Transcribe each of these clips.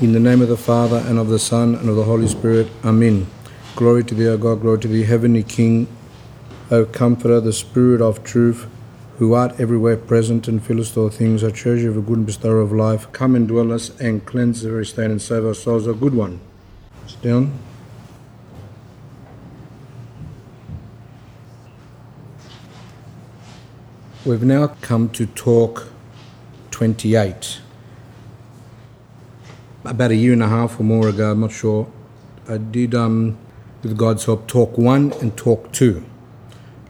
In the name of the Father, and of the Son, and of the Holy Spirit. Amen. Glory to thee, O God, glory to thee, Heavenly King, O Comforter, the Spirit of truth, who art everywhere present and fillest all things, O treasure of a good and bestower of life, come and dwell us and cleanse every stain and save our souls, O good one. Sit down. We've now come to talk 28. About a year and a half or more ago, I'm not sure, I did, um, with God's help, talk one and talk two.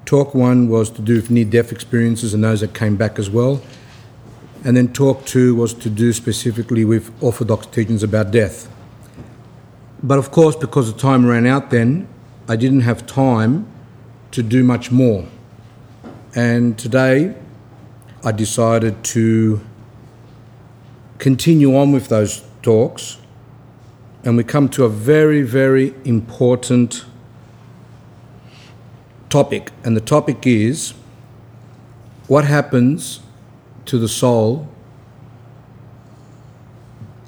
Talk one was to do with near death experiences and those that came back as well. And then talk two was to do specifically with Orthodox teachings about death. But of course, because the time ran out then, I didn't have time to do much more. And today I decided to continue on with those talks, and we come to a very, very important topic. And the topic is what happens to the soul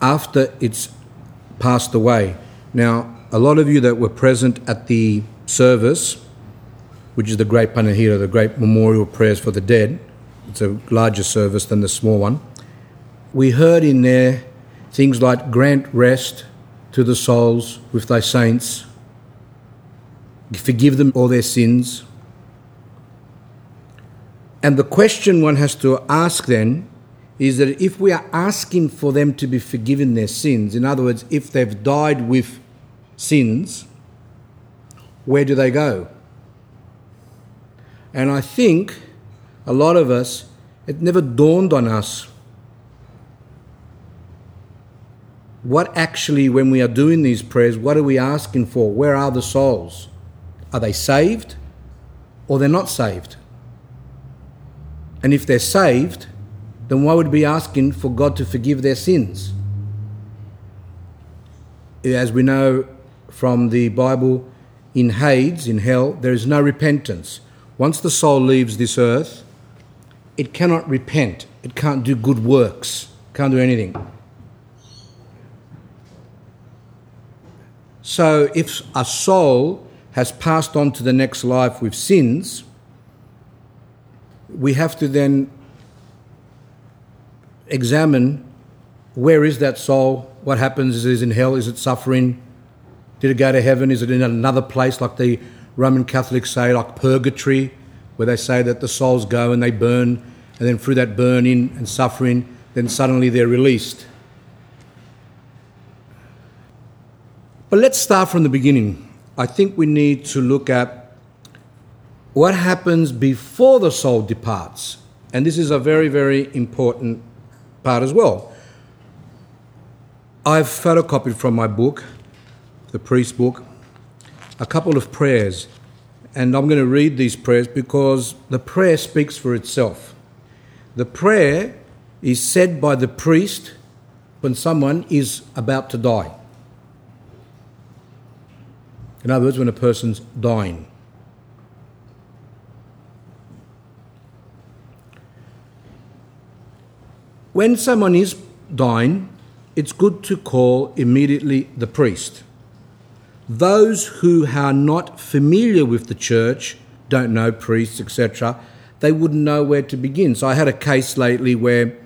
after it's passed away. Now, a lot of you that were present at the service, which is the great Panikhida, the great memorial prayers for the dead, it's a larger service than the small one. We heard in there things like grant rest to the souls with thy saints, forgive them all their sins. And the question one has to ask then is that if we are asking for them to be forgiven their sins, in other words, if they've died with sins, where do they go? And I think a lot of us, it never dawned on us what actually, when we are doing these prayers, what are we asking for? Where are the souls? Are they saved or they're not saved? And if they're saved, then why would we be asking for God to forgive their sins? As we know from the Bible, in Hades, in hell, there is no repentance. Once the soul leaves this earth, it cannot repent. It can't do good works, can't do anything. So if a soul has passed on to the next life with sins, we have to then examine where is that soul? What happens? Is it in hell? Is it suffering? Did it go to heaven? Is it in another place like the Roman Catholics say, like purgatory, where they say that the souls go and they burn, and then through that burning and suffering, then suddenly they're released. But let's start from the beginning. I think we need to look at what happens before the soul departs. And this is a very, very important part as well. I've photocopied from my book, the priest book, a couple of prayers. And I'm going to read these prayers because the prayer speaks for itself. The prayer is said by the priest when someone is about to die. In other words, when a person's dying. When someone is dying, it's good to call immediately the priest. Those who are not familiar with the church, don't know priests, etc., they wouldn't know where to begin. So I had a case lately where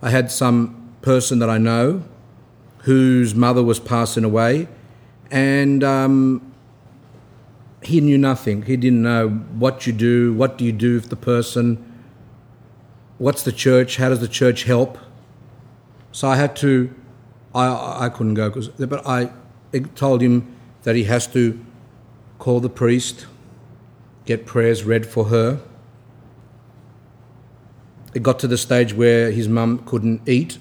I had some person that I know whose mother was passing away, and um, he knew nothing. He didn't know what you do, what do you do with the person, what's the church, how does the church help. So I had to, I, I couldn't go, cause, but I told him that he has to call the priest, get prayers read for her. It got to the stage where his mum couldn't eat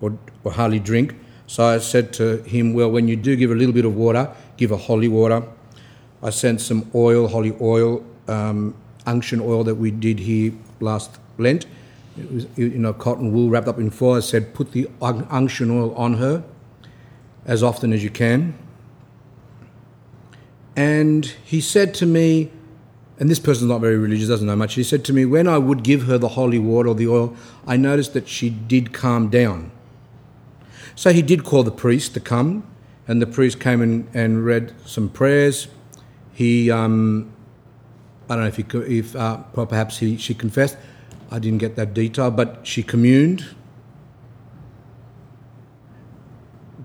or, or hardly drink. So I said to him, Well, when you do give a little bit of water, give her holy water I sent some oil, holy oil, um, unction oil that we did here last Lent. It was you know cotton wool wrapped up in foil. I said put the unction oil on her as often as you can. And he said to me, and this person's not very religious, doesn't know much. He said to me, when I would give her the holy water or the oil, I noticed that she did calm down. So he did call the priest to come, and the priest came and, and read some prayers. He, um, I don't know if he, if uh, perhaps he, she confessed. I didn't get that detail, but she communed.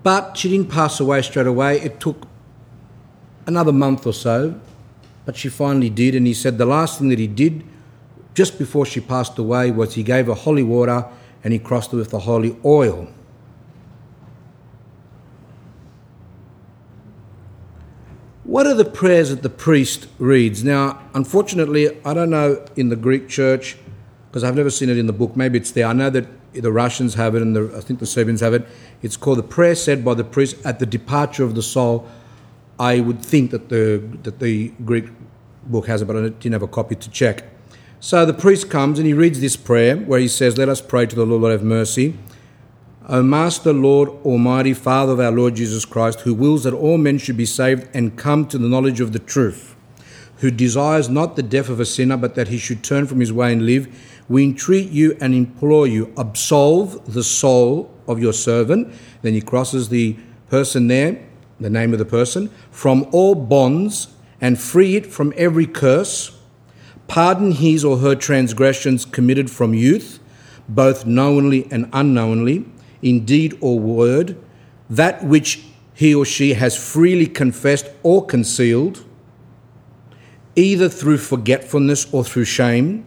But she didn't pass away straight away. It took another month or so, but she finally did. And he said the last thing that he did just before she passed away was he gave her holy water and he crossed it with the holy oil. What are the prayers that the priest reads? Now, unfortunately, I don't know in the Greek church because I've never seen it in the book. Maybe it's there. I know that the Russians have it and the, I think the Serbians have it. It's called the prayer said by the priest at the departure of the soul I would think that the that the Greek book has it, but I didn't have a copy to check. So the priest comes and he reads this prayer where he says, Let us pray to the Lord, Lord have mercy. O Master, Lord, Almighty, Father of our Lord Jesus Christ, who wills that all men should be saved and come to the knowledge of the truth, who desires not the death of a sinner, but that he should turn from his way and live, we entreat you and implore you, absolve the soul of your servant. Then he crosses the person there the name of the person, from all bonds and free it from every curse, pardon his or her transgressions committed from youth, both knowingly and unknowingly, in deed or word, that which he or she has freely confessed or concealed, either through forgetfulness or through shame.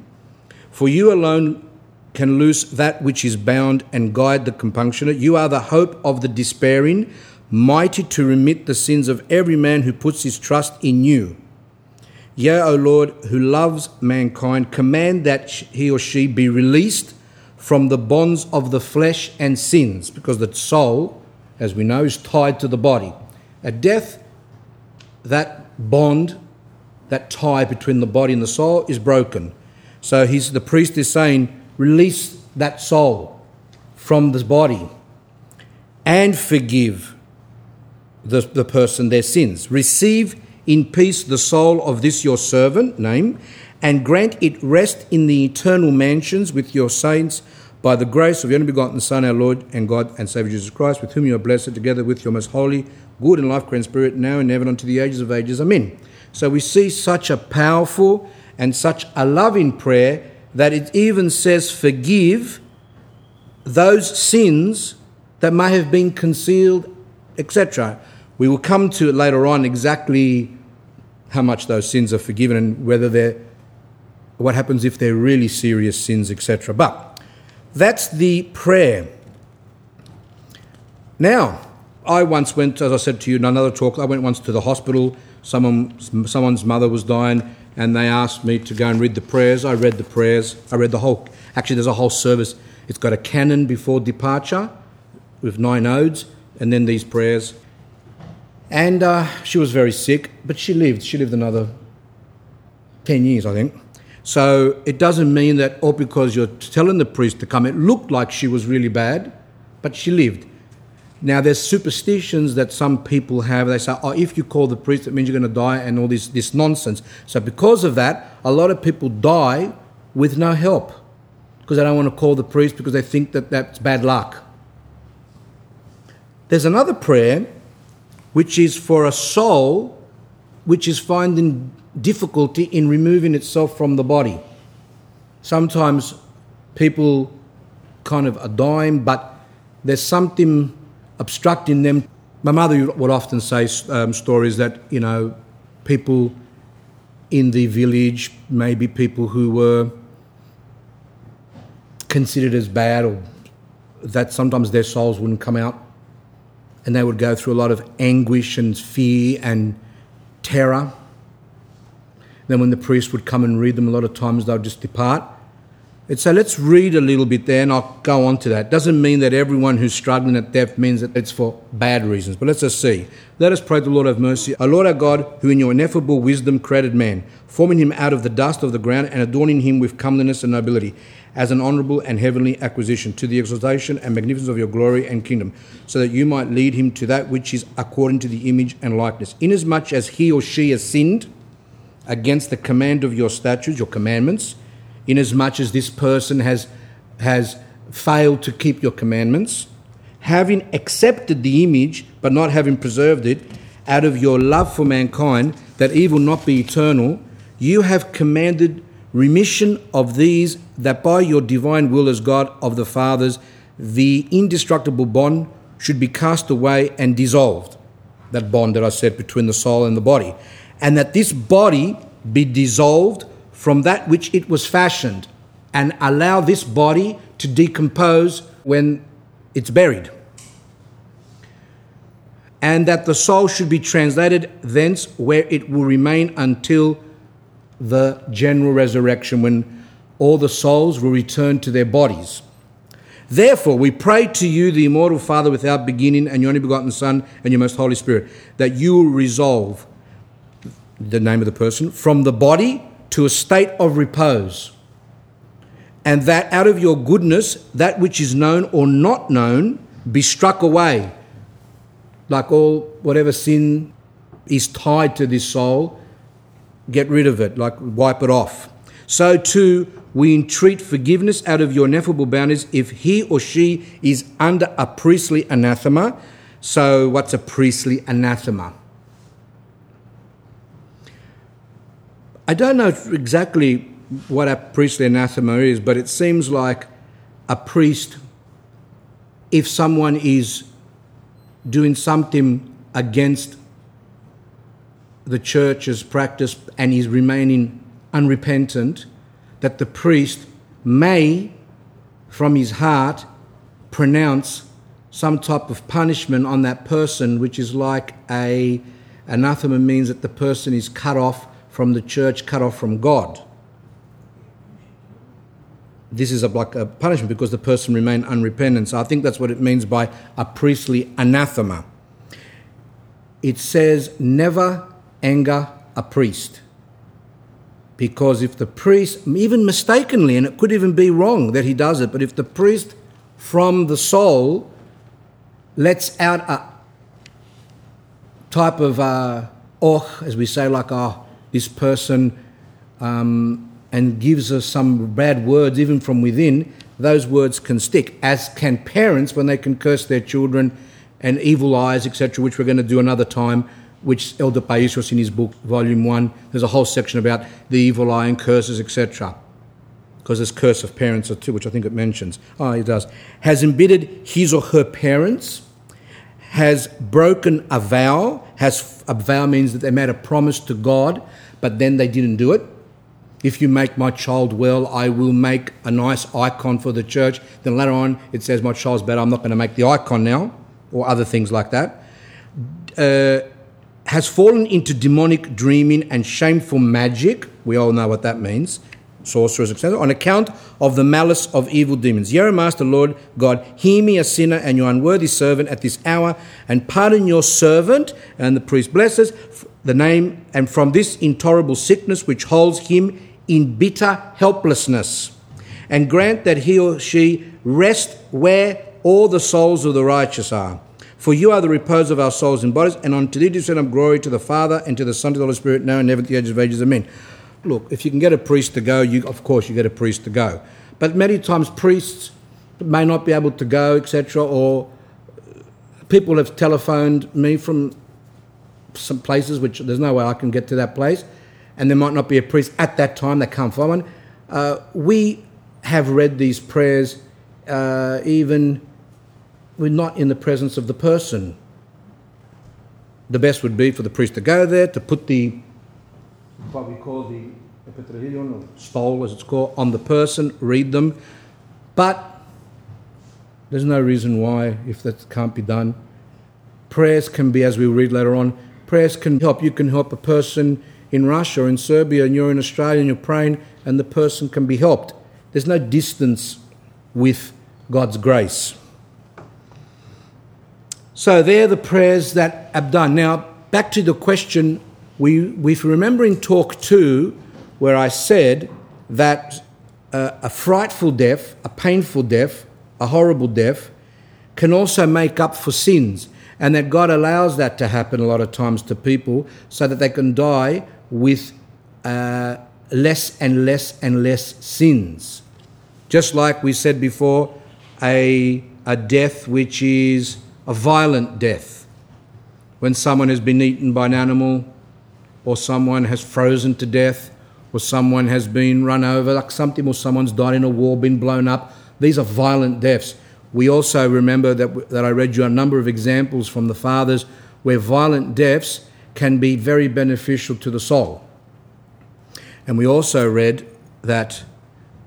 For you alone can loose that which is bound and guide the compunctionate. You are the hope of the despairing, mighty to remit the sins of every man who puts his trust in you. Yea, O Lord, who loves mankind, command that he or she be released from the bonds of the flesh and sins, because the soul, as we know, is tied to the body. At death, that bond, that tie between the body and the soul is broken. So he's, the priest is saying, release that soul from this body and forgive the, the person their sins. Receive in peace the soul of this your servant, name, and grant it rest in the eternal mansions with your saints by the grace of your only begotten Son, our Lord and God and Saviour Jesus Christ, with whom you are blessed together with your most holy, good, and life creating Spirit, now and ever unto the ages of ages. Amen. So we see such a powerful and such a loving prayer that it even says, Forgive those sins that may have been concealed, etc. We will come to it later on exactly how much those sins are forgiven and whether they're what happens if they're really serious sins, etc. But that's the prayer. Now, I once went, as I said to you in another talk, I went once to the hospital. Someone, someone's mother was dying, and they asked me to go and read the prayers. I read the prayers. I read the whole. Actually, there's a whole service. It's got a canon before departure with nine odes, and then these prayers. And uh, she was very sick, but she lived. She lived another 10 years, I think. So it doesn't mean that, or because you're telling the priest to come, it looked like she was really bad, but she lived. Now, there's superstitions that some people have. They say, oh, if you call the priest, it means you're going to die, and all this, this nonsense. So, because of that, a lot of people die with no help because they don't want to call the priest because they think that that's bad luck. There's another prayer which is for a soul which is finding difficulty in removing itself from the body. Sometimes people kind of are dying, but there's something obstructing them. My mother would often say um, stories that, you know, people in the village, maybe people who were considered as bad or that sometimes their souls wouldn't come out and they would go through a lot of anguish and fear and terror. Then, when the priest would come and read them, a lot of times they would just depart. And so let's read a little bit there and I'll go on to that. Doesn't mean that everyone who's struggling at death means that it's for bad reasons, but let's just see. Let us pray the Lord have mercy. O Lord our God, who in your ineffable wisdom created man, forming him out of the dust of the ground and adorning him with comeliness and nobility, as an honourable and heavenly acquisition, to the exaltation and magnificence of your glory and kingdom, so that you might lead him to that which is according to the image and likeness, inasmuch as he or she has sinned against the command of your statutes, your commandments inasmuch as this person has, has failed to keep your commandments, having accepted the image but not having preserved it, out of your love for mankind, that evil not be eternal, you have commanded remission of these, that by your divine will as God of the fathers, the indestructible bond should be cast away and dissolved. That bond that I said between the soul and the body. And that this body be dissolved from that which it was fashioned, and allow this body to decompose when it's buried. And that the soul should be translated thence where it will remain until the general resurrection when all the souls will return to their bodies. Therefore, we pray to you, the immortal Father without beginning, and your only begotten Son, and your most Holy Spirit, that you will resolve the name of the person from the body to a state of repose, and that out of your goodness, that which is known or not known be struck away. Like all, whatever sin is tied to this soul, get rid of it, like wipe it off. So too, we entreat forgiveness out of your ineffable bounties if he or she is under a priestly anathema. So, what's a priestly anathema? I don't know exactly what a priestly anathema is, but it seems like a priest, if someone is doing something against the church's practice and is remaining unrepentant, that the priest may, from his heart, pronounce some type of punishment on that person, which is like a anathema means that the person is cut off from the church, cut off from God. This is a, like a punishment because the person remained unrepentant. So I think that's what it means by a priestly anathema. It says, never anger a priest. Because if the priest, even mistakenly, and it could even be wrong that he does it, but if the priest from the soul lets out a type of uh, oh, as we say, like, oh, this person, um, and gives us some bad words, even from within, those words can stick, as can parents when they can curse their children and evil eyes, etc., which we're going to do another time which Elder Paisios in his book, Volume 1, there's a whole section about the evil eye and curses, etc. Because there's curse of parents too, which I think it mentions. Oh, it does. Has embittered his or her parents, has broken a vow, has a vow means that they made a promise to God, but then they didn't do it. If you make my child well, I will make a nice icon for the church. Then later on, it says, My child's better, I'm not going to make the icon now, or other things like that. Uh, has fallen into demonic dreaming and shameful magic. We all know what that means. Sorcerers, etc. On account of the malice of evil demons. Yea, Master Lord God, hear me, a sinner and your unworthy servant, at this hour, and pardon your servant. And the priest blesses the name, and from this intolerable sickness which holds him in bitter helplessness. And grant that he or she rest where all the souls of the righteous are for you are the repose of our souls and bodies, and unto thee do send up glory to the Father and to the Son to the Holy Spirit, now and never to the ages of ages. Amen. Look, if you can get a priest to go, you of course you get a priest to go. But many times priests may not be able to go, etc. Or people have telephoned me from some places which there's no way I can get to that place, and there might not be a priest at that time. They can't find one. Uh, we have read these prayers uh, even we're not in the presence of the person. The best would be for the priest to go there, to put the, what we call the epitrahilion, or stole as it's called, on the person, read them. But there's no reason why, if that can't be done. Prayers can be, as we'll read later on, prayers can help. You can help a person in Russia or in Serbia, and you're in Australia and you're praying, and the person can be helped. There's no distance with God's grace. So they're the prayers that I've done. Now, back to the question, we, if you remember in talk two, where I said that uh, a frightful death, a painful death, a horrible death, can also make up for sins, and that God allows that to happen a lot of times to people so that they can die with uh, less and less and less sins. Just like we said before, a a death which is a violent death. When someone has been eaten by an animal, or someone has frozen to death, or someone has been run over, like something, or someone's died in a war, been blown up. These are violent deaths. We also remember that, that I read you a number of examples from the fathers where violent deaths can be very beneficial to the soul. And we also read that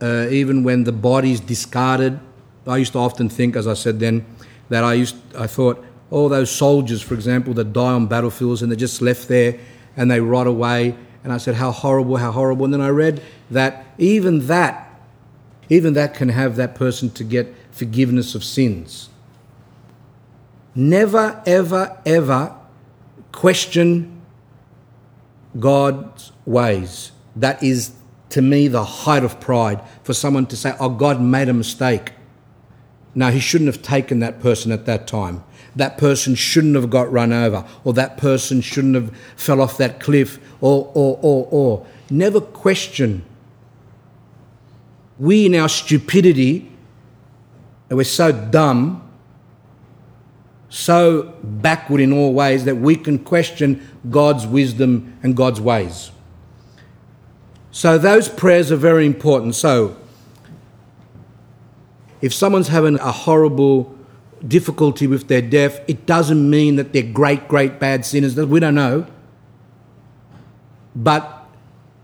uh, even when the body's discarded, I used to often think, as I said then, that I used I thought all those soldiers, for example, that die on battlefields and they're just left there and they rot away. And I said, how horrible, how horrible. And then I read that even that, even that can have that person to get forgiveness of sins. Never, ever, ever question God's ways. That is, to me, the height of pride for someone to say, Oh, God made a mistake. No, he shouldn't have taken that person at that time. That person shouldn't have got run over, or that person shouldn't have fell off that cliff, or, or, or, or. Never question. We, in our stupidity, and we're so dumb, so backward in all ways that we can question God's wisdom and God's ways. So, those prayers are very important. So, if someone's having a horrible difficulty with their death, it doesn't mean that they're great, great bad sinners. We don't know. But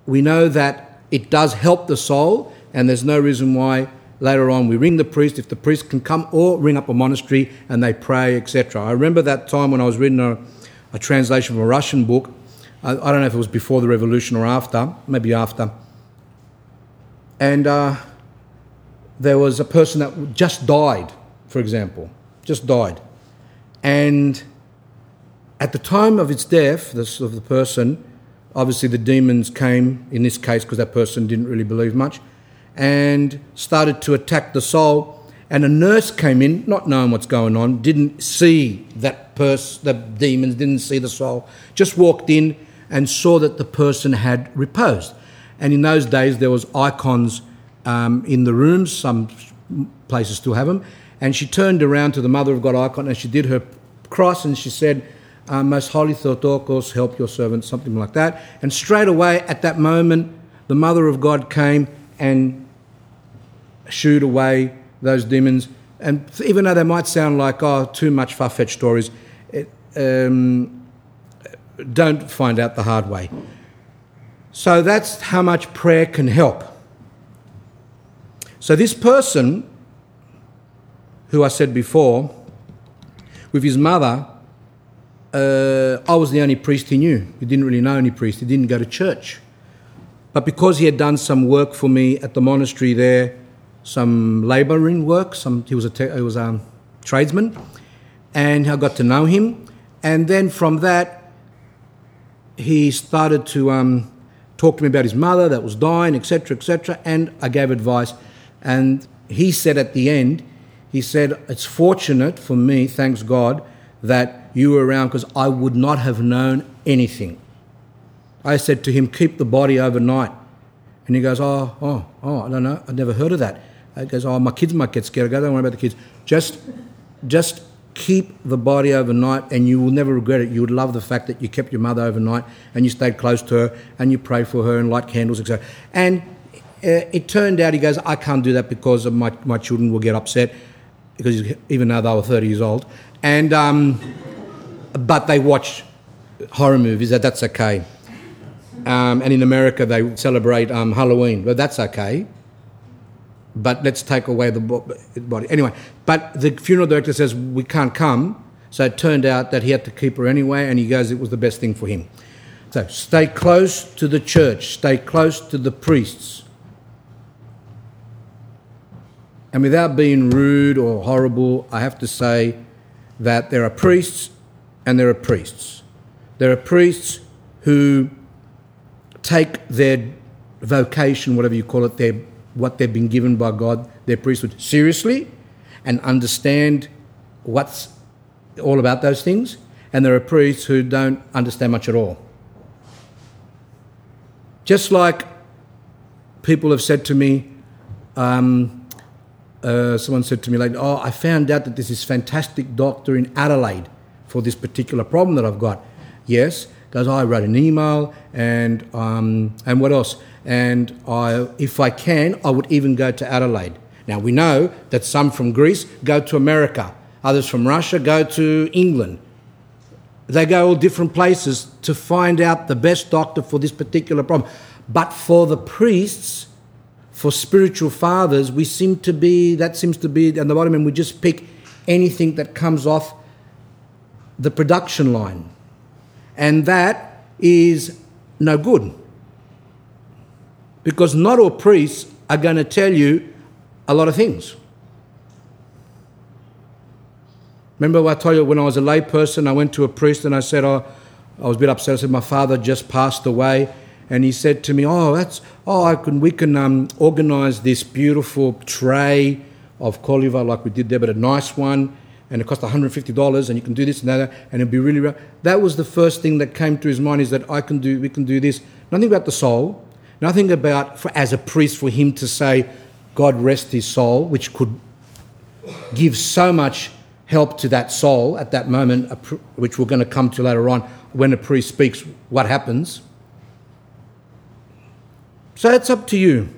we know that it does help the soul, and there's no reason why later on we ring the priest, if the priest can come, or ring up a monastery and they pray, etc. I remember that time when I was reading a, a translation of a Russian book. I, I, don't know if it was before the revolution or after, maybe after. And uh, there was a person that just died, for example, just died. And at the time of its death, this, of the person, obviously the demons came, in this case, because that person didn't really believe much, and started to attack the soul. And a nurse came in, not knowing what's going on, didn't see that person, the demons, didn't see the soul, just walked in and saw that the person had reposed. And in those days, there was icons um, in the rooms. Some places still have them. And she turned around to the Mother of God icon and she did her cross and she said, uh, Most Holy Theotokos, help your servant, something like that. And straight away, at that moment, the Mother of God came and shooed away those demons. And even though they might sound like, oh, too much far fetched stories, it, um, don't find out the hard way. So that's how much prayer can help. So, this person, who I said before, with his mother, uh, I was the only priest he knew. He didn't really know any priest, he didn't go to church. But because he had done some work for me at the monastery there, some labouring work, some, he was a, te- he was a tradesman, and I got to know him. And then from that, he started to um, talk to me about his mother that was dying, etc., etc., and I gave advice. And he said at the end, he said, It's fortunate for me, thanks God, that you were around because I would not have known anything. I said to him, Keep the body overnight. And he goes, Oh, oh, oh, I don't know. I've never heard of that. He goes, Oh, my kids might get scared. I go, Don't worry about the kids. Just, just keep the body overnight and you will never regret it. You would love the fact that you kept your mother overnight and you stayed close to her and you prayed for her and light candles, etc. And uh, it turned out he goes, I can't do that because my, my children will get upset because even though they were 30 years old. And, um, but they watch horror movies, that, that's okay. Um, and in America, they celebrate um, Halloween, but that's okay. But let's take away the body. Anyway, but the funeral director says, We can't come. So it turned out that he had to keep her anyway, and he goes, It was the best thing for him. So stay close to the church, stay close to the priests. And without being rude or horrible, I have to say that there are priests and there are priests. There are priests who take their vocation, whatever you call it, their, what they've been given by God, their priesthood, seriously and understand what's all about those things. And there are priests who don't understand much at all. Just like people have said to me, um, uh, someone said to me like, "Oh, I found out that this fantastic doctor in Adelaide for this particular problem that I've got." Yes, goes. I wrote an email and um, and what else? And I, if I can, I would even go to Adelaide. Now we know that some from Greece go to America, others from Russia go to England. They go all different places to find out the best doctor for this particular problem. But for the priests, for spiritual fathers, we seem to be, that seems to be at the bottom, and we just pick anything that comes off the production line. And that is no good. Because not all priests are going to tell you a lot of things. Remember, what I told you when I was a layperson, I went to a priest and I said, oh, I was a bit upset. I said, My father just passed away. And he said to me, Oh, that's, oh, I can, we can um, organize this beautiful tray of koliva like we did there, but a nice one. And it cost $150 and you can do this and that. And it'd be really, that was the first thing that came to his mind is that I can do, we can do this. Nothing about the soul. Nothing about, for, as a priest, for him to say, God rest his soul, which could give so much help to that soul at that moment, which we're going to come to later on when a priest speaks, what happens. So it's up to you.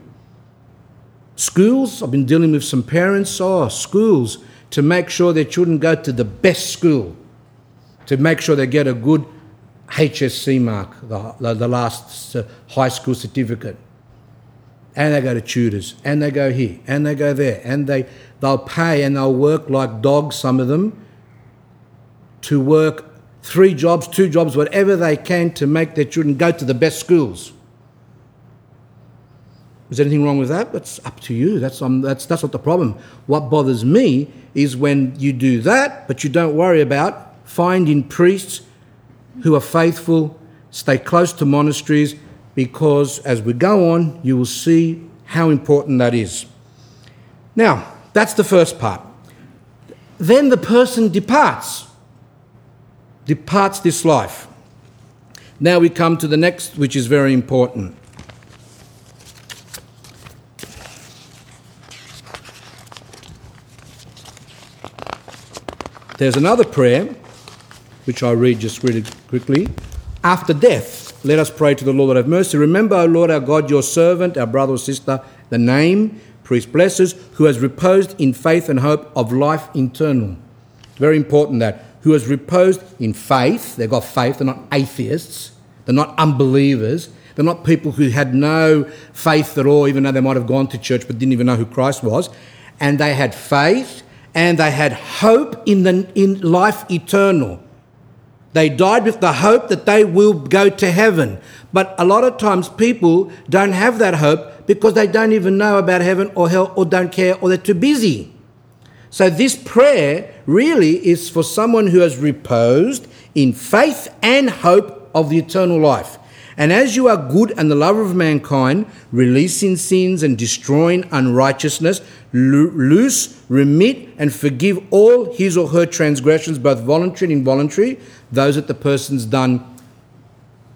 Schools, I've been dealing with some parents, oh, schools, to make sure their children go to the best school, to make sure they get a good HSC mark, the, the last uh, high school certificate. And they go to tutors, and they go here, and they go there, and they, they'll pay and they'll work like dogs, some of them, to work three jobs, two jobs, whatever they can to make their children go to the best schools. Is there anything wrong with that? That's up to you. That's, um, that's, that's not the problem. What bothers me is when you do that, but you don't worry about finding priests who are faithful, stay close to monasteries, because as we go on, you will see how important that is. Now, that's the first part. Then the person departs, departs this life. Now we come to the next, which is very important. There's another prayer which I read just really quickly. After death, let us pray to the Lord have mercy. Remember, O Lord our God, your servant, our brother or sister, the name, priest blesses, who has reposed in faith and hope of life eternal. Very important that. Who has reposed in faith, they've got faith, they're not atheists, they're not unbelievers, they're not people who had no faith at all, even though they might have gone to church but didn't even know who Christ was. And they had faith and they had hope in, the, in life eternal. They died with the hope that they will go to heaven. But a lot of times people don't have that hope because they don't even know about heaven or hell or don't care or they're too busy. So this prayer really is for someone who has reposed in faith and hope of the eternal life. And as you are good and the lover of mankind, releasing sins and destroying unrighteousness, loose, remit, and forgive all his or her transgressions, both voluntary and involuntary, those that the person's done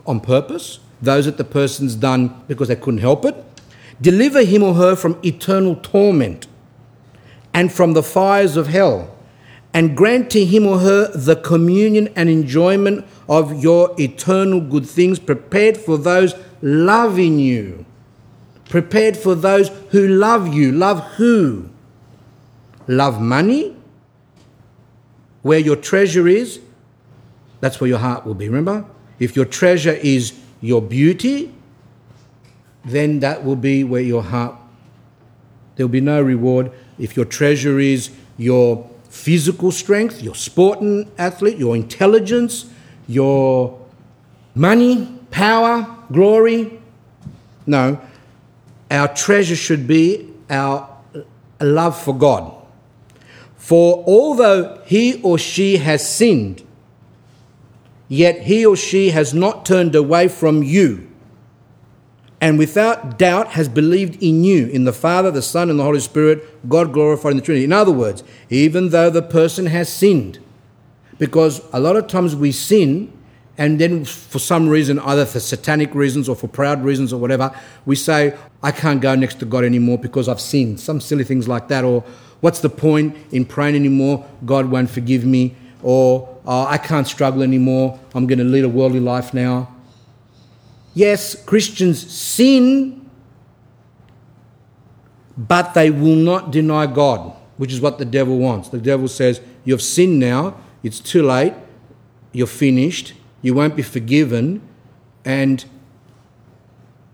on purpose, those that the person's done because they couldn't help it. Deliver him or her from eternal torment and from the fires of hell and grant to him or her the communion and enjoyment of your eternal good things prepared for those loving you. Prepared for those who love you. Love who? Love money? Where your treasure is, that's where your heart will be. Remember? If your treasure is your beauty, then that will be where your heart. There will be no reward. If your treasure is your physical strength, your sporting athlete, your intelligence, your money, power, glory. No, our treasure should be our love for God. For although he or she has sinned, yet he or she has not turned away from you and without doubt has believed in you, in the Father, the Son, and the Holy Spirit, God glorified in the Trinity. In other words, even though the person has sinned, because a lot of times we sin and then for some reason, either for satanic reasons or for proud reasons or whatever, we say, I can't go next to God anymore because I've sinned. Some silly things like that. Or, what's the point in praying anymore? God won't forgive me. Or, oh, I can't struggle anymore. I'm going to lead a worldly life now. Yes, Christians sin, but they will not deny God, which is what the devil wants. The devil says, You've sinned now, it's too late, you're finished. You won't be forgiven, and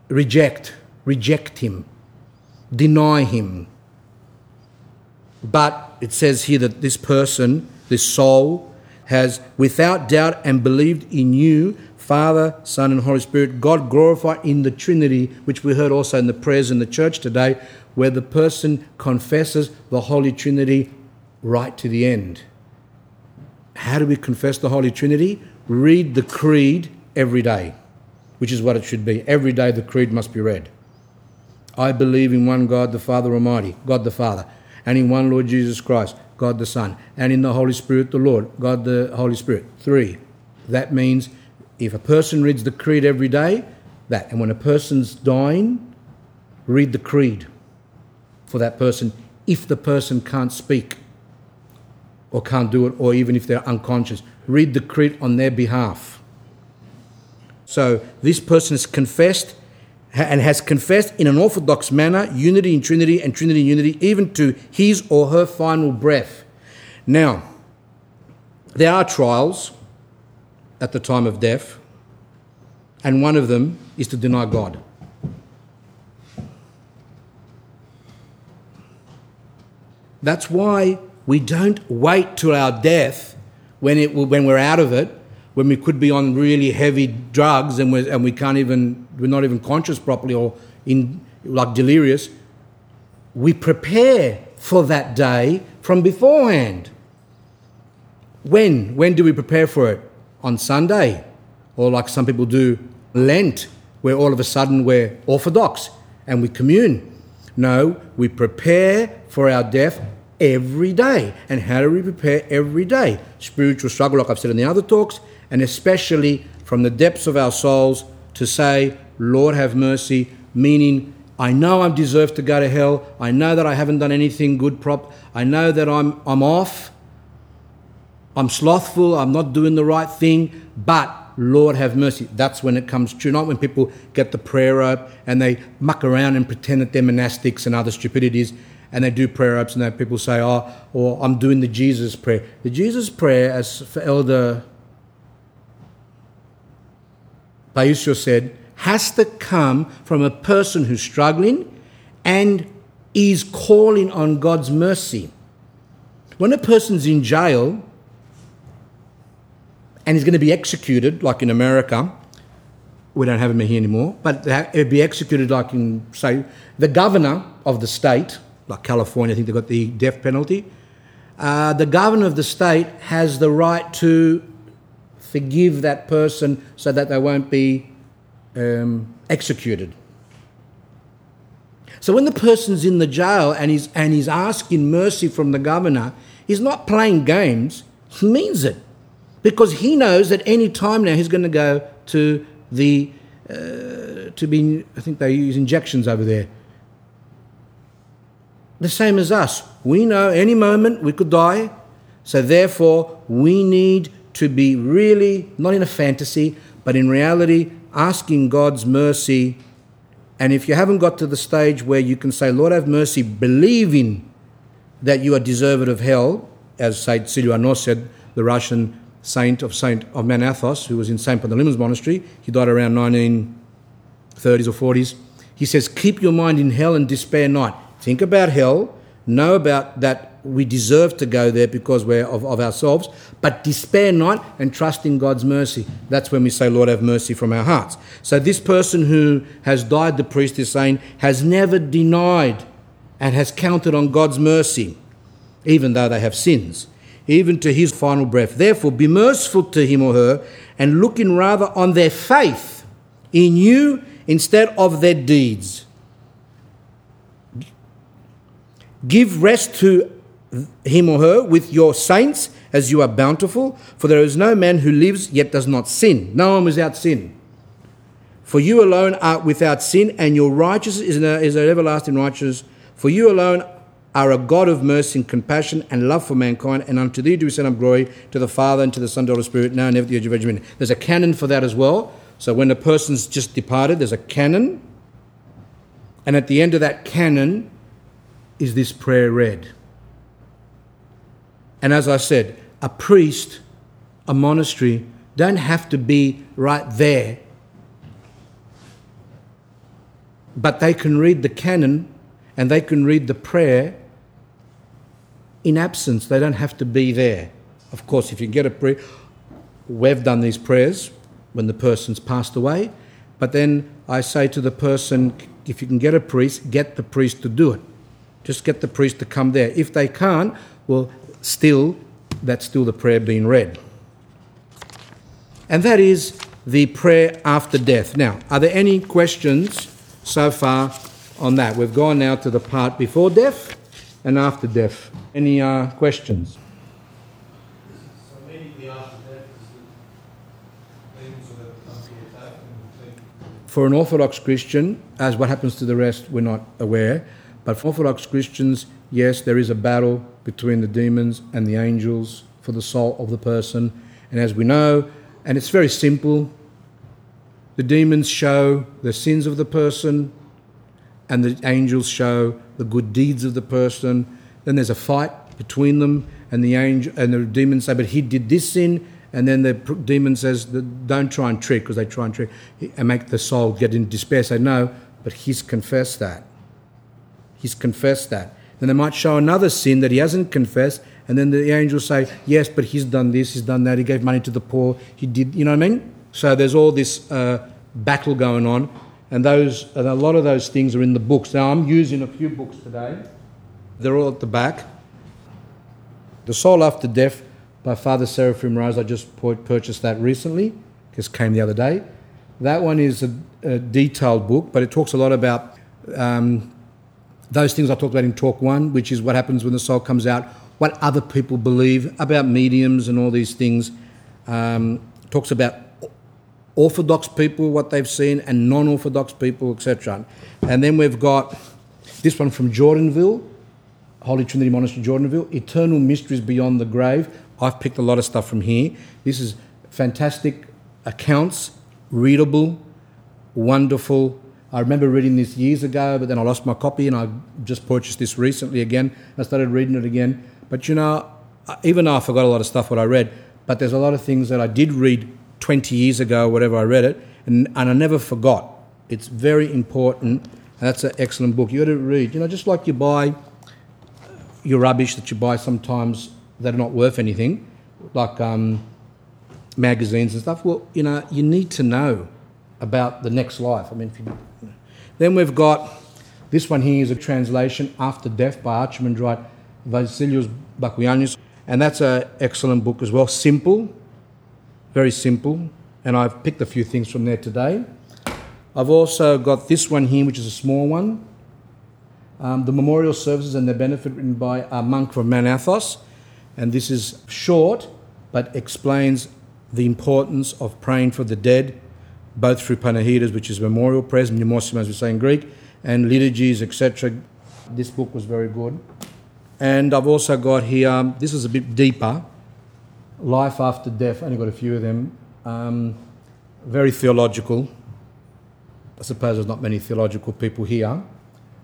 reject, reject him, deny him. But it says here that this person, this soul, has without doubt and believed in you, Father, Son, and Holy Spirit, God glorified in the Trinity, which we heard also in the prayers in the church today, where the person confesses the Holy Trinity right to the end. How do we confess the Holy Trinity? read the creed every day, which is what it should be. Every day the creed must be read. I believe in one God, the Father Almighty, God the Father, and in one Lord Jesus Christ, God the Son, and in the Holy Spirit, the Lord, God the Holy Spirit. Three. That means if a person reads the creed every day, that. And when a person's dying, read the creed for that person if the person can't speak or can't do it, or even if they're unconscious read the creed on their behalf. So this person has confessed and has confessed in an orthodox manner unity in Trinity and Trinity in unity, even to his or her final breath. Now, there are trials at the time of death, and one of them is to deny God. That's why we don't wait till our death when, it, when we're out of it, when we could be on really heavy drugs and, we're, and we can't even, we're not even conscious properly or in, like delirious, we prepare for that day from beforehand. When? When do we prepare for it? On Sunday. Or like some people do Lent, where all of a sudden we're orthodox and we commune. No, we prepare for our death every day. And how do we prepare every day? Spiritual struggle, like I've said in the other talks, and especially from the depths of our souls to say, Lord, have mercy, meaning I know I deserve to go to hell. I know that I haven't done anything good prop. I know that I'm, I'm off. I'm slothful. I'm not doing the right thing. But Lord, have mercy. That's when it comes true. Not when people get the prayer rope and they muck around and pretend that they're monastics and other stupidities and they do prayer ups and that people say, oh, or I'm doing the Jesus prayer. The Jesus prayer, as for Elder Paisios said, has to come from a person who's struggling and is calling on God's mercy. When a person's in jail and he's going to be executed, like in America, we don't have him here anymore, but it'd be executed like in, say, the governor of the state like California, I think they've got the death penalty. Uh, the governor of the state has the right to forgive that person so that they won't be um, executed. So when the person's in the jail and he's, and he's asking mercy from the governor, he's not playing games, he means it. Because he knows that any time now he's going to go to the, uh, to be, I think they use injections over there, the same as us. We know any moment we could die, so therefore we need to be really, not in a fantasy, but in reality, asking God's mercy. And if you haven't got to the stage where you can say, Lord, have mercy, believing that you are deserved of hell, as Saint Siluanos said, the Russian saint of Saint of Mount Athos, who was in Saint Panteleimon Monastery, he died around 1930s or 40s. He says, Keep your mind in hell and despair not. Think about hell, know about that we deserve to go there because we're of, of ourselves, but despair not and trust in God's mercy. That's when we say, Lord, have mercy from our hearts. So this person who has died, the priest is saying, has never denied and has counted on God's mercy, even though they have sins, even to his final breath. Therefore, be merciful to him or her and looking rather on their faith in you instead of their deeds. Give rest to him or her with your saints as you are bountiful, for there is no man who lives yet does not sin. No one without sin. For you alone are without sin, and your righteousness is an, is an everlasting righteousness. For you alone are a God of mercy and compassion and love for mankind, and unto thee do we send up glory to the Father and to the Son to the Holy Spirit, now and ever the age of age. There's a canon for that as well. So when a person's just departed, there's a canon, and at the end of that canon is this prayer read. And as I said, a priest, a monastery, don't have to be right there. But they can read the canon and they can read the prayer in absence. They don't have to be there. Of course, if you get a prayer, we've done these prayers when the person's passed away. But then I say to the person, if you can get a priest, get the priest to do it. Just get the priest to come there. If they can't, well, still, that's still the prayer being read. And that is the prayer after death. Now, are there any questions so far on that? We've gone now to the part before death and after death. Any uh, questions? For an Orthodox Christian, as what happens to the rest, we're not aware. But for Orthodox Christians, yes, there is a battle between the demons and the angels for the soul of the person. And as we know, and it's very simple, the demons show the sins of the person, and the angels show the good deeds of the person. Then there's a fight between them, and the angel and the demons say, "But he did this sin," and then the demon says, "Don't try and trick," because they try and trick and make the soul get in despair. Say, "No," but he's confessed that. He's confessed that. Then they might show another sin that he hasn't confessed, and then the angels say, Yes, but he's done this, he's done that, he gave money to the poor, he did, you know what I mean? So there's all this uh, battle going on, and those and a lot of those things are in the books. Now I'm using a few books today. They're all at the back. The Soul After Death by Father Seraphim Rose. I just purchased that recently. Just came the other day. That one is a, a detailed book, but it talks a lot about um, those things I talked about in talk one, which is what happens when the soul comes out, what other people believe about mediums and all these things. Um, talks about orthodox people, what they've seen, and non orthodox people, etc. And then we've got this one from Jordanville, Holy Trinity Monastery, Jordanville, Eternal Mysteries Beyond the Grave. I've picked a lot of stuff from here. This is fantastic accounts, readable, wonderful I remember reading this years ago, but then I lost my copy and I just purchased this recently again. I started reading it again. But you know, even though I forgot a lot of stuff what I read, but there's a lot of things that I did read 20 years ago, whatever I read it, and, and I never forgot. It's very important. that's an excellent book. You got to read. You know, just like you buy your rubbish that you buy sometimes that are not worth anything, like um, magazines and stuff. Well, you know, you need to know about the next life. I mean, you, then we've got this one here is a translation After Death by Archimandrite Vasilios Bakogiannis, and that's an excellent book as well. Simple, very simple, and I've picked a few things from there today. I've also got this one here, which is a small one. Um, the memorial services and their benefit written by a monk from Mount Athos. And this is short, but explains the importance of praying for the dead both through panikhidas, which is memorial prayers, mnemosyna, as we say in Greek, and liturgies, etc. This book was very good. And I've also got here, this is a bit deeper, Life After Death, only got a few of them. Um, very theological. I suppose there's not many theological people here,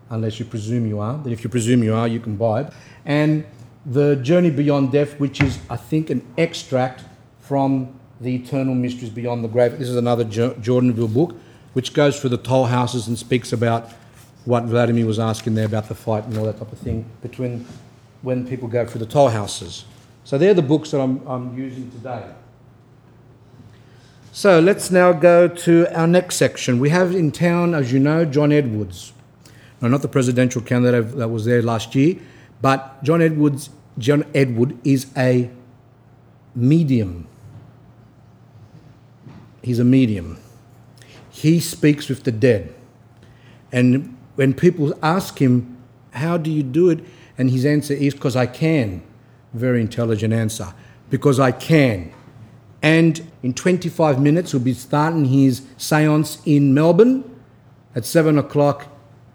unless you presume you are. But if you presume you are, you can buy it. And The Journey Beyond Death, which is, I think, an extract from the Eternal Mysteries Beyond the Grave. This is another Jordanville book, which goes through the toll houses and speaks about what Vladimir was asking there about the fight and all that type of thing between when people go through the toll houses. So they're the books that I'm, I'm using today. So let's now go to our next section. We have in town, as you know, John Edwards. No, not the presidential candidate that was there last year, but John Edwards. John Edward is a medium he's a medium. He speaks with the dead. And when people ask him, How do you do it? And his answer is, Because I can. Very intelligent answer. Because I can. And in 25 minutes, we'll be starting his seance in Melbourne at 7 o'clock.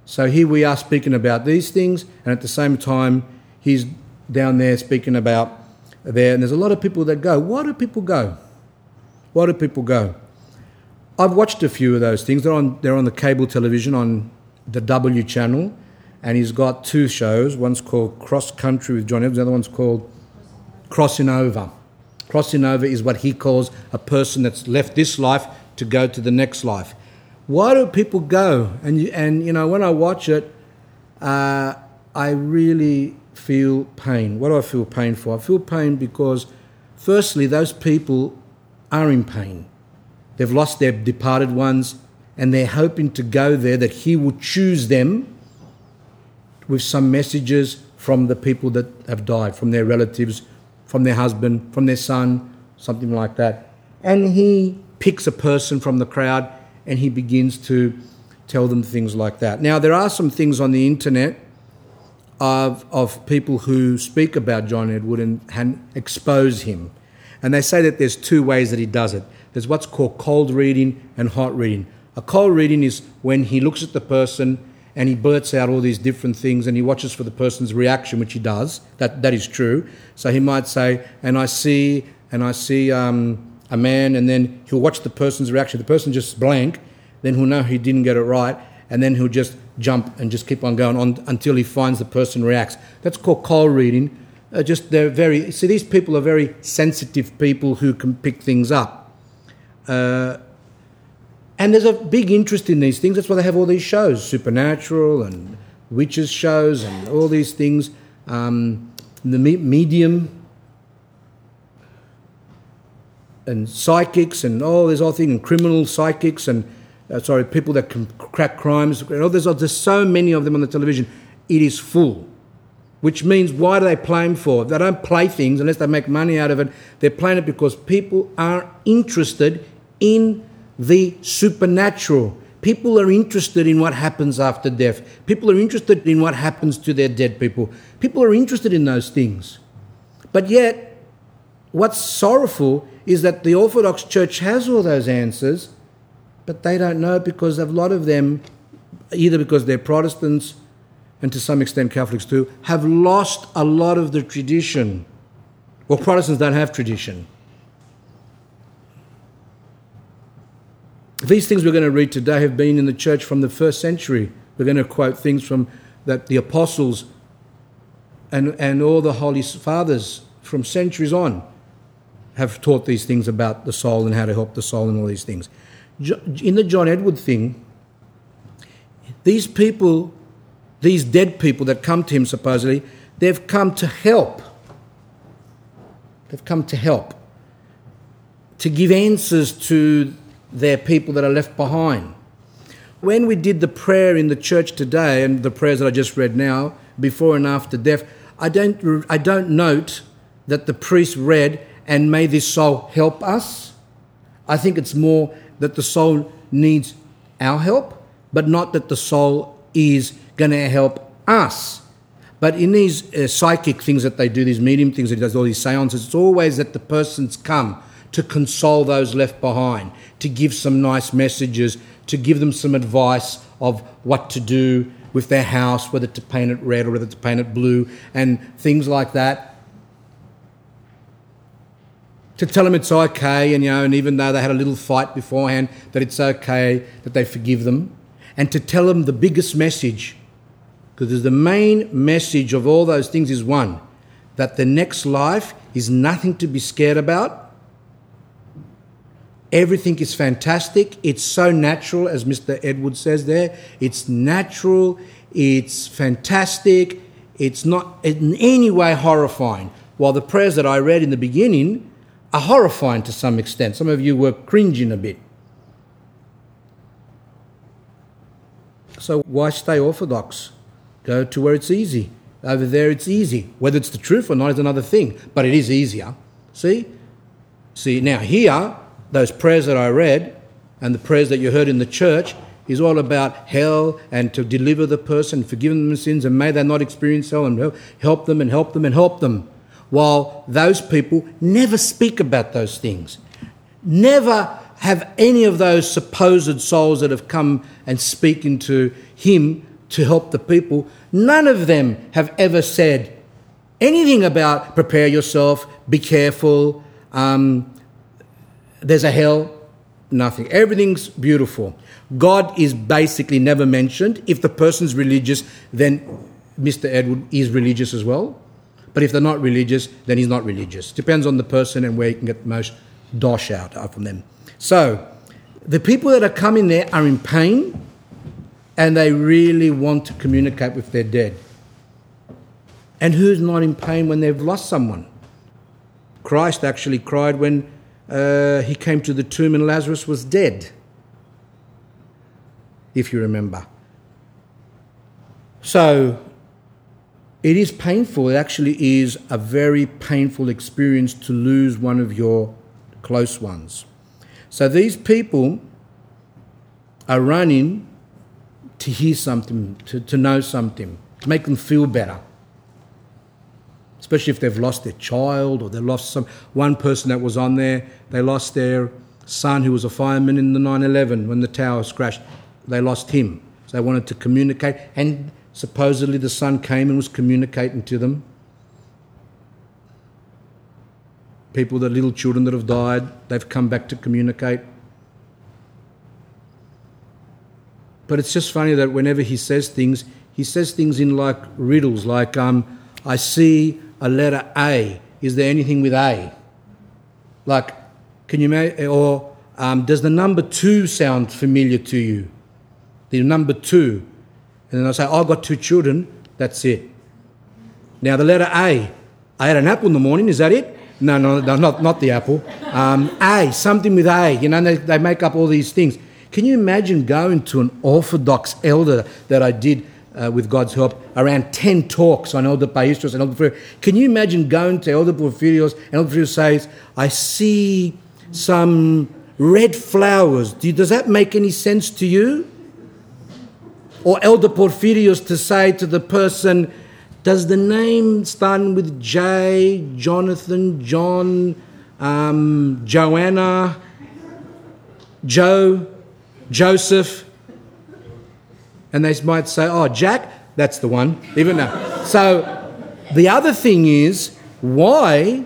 So here we are speaking about these things, and at the same time, he's down there speaking about there. And there's a lot of people that go. Why do people go? Why do people go? I've watched a few of those things. They're on, they're on the cable television on the W channel, and he's got two shows. One's called Cross Country with John Edwards, the other one's called Crossing Over. Crossing over is what he calls a person that's left this life to go to the next life. Why do people go? And, and you know, when I watch it, uh, I really feel pain. What do I feel pain for? I feel pain because, firstly, those people are in pain. They've lost their departed ones, and they're hoping to go there that He will choose them with some messages from the people that have died, from their relatives, from their husband, from their son, something like that. And He picks a person from the crowd and He begins to tell them things like that. Now, there are some things on the internet of, of people who speak about John Edward and, and expose him. And they say that there's two ways that he does it. There's what's called cold reading and hot reading. A cold reading is when he looks at the person and he blurts out all these different things and he watches for the person's reaction, which he does. That, that is true. So he might say, and I see, and I see um, a man, and then he'll watch the person's reaction. The person just blank, then he'll know he didn't get it right, and then he'll just jump and just keep on going on until he finds the person reacts. That's called cold reading. Uh, just they're very see these people are very sensitive people who can pick things up. Uh, and there's a big interest in these things. That's why they have all these shows, supernatural and witches shows and all these things. Um, the medium and psychics and all oh, there's all things and criminal psychics and uh, sorry, people that can crack crimes. There's, there's so many of them on the television. It is full. Which means, why do they play them for? They don't play things unless they make money out of it. They're playing it because people are interested in the supernatural. People are interested in what happens after death. People are interested in what happens to their dead people. People are interested in those things. But yet, what's sorrowful is that the Orthodox Church has all those answers but they don't know because a lot of them, either because they're Protestants and to some extent Catholics too, have lost a lot of the tradition. Well, Protestants don't have tradition. These things we're going to read today have been in the church from the first century. We're going to quote things from that the apostles and, and all the holy fathers from centuries on have taught these things about the soul and how to help the soul and all these things in the John Edward thing, these people, these dead people that come to him supposedly, they've come to help. They've come to help, to give answers to their people that are left behind. When we did the prayer in the church today, and the prayers that I just read now, before and after death, I don't, I don't note that the priest read, and may this soul help us. I think it's more that the soul needs our help, but not that the soul is going to help us. But in these uh, psychic things that they do, these medium things that he does, all these seances, it's always that the person's come to console those left behind, to give some nice messages, to give them some advice of what to do with their house, whether to paint it red or whether to paint it blue, and things like that to tell them it's okay, and you know, and even though they had a little fight beforehand, that it's okay, that they forgive them, and to tell them the biggest message, because the main message of all those things is one, that the next life is nothing to be scared about. Everything is fantastic. It's so natural, as Mr. Edward says there. It's natural. It's fantastic. It's not in any way horrifying. While the prayers that I read in the beginning are horrifying to some extent. Some of you were cringing a bit. So why stay orthodox? Go to where it's easy. Over there it's easy. Whether it's the truth or not is another thing, but it is easier. See? See, now here, those prayers that I read and the prayers that you heard in the church is all about hell and to deliver the person, forgive them their sins, and may they not experience hell, and help them and help them and help them. While those people never speak about those things, never have any of those supposed souls that have come and speaking to him to help the people, none of them have ever said anything about prepare yourself, be careful, um, there's a hell, nothing. Everything's beautiful. God is basically never mentioned. If the person's religious, then Mr. Edward is religious as well. But if they're not religious, then he's not religious. Depends on the person and where you can get the most dosh out from them. So, the people that are coming there are in pain and they really want to communicate with their dead. And who's not in pain when they've lost someone? Christ actually cried when uh, he came to the tomb and Lazarus was dead, if you remember. So it is painful. It actually is a very painful experience to lose one of your close ones. So these people are running to hear something, to, to know something, to make them feel better especially if they've lost their child or they've lost some. One person that was on there, they lost their son who was a fireman in the 9 11 when the towers crashed. They lost him. So they wanted to communicate, and supposedly the son came and was communicating to them. People, the little children that have died, they've come back to communicate. But it's just funny that whenever he says things, he says things in like riddles, like, um, I see a letter A. Is there anything with A? Like, can you make, or um, does the number two sound familiar to you? The number two. And then I say, oh, I've got two children, that's it. Now, the letter A. I had an apple in the morning, is that it? No, no, no not, not the apple. Um, a, something with A. You know, they, they make up all these things. Can you imagine going to an Orthodox elder that I did uh, with God's help, around 10 talks on Elder Paisios and Elder Porphyrios. Can you imagine going to Elder Porphyrios and Elder Porphyrios says, I see some red flowers. does that make any sense to you? Or Elder Porphyrios to say to the person, does the name start with J, Jonathan, John, um, Joanna, Joe, Joseph? And they might say, oh, Jack, that's the one, even now. So the other thing is, why?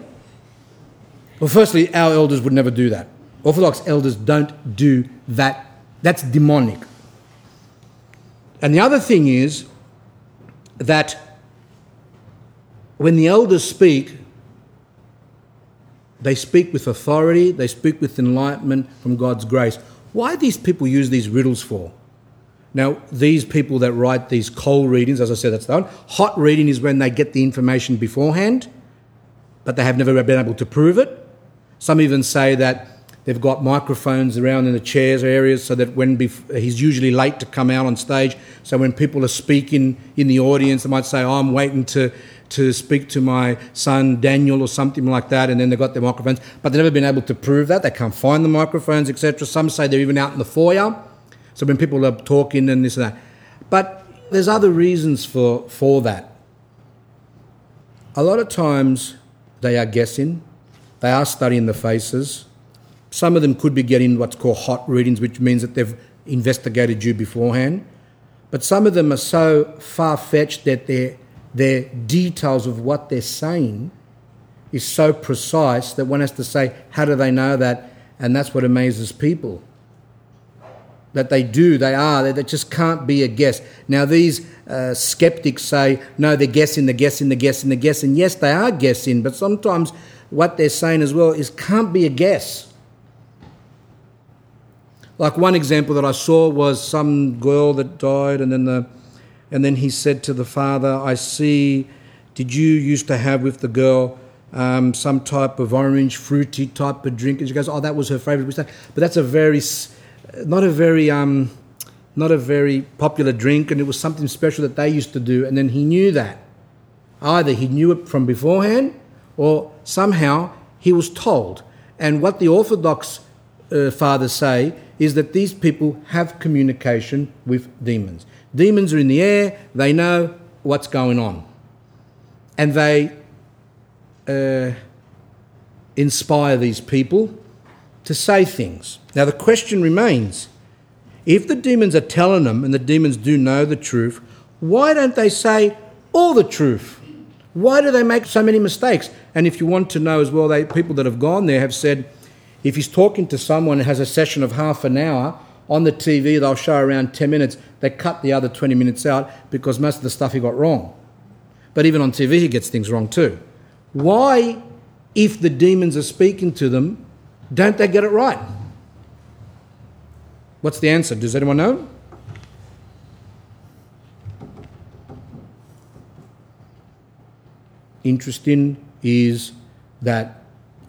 Well, firstly, our elders would never do that. Orthodox elders don't do that. That's demonic. And the other thing is that when the elders speak, they speak with authority, they speak with enlightenment from God's grace. Why these people use these riddles for? Now, these people that write these cold readings, as I said, that's the one. Hot reading is when they get the information beforehand, but they have never been able to prove it. Some even say that they've got microphones around in the chairs areas so that when bef- he's usually late to come out on stage, so when people are speaking in the audience, they might say, oh, I'm waiting to, to speak to my son Daniel or something like that, and then they've got their microphones, but they've never been able to prove that. They can't find the microphones, etc. Some say they're even out in the foyer so when people are talking and this and that. But there's other reasons for, for that. A lot of times they are guessing, they are studying the faces. Some of them could be getting what's called hot readings, which means that they've investigated you beforehand. But some of them are so far fetched that their, their details of what they're saying is so precise that one has to say, How do they know that? And that's what amazes people that they do, they are, they just can't be a guess. Now, these uh, skeptics say, no, they're guessing, they're guessing, they're guessing, they're guessing. Yes, they are guessing, but sometimes what they're saying as well is can't be a guess. Like one example that I saw was some girl that died, and then the, and then he said to the father, "I see. Did you used to have with the girl um, some type of orange fruity type of drink?" And she goes, "Oh, that was her favourite." But that's a very not a very um, not a very popular drink, and it was something special that they used to do. And then he knew that. Either he knew it from beforehand, or somehow he was told. And what the Orthodox uh, fathers say is that these people have communication with demons. Demons are in the air, they know what's going on. And they uh, inspire these people to say things. Now, the question remains if the demons are telling them and the demons do know the truth, why don't they say all the truth? Why do they make so many mistakes? And if you want to know as well, they, people that have gone there have said if he's talking to someone and has a session of half an hour, on the TV they'll show around 10 minutes, they cut the other 20 minutes out because most of the stuff he got wrong. But even on TV, he gets things wrong too. Why, if the demons are speaking to them, don't they get it right? What's the answer? Does anyone know? Interesting is that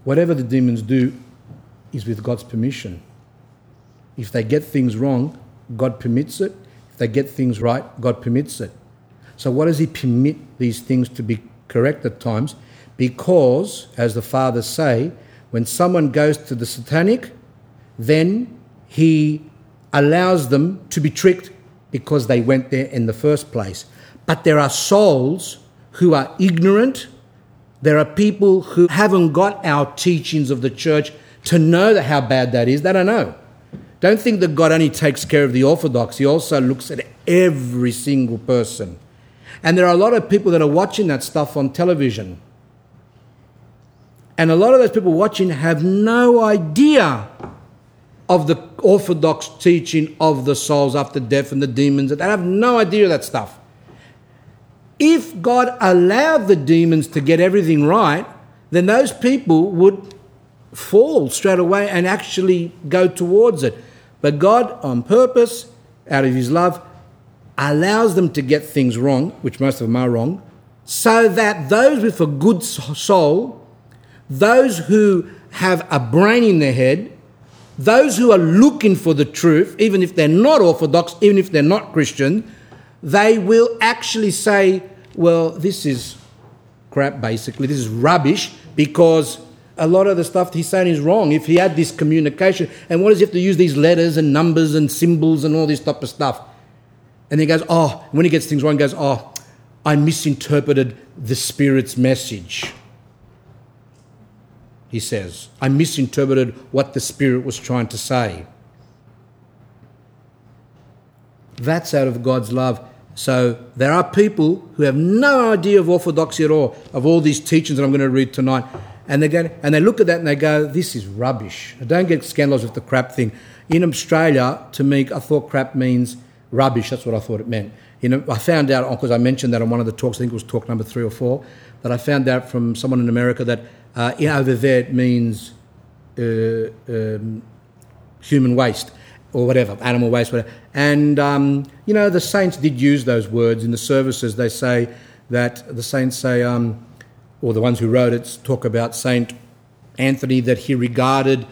whatever the demons do is with God's permission. If they get things wrong, God permits it. If they get things right, God permits it. So, why does He permit these things to be correct at times? Because, as the fathers say, when someone goes to the satanic, then He allows them to be tricked because they went there in the first place. But there are souls who are ignorant. There are people who haven't got our teachings of the church to know how bad that is. They don't know. Don't think that God only takes care of the Orthodox, He also looks at every single person. And there are a lot of people that are watching that stuff on television. And a lot of those people watching have no idea of the Orthodox teaching of the souls after death and the demons. They have no idea of that stuff. If God allowed the demons to get everything right, then those people would fall straight away and actually go towards it. But God, on purpose, out of His love, allows them to get things wrong, which most of them are wrong, so that those with a good soul, those who have a brain in their head, those who are looking for the truth, even if they're not Orthodox, even if they're not Christian, they will actually say, well, this is crap, basically. This is rubbish because a lot of the stuff he's saying is wrong. If he had this communication, and what does he have to use these letters and numbers and symbols and all this type of stuff? And he goes, oh, when he gets things wrong, he goes, oh, I misinterpreted the Spirit's message. He says, I misinterpreted what the Spirit was trying to say. That's out of God's love. So there are people who have no idea of orthodoxy at all, of all these teachings that I'm going to read tonight. And they, go, and they look at that and they go, this is rubbish. I don't get scandalised with the crap thing. In Australia, to me, I thought crap means rubbish. That's what I thought it meant. You know, I found out, because I mentioned that on one of the talks, I think it was talk number three or four, that I found out from someone in America that uh, over there it means uh, um, human waste or whatever, animal waste, whatever. And, um, you know, the saints did use those words in the services. They say that, the saints say, um, or the ones who wrote it talk about Saint Anthony that he regarded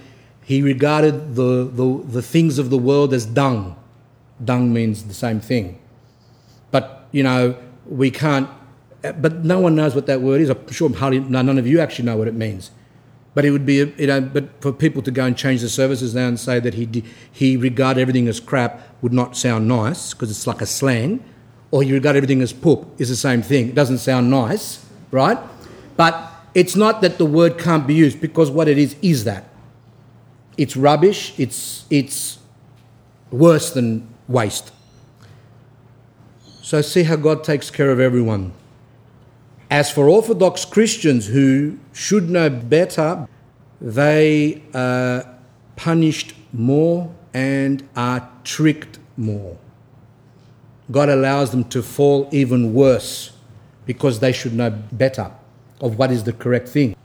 he regarded the, the, the things of the world as dung. Dung means the same thing. But, you know, we can't, Uh, but no one knows what that word is. I'm sure hardly, none of you actually know what it means. But it would be, you know, but for people to go and change the services now and say that he, he regarded everything as crap would not sound nice because it's like a slang. Or he regarded everything as poop is the same thing. It doesn't sound nice, right? But it's not that the word can't be used because what it is is that. It's rubbish, it's, it's worse than waste. So see how God takes care of everyone. As for Orthodox Christians who should know better, they are punished more and are tricked more. God allows them to fall even worse because they should know better of what is the correct thing.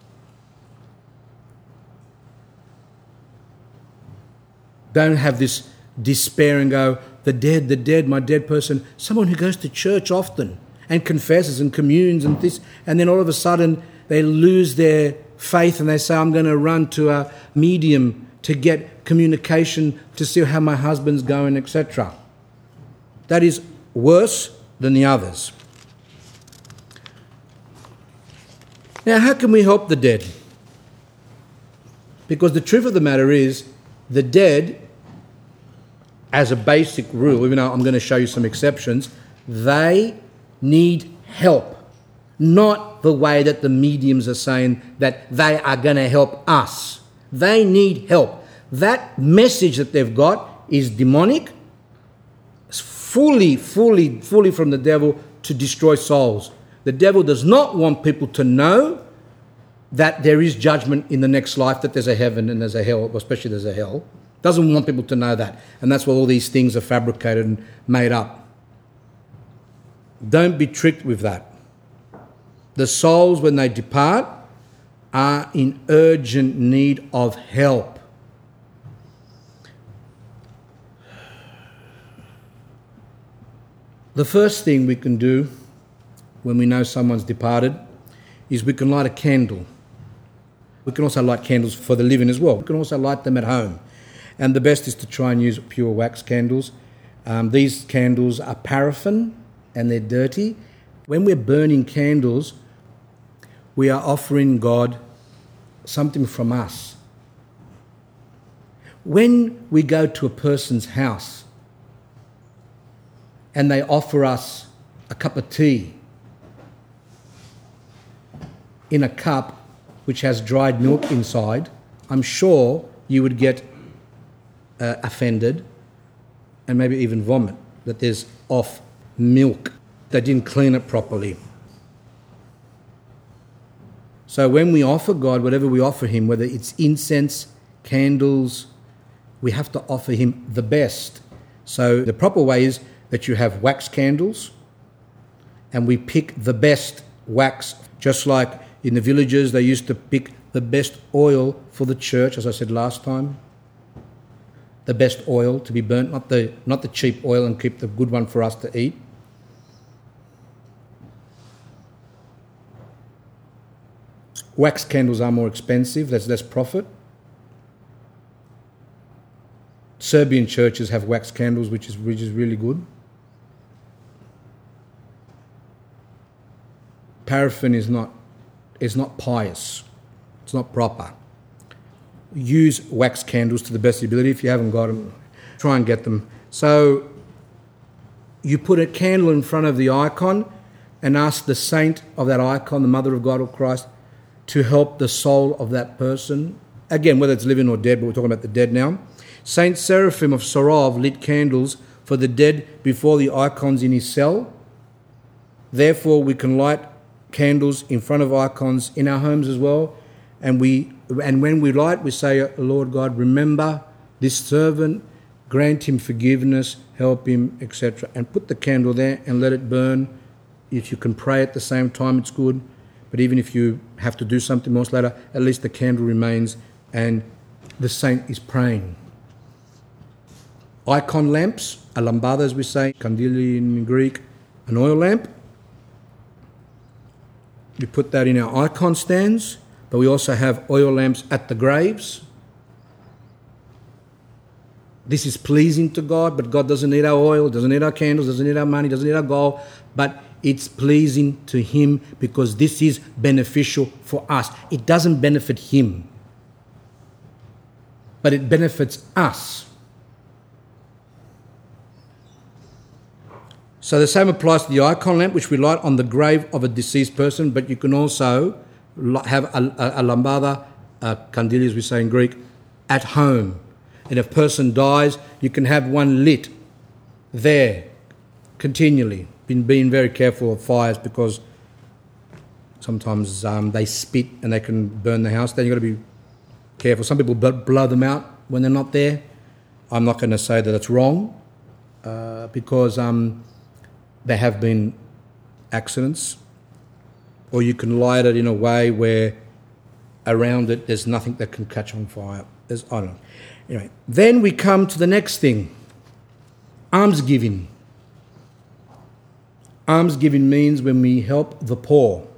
Don't have this despair and oh, go, the dead, the dead, my dead person. Someone who goes to church often and confesses and communes and this, and then all of a sudden they lose their faith and they say, I'm going to run to a medium to get communication to see how my husband's going, etc. That is worse than the others. Now, how can we help the dead? Because the truth of the matter is, the dead, as a basic rule, even though I'm going to show you some exceptions, they need help. Not the way that the mediums are saying that they are going to help us. They need help. That message that they've got is demonic, it's fully, fully, fully from the devil to destroy souls. The devil does not want people to know that there is judgment in the next life, that there's a heaven and there's a hell, especially there's a hell. Doesn't want people to know that. And that's why all these things are fabricated and made up. Don't be tricked with that. The souls, when they depart, are in urgent need of help. The first thing we can do when we know someone's departed is we can light a candle. We can also light candles for the living as well. We can also light them at home. And the best is to try and use pure wax candles. Um, these candles are paraffin and they're dirty. When we're burning candles, we are offering God something from us. When we go to a person's house and they offer us a cup of tea in a cup which has dried milk inside, I'm sure you would get uh, offended and maybe even vomit that there's off milk. They didn't clean it properly. So when we offer God whatever we offer Him, whether it's incense, candles, we have to offer Him the best. So the proper way is that you have wax candles and we pick the best wax, just like in the villages, they used to pick the best oil for the church, as I said last time. The best oil to be burnt, not the, not the cheap oil, and keep the good one for us to eat. Wax candles are more expensive, there's less profit. Serbian churches have wax candles, which is, which is really good. Paraffin is not is not pious. It's not proper. Use wax candles to the best ability. If you haven't got them, try and get them. So you put a candle in front of the icon and ask the saint of that icon, the Mother of God or Christ, to help the soul of that person. Again, whether it's living or dead, but we're talking about the dead now. Saint Seraphim of Sarov lit candles for the dead before the icons in his cell. Therefore, we can light candles in front of icons in our homes as well. And we and when we light, we say, Lord God, remember this servant, grant him forgiveness, help him, etc. And put the candle there and let it burn. If you can pray at the same time, it's good. But even if you have to do something else later, at least the candle remains and the saint is praying. Icon lamps, a lambada as we say, candili in Greek, an oil lamp we put that in our icon stands, but we also have oil lamps at the graves. This is pleasing to God, but God doesn't need our oil, doesn't need our candles, doesn't need our money, doesn't need our gold, but it's pleasing to Him because this is beneficial for us. It doesn't benefit Him, but it benefits us. So the same applies to the icon lamp, which we light on the grave of a deceased person, but you can also have a, a, a lambada, a as we say in Greek, at home. And if a person dies, you can have one lit there continually. Been being very careful of fires because sometimes um, they spit and they can burn the house. Then you've got to be careful. Some people blow them out when they're not there. I'm not going to say that it's wrong uh, because um, there have been accidents, or you can light it in a way where around it there's nothing that can catch on fire. There's, I don't know. Anyway, then we come to the next thing almsgiving. Almsgiving means when we help the poor.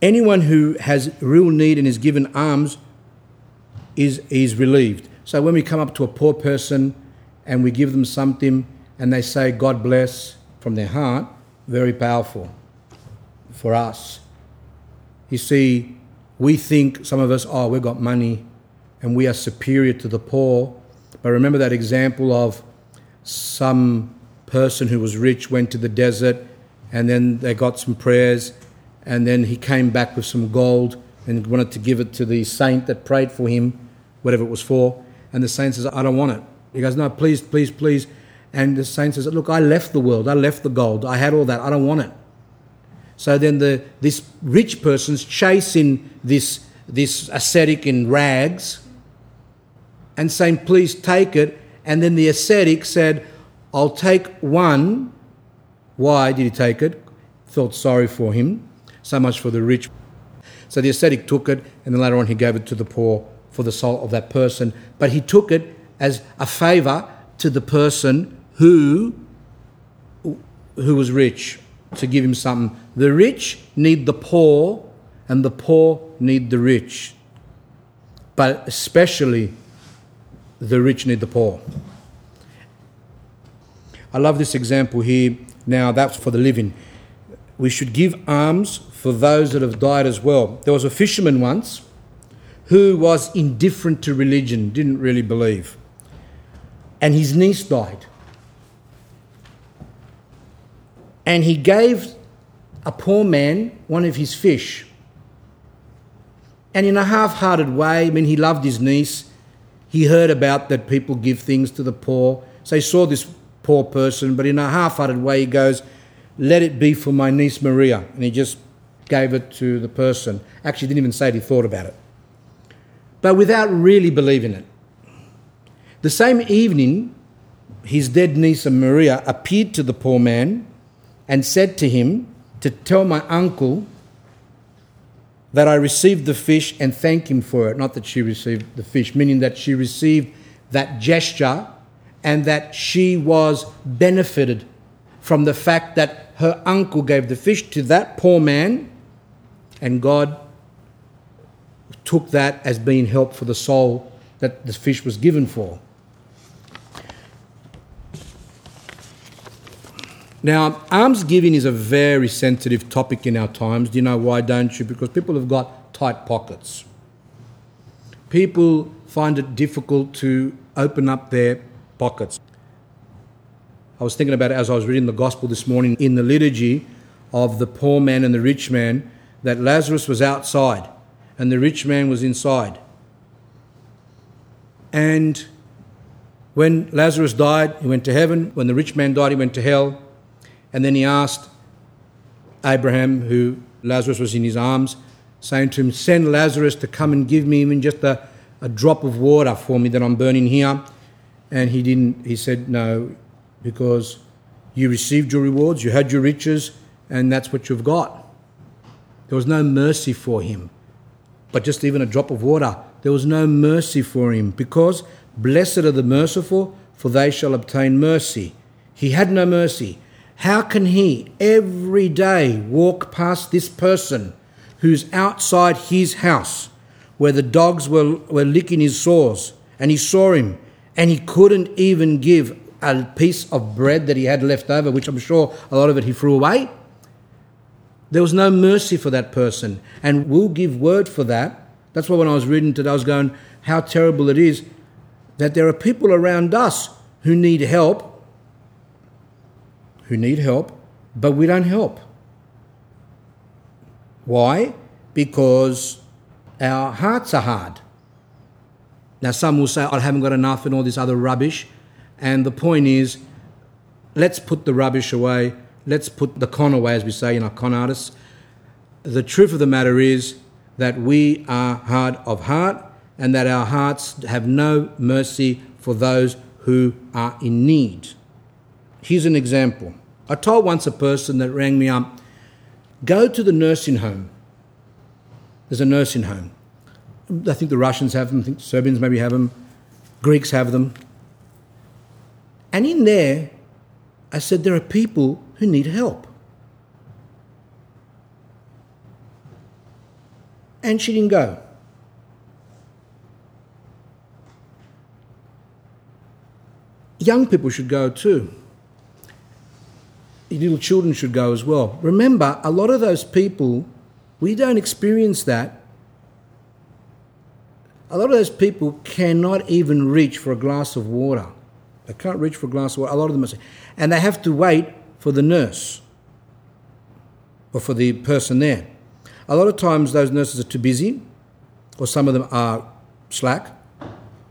Anyone who has real need and is given alms is, is relieved. So when we come up to a poor person and we give them something and they say, God bless from their heart, very powerful for us. You see, we think, some of us, oh, we've got money and we are superior to the poor. But remember that example of some person who was rich went to the desert and then they got some prayers and then he came back with some gold and wanted to give it to the saint that prayed for him, whatever it was for. And the saint says, I don't want it. He goes, No, please, please, please. And the saint says, Look, I left the world, I left the gold, I had all that, I don't want it. So then the, this rich person's chasing this, this ascetic in rags and saying, Please take it. And then the ascetic said, I'll take one. Why did he take it? Felt sorry for him. So much for the rich. So the ascetic took it, and then later on he gave it to the poor for the soul of that person. But he took it as a favour to the person who, who was rich, to give him something. The rich need the poor, and the poor need the rich. But especially the rich need the poor. I love this example here. Now, that's for the living. We should give alms for those that have died as well. There was a fisherman once who was indifferent to religion, didn't really believe. And his niece died. And he gave a poor man one of his fish. And in a half hearted way, I mean, he loved his niece. He heard about that people give things to the poor. So he saw this poor person, but in a half hearted way, he goes, Let it be for my niece Maria. And he just gave it to the person. Actually, didn't even say it, he thought about it. But without really believing it. The same evening, his dead niece Maria appeared to the poor man and said to him to tell my uncle that I received the fish and thank him for it. Not that she received the fish, meaning that she received that gesture and that she was benefited from the fact that her uncle gave the fish to that poor man and God took that as being help for the soul that the fish was given for. Now, almsgiving is a very sensitive topic in our times. Do you know why, don't you? Because people have got tight pockets. People find it difficult to open up their pockets. I was thinking about it as I was reading the gospel this morning in the liturgy of the poor man and the rich man that Lazarus was outside and the rich man was inside. And when Lazarus died, he went to heaven. When the rich man died, he went to hell. And then he asked Abraham, who Lazarus was in his arms, saying to him, Send Lazarus to come and give me even just a, a drop of water for me that I'm burning here. And he didn't, he said, No, because you received your rewards, you had your riches, and that's what you've got. There was no mercy for him. But just even a drop of water, there was no mercy for him, because blessed are the merciful, for they shall obtain mercy. He had no mercy. How can he every day walk past this person who's outside his house where the dogs were, were licking his sores and he saw him and he couldn't even give a piece of bread that he had left over, which I'm sure a lot of it he threw away? There was no mercy for that person. And we'll give word for that. That's why when I was reading today, I was going, how terrible it is that there are people around us who need help who need help, but we don't help. Why? Because our hearts are hard. Now, some will say, I haven't got enough and all this other rubbish. And the point is, let's put the rubbish away. Let's put the con away, as we say in our con artists. The truth of the matter is that we are hard of heart and that our hearts have no mercy for those who are in need. Here's an example. I told once a person that rang me up, go to the nursing home. There's a nursing home. I think the Russians have them, I think Serbians maybe have them, Greeks have them. And in there, I said, there are people who need help. And she didn't go. Young people should go too little children should go as well. Remember, a lot of those people, we don't experience that A lot of those people cannot even reach for a glass of water. They can't reach for a glass of water. A lot of them are, and they have to wait for the nurse or for the person there. A lot of times those nurses are too busy, or some of them are slack,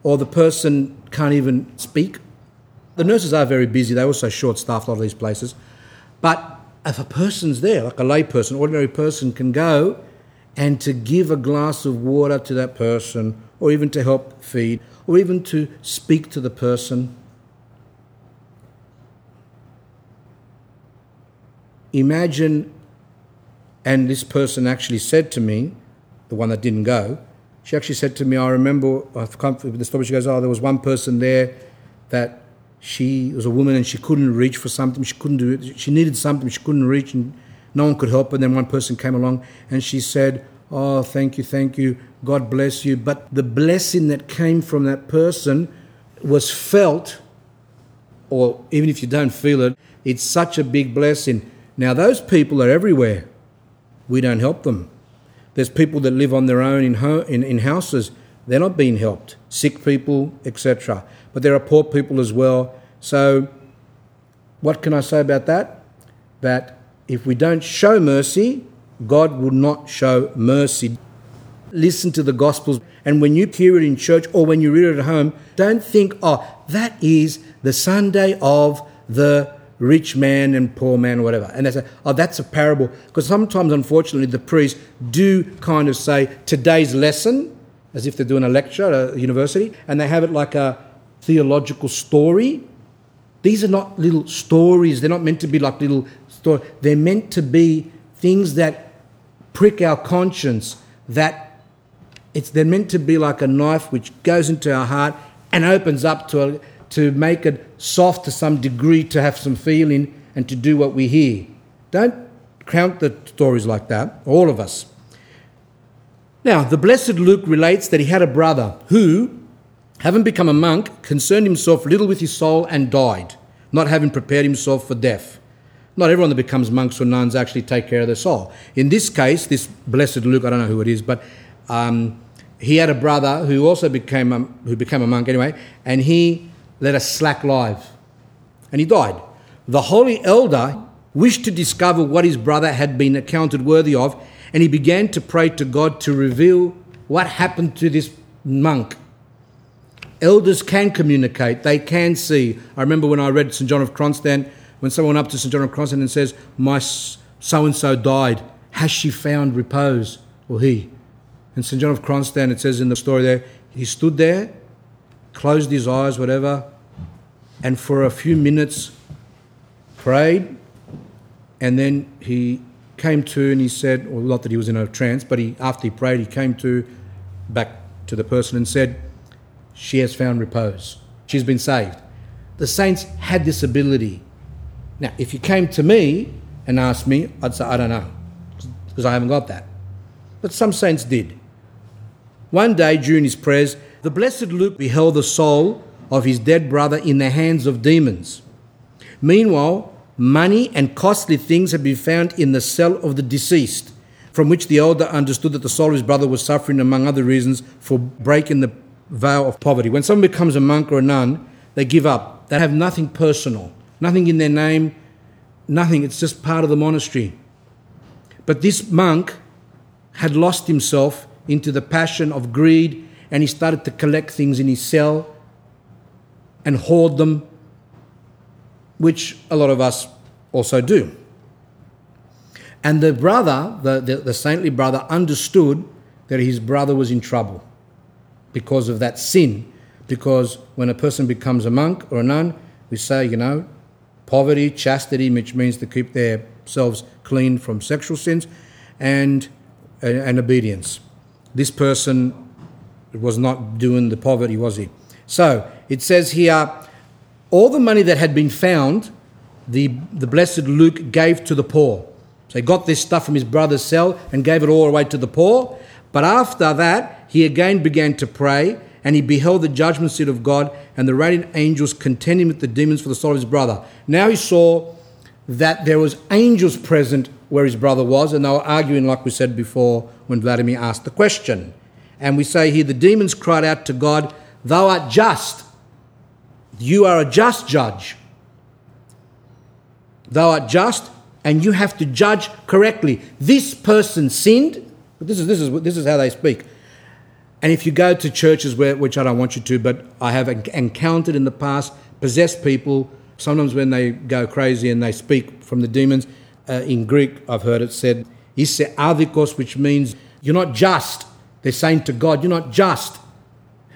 or the person can't even speak. The nurses are very busy, they're also short staffed, a lot of these places. But if a person's there, like a lay person, ordinary person can go and to give a glass of water to that person or even to help feed, or even to speak to the person. Imagine, and this person actually said to me, the one that didn't go, she actually said to me, I remember, I've come with the story, she goes, Oh, there was one person there that she was a woman and she couldn't reach for something, she couldn't do it, she needed something, she couldn't reach, and no one could help her. And then one person came along and she said, Oh, thank you, thank you. God bless you. But the blessing that came from that person was felt, or even if you don't feel it, it's such a big blessing. Now, those people are everywhere. We don't help them. There's people that live on their own in, ho- in, in houses, they're not being helped. Sick people, etc. But there are poor people as well. So, what can I say about that? That if we don't show mercy, God will not show mercy. Listen to the Gospels, and when you hear it in church or when you read it at home, don't think, oh, that is the Sunday of the rich man and poor man or whatever. And they say, oh, that's a parable. Because sometimes, unfortunately, the priests do kind of say today's lesson, as if they're doing a lecture at a university, and they have it like a theological story. These are not little stories. They're not meant to be like little stories. They're meant to be things that prick our conscience that it's they're meant to be like a knife which goes into our heart and opens up to a, to make it soft to some degree to have some feeling and to do what we hear. Don't count the stories like that, all of us. Now, the blessed Luke relates that he had a brother who, having become a monk, concerned himself little with his soul and died, not having prepared himself for death. Not everyone that becomes monks or nuns actually take care of their soul. In this case, this blessed Luke, I don't know who it is, but um, he had a brother who also became a, who became a monk anyway, and he led a slack life, and he died. The holy elder wished to discover what his brother had been accounted worthy of, and he began to pray to God to reveal what happened to this monk. Elders can communicate; they can see. I remember when I read St John of Kronstadt when someone went up to St. John of Kronstadt and says, My so and so died, has she found repose? Or he. And St. John of Kronstadt, it says in the story there, he stood there, closed his eyes, whatever, and for a few minutes prayed, and then he came to and he said, well, not that he was in a trance, but he, after he prayed, he came to back to the person and said, She has found repose. She's been saved. The saints had this ability now, if you came to me and asked me, I'd say, I don't know, because I haven't got that. But some saints did. One day during his prayers, the blessed Luke beheld the soul of his dead brother in the hands of demons. Meanwhile, money and costly things had been found in the cell of the deceased, from which the elder understood that the soul of his brother was suffering, among other reasons, for breaking the vow of poverty. When someone becomes a monk or a nun, they give up. They have nothing personal nothing in their name, nothing. It's just part of the monastery. But this monk had lost himself into the passion of greed and he started to collect things in his cell and hoard them, which a lot of us also do. And the brother, the, the, the, saintly brother, understood that his brother was in trouble because of that sin. Because when a person becomes a monk or a nun, we say, you know, poverty, chastity, which means to keep themselves clean from sexual sins, and, uh, and obedience. This person was not doing the poverty, was he? So it says here, all the money that had been found, the, the blessed Luke gave to the poor. So he got this stuff from his brother's cell and gave it all away to the poor. But after that, he again began to pray and he beheld the judgment seat of God and the radiant angels contending with the demons for the soul of his brother. Now he saw that there was angels present where his brother was, and they were arguing, like we said before, when Vladimir asked the question. And we say here, the demons cried out to God, Thou art just. You are a just judge. Thou art just, and you have to judge correctly. This person sinned. This is, this is, this is how they speak. And if you go to churches where, which I don't want you to, but I have encountered in the past possessed people, sometimes when they go crazy and they speak from the demons, uh, in Greek, I've heard it said, isse adikos, which means you're not just. They're saying to God, you're not just.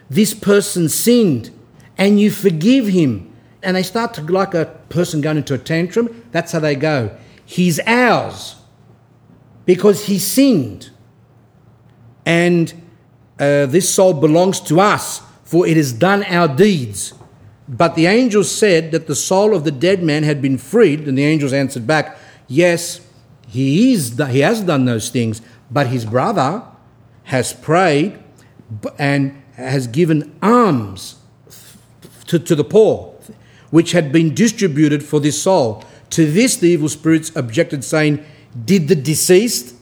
This person sinned and you forgive him. And they start to, like a person going into a tantrum, that's how they go. He's ours because he sinned. And uh, this soul belongs to us, for it has done our deeds. But the angels said that the soul of the dead man had been freed, and the angels answered back, Yes, he, is, he has done those things, but his brother has prayed and has given alms to, to the poor, which had been distributed for this soul. To this, the evil spirits objected, saying, Did the deceased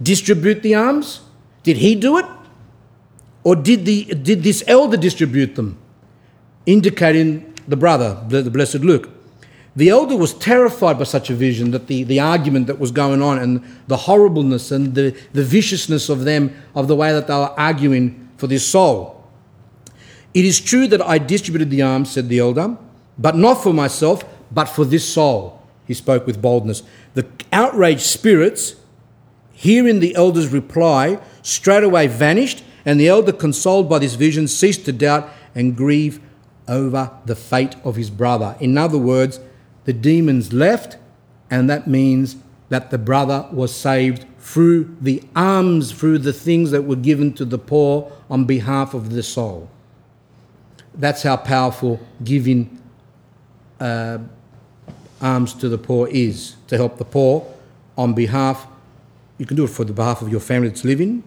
distribute the alms? Did he do it? Or did, the, did this elder distribute them? Indicating the brother, the, blessed Luke. The elder was terrified by such a vision that the, the argument that was going on and the horribleness and the, the viciousness of them, of the way that they were arguing for this soul. It is true that I distributed the alms, said the elder, but not for myself, but for this soul. He spoke with boldness. The outraged spirits, hearing the elder's reply, straightway vanished, and the elder, consoled by this vision, ceased to doubt and grieve over the fate of his brother. In other words, the demons left, and that means that the brother was saved through the alms, through the things that were given to the poor on behalf of the soul. That's how powerful giving uh, alms to the poor is to help the poor on behalf. You can do it for the behalf of your family that's living,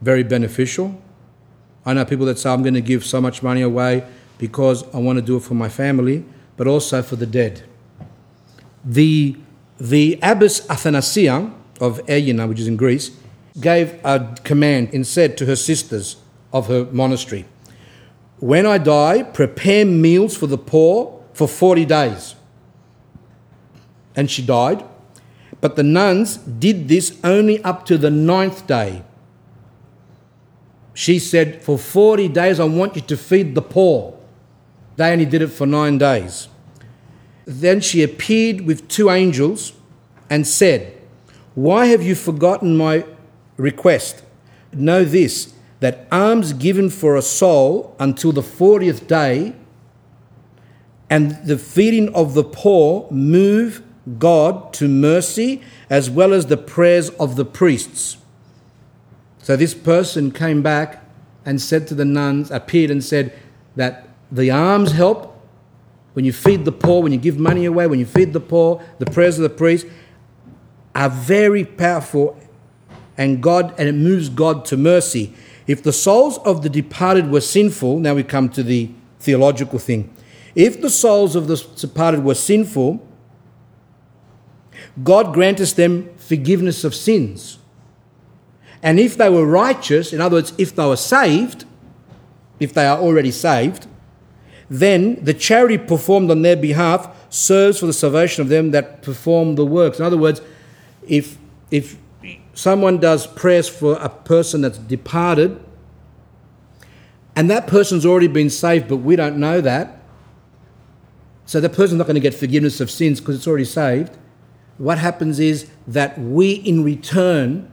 very beneficial. I know people that say, I'm going to give so much money away because I want to do it for my family, but also for the dead the, the abbess Athanasia of Aegina, which is in Greece, gave a command and said to her sisters of her monastery, When I die, prepare meals for the poor for 40 days. And she died. But the nuns did this only up to the ninth day. She said, For 40 days, I want you to feed the poor. They only did it for nine days. Then she appeared with two angels and said, Why have you forgotten my request? Know this, that alms given for a soul until the 40th day and the feeding of the poor move God to mercy as well as the prayers of the priests. So this person came back and said to the nuns, appeared and said that the alms help when you feed the poor, when you give money away, when you feed the poor, the prayers of the priest are very powerful and God and it moves God to mercy. If the souls of the departed were sinful, now we come to the theological thing. If the souls of the departed were sinful, God grants them forgiveness of sins. And if they were righteous, in other words, if they were saved, if they are already saved, then the charity performed on their behalf serves for the salvation of them that perform the works. In other words, if, if someone does prayers for a person that's departed, and that person's already been saved, but we don't know that, so the person's not going to get forgiveness of sins because it's already saved. What happens is that we, in return,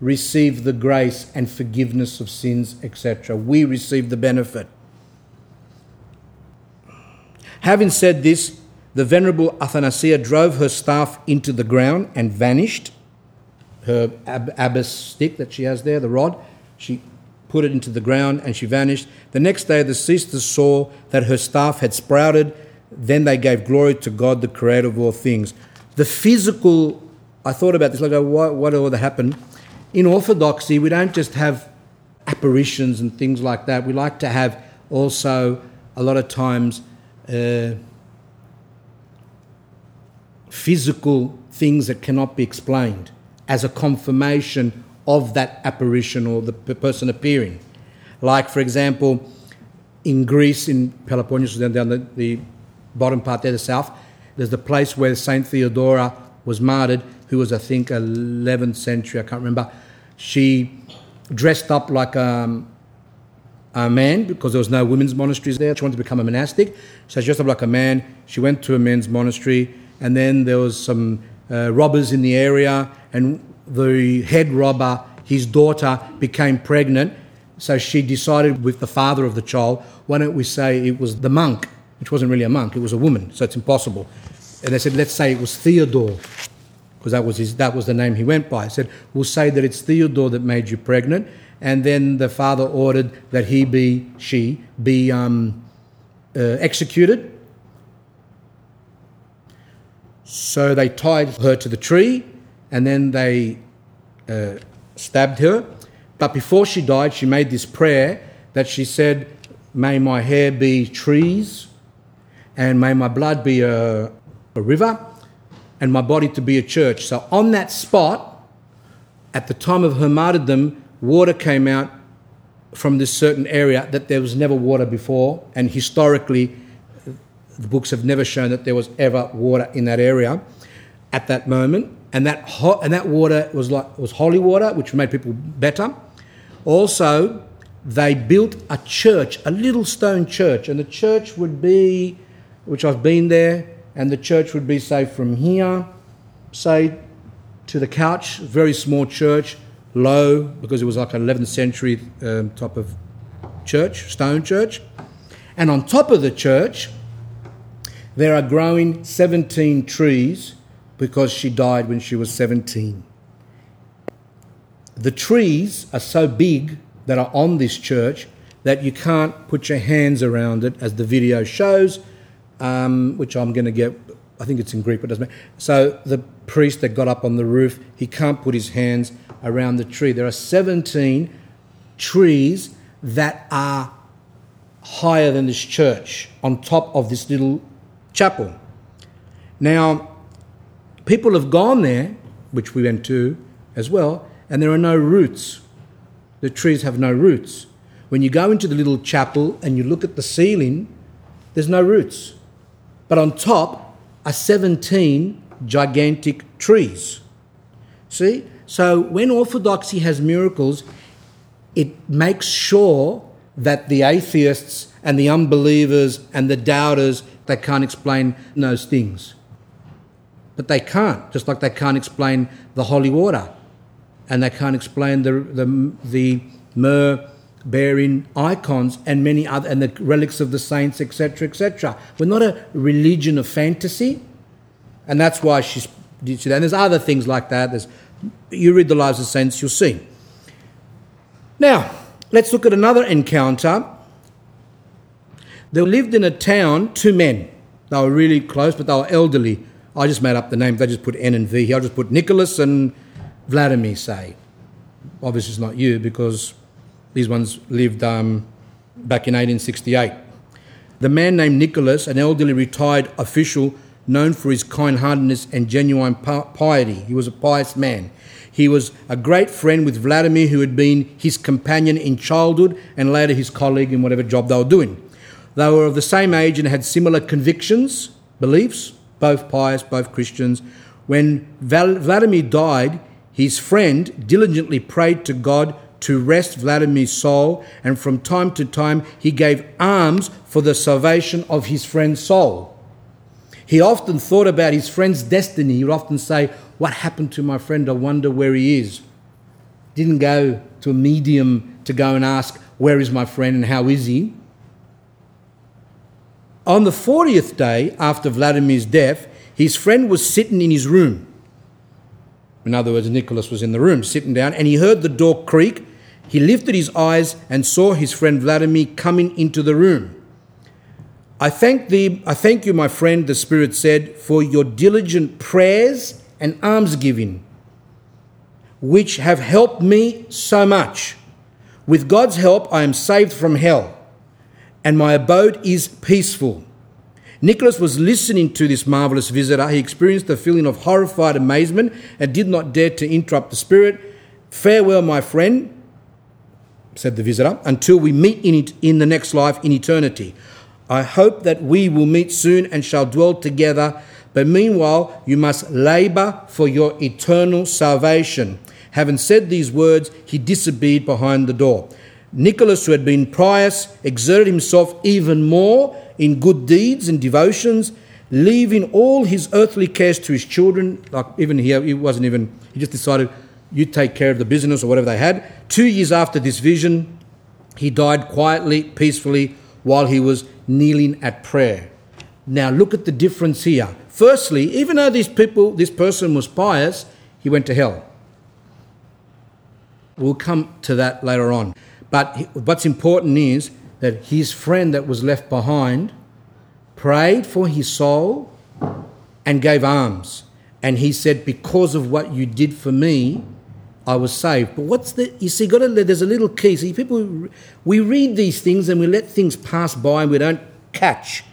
receive the grace and forgiveness of sins, etc. We receive the benefit. Having said this, the Venerable Athanasia drove her staff into the ground and vanished. Her ab- abbess stick that she has there, the rod, she put it into the ground and she vanished. The next day, the sisters saw that her staff had sprouted. Then they gave glory to God, the creator of all things. The physical, I thought about this, I like, what, what would happen? In Orthodoxy, we don't just have apparitions and things like that. We like to have also, a lot of times, uh, physical things that cannot be explained as a confirmation of that apparition or the person appearing. Like, for example, in Greece, in Peloponnesus, down, down the, the bottom part there, the south, there's the place where Saint Theodora was martyred, who was, I think, 11th century, I can't remember. She dressed up like um, a man because there was no women's monasteries there. She wanted to become a monastic, so she dressed up like a man. She went to a men's monastery, and then there was some uh, robbers in the area, and the head robber, his daughter, became pregnant. So she decided with the father of the child, why don't we say it was the monk, which wasn't really a monk, it was a woman, so it's impossible. And they said, let's say it was Theodore, because that was, his, that was the name he went by. I said, we'll say that it's Theodore that made you pregnant. And then the father ordered that he be, she, be um, uh, executed. So they tied her to the tree and then they uh, stabbed her. But before she died, she made this prayer that she said, May my hair be trees, and may my blood be a, a river, and my body to be a church. So on that spot, at the time of her martyrdom, water came out from this certain area that there was never water before, and historically, the books have never shown that there was ever water in that area at that moment. And that hot, and that water was like was holy water, which made people better. Also, they built a church, a little stone church, and the church would be, which I've been there, and the church would be say from here, say to the couch, very small church, low because it was like an 11th century um, type of church, stone church. And on top of the church, there are growing 17 trees because she died when she was 17. The trees are so big that are on this church that you can't put your hands around it, as the video shows, um, which I'm going to get. I think it's in Greek, but it doesn't matter. So the priest that got up on the roof, he can't put his hands around the tree. There are 17 trees that are higher than this church on top of this little chapel. Now, people have gone there, which we went to as well, and there are no roots. The trees have no roots. When you go into the little chapel and you look at the ceiling, there's no roots. But on top are 17 gigantic trees. See? So when orthodoxy has miracles, it makes sure that the atheists and the unbelievers and the doubters they can't explain those things. But they can't, just like they can't explain the holy water and they can't explain the, the, the myrrh bearing icons and many other and the relics of the saints etc etc we're not a religion of fantasy and that's why she's and there's other things like that. There's you read the lives of saints you'll see. Now let's look at another encounter. There lived in a town two men. They were really close but they were elderly. I just made up the names. They just put n and v here. I'll just put nicholas and vladimir say. Obviously it's not you because these ones lived um, back in 1868. The man named Nicholas, an elderly retired official known for his kind heartedness and genuine piety, he was a pious man. He was a great friend with Vladimir, who had been his companion in childhood and later his colleague in whatever job they were doing. They were of the same age and had similar convictions, beliefs, both pious, both Christians. When Vladimir died, his friend diligently prayed to God to rest Vladimir's soul, and from time to time he gave alms for the salvation of his friend's soul. He often thought about his friend's destiny. He would often say, What happened to my friend? I wonder where he is. Didn't go to a medium to go and ask, Where is my friend and how is he? On the 40th day after Vladimir's death, his friend was sitting in his room. In other words, Nicholas was in the room sitting down and he heard the door creak he lifted his eyes and saw his friend Vladimir coming into the room. I thank thee, I thank you, my friend, the Spirit said, for your diligent prayers and almsgiving, which have helped me so much. With God's help, I am saved from hell, and my abode is peaceful. Nicholas was listening to this marvelous visitor. He experienced a feeling of horrified amazement and did not dare to interrupt the Spirit Farewell, my friend, said the visitor, until we meet in, it, in the next life in eternity. I hope that we will meet soon and shall dwell together, but meanwhile you must labour for your eternal salvation. Having said these words, he disappeared behind the door. Nicholas, who had been pious, exerted himself even more in good deeds and devotions, leaving all his earthly cares to his children. Like even here, he wasn't even, he just decided, you take care of the business or whatever they had. Two years after this vision, he died quietly, peacefully, while he was kneeling at prayer. Now look at the difference here. Firstly, even though these people, this person was pious, he went to hell. We'll come to that later on. But what's important is that his friend that was left behind prayed for his soul and gave alms. And he said, Because of what you did for me, I was saved. But what's the, you see, got to, there's a little key. See, people, we read these things and we let things pass by and we don't catch.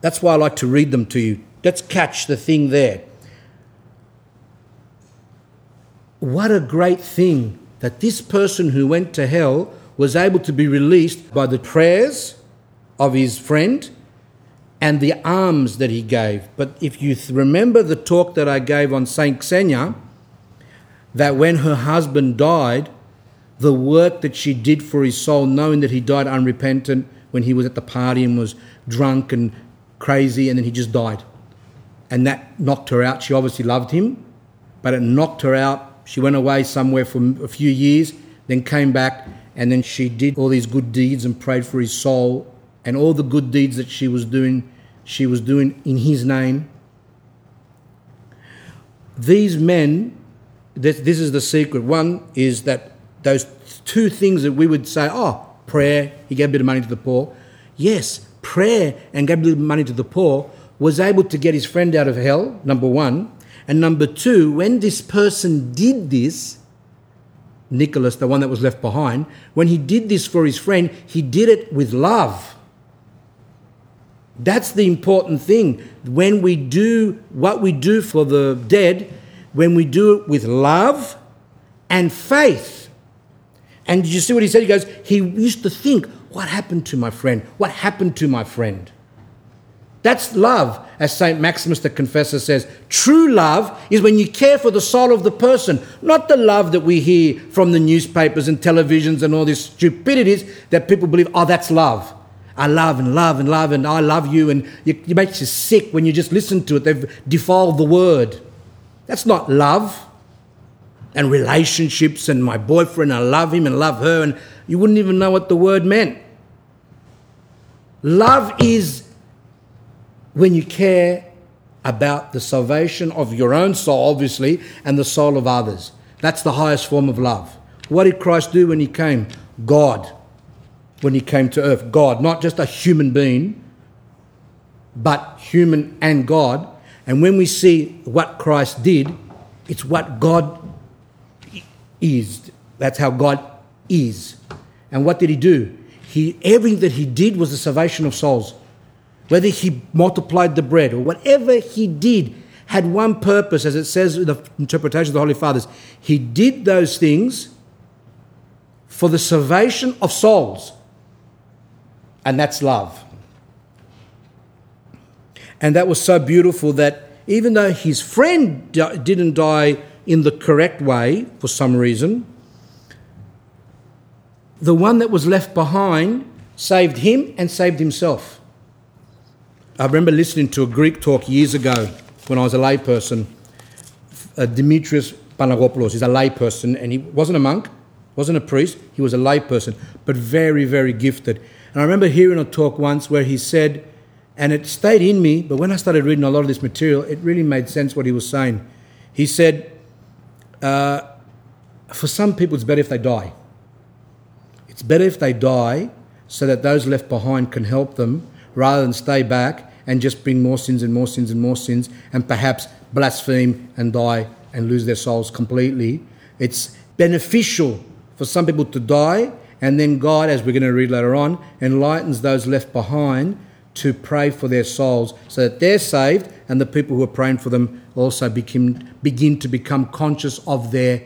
That's why I like to read them to you. Let's catch the thing there. What a great thing that this person who went to hell was able to be released by the prayers of his friend and the alms that he gave. But if you remember the talk that I gave on Saint Xenia, that when her husband died, the work that she did for his soul, knowing that he died unrepentant when he was at the party and was drunk and crazy, and then he just died. And that knocked her out. She obviously loved him, but it knocked her out. She went away somewhere for a few years, then came back, and then she did all these good deeds and prayed for his soul. And all the good deeds that she was doing, she was doing in his name. These men this, this is the secret. One is that those two things that we would say, oh, prayer, he gave a bit of money to the poor. Yes, prayer and gave a of money to the poor was able to get his friend out of hell, number one. And number two, when this person did this, Nicholas, the one that was left behind, when he did this for his friend, he did it with love. That's the important thing. When we do what we do for the dead, when we do it with love and faith. And did you see what he said? He goes, he used to think, what happened to my friend? What happened to my friend? That's love, as St. Maximus the Confessor says. True love is when you care for the soul of the person, not the love that we hear from the newspapers and televisions and all these stupidities that people believe, oh, that's love. I love and love and love and I love you, and it makes you sick when you just listen to it. They've defiled the word. That's not love and relationships and my boyfriend, I love him and love her, and you wouldn't even know what the word meant. Love is when you care about the salvation of your own soul, obviously, and the soul of others. That's the highest form of love. What did Christ do when he came? God. When he came to earth, God, not just a human being, but human and God. And when we see what Christ did, it's what God is. That's how God is. And what did he do? He everything that he did was the salvation of souls. Whether he multiplied the bread or whatever he did had one purpose, as it says in the interpretation of the Holy Fathers. He did those things for the salvation of souls. And that's love. And that was so beautiful that even though his friend didn't die in the correct way for some reason, the one that was left behind saved him and saved himself. I remember listening to a Greek talk years ago when I was a layperson. Uh, Demetrius Panagopoulos is a layperson, and he wasn't a monk, wasn't a priest, he was a layperson, but very, very gifted. And I remember hearing a talk once where he said and it stayed in me, but when I started reading a lot of this material, it really made sense what he was saying. He said, uh, for some people, it's better if they die. It's better if they die so that those left behind can help them rather than stay back and just bring more sins and more sins and more sins and perhaps blaspheme and die and lose their souls completely. It's beneficial for some people to die, and then God, as we're going to read later on, enlightens those left behind to pray for their souls so that they're saved and the people who are praying for them also begin, to become conscious of their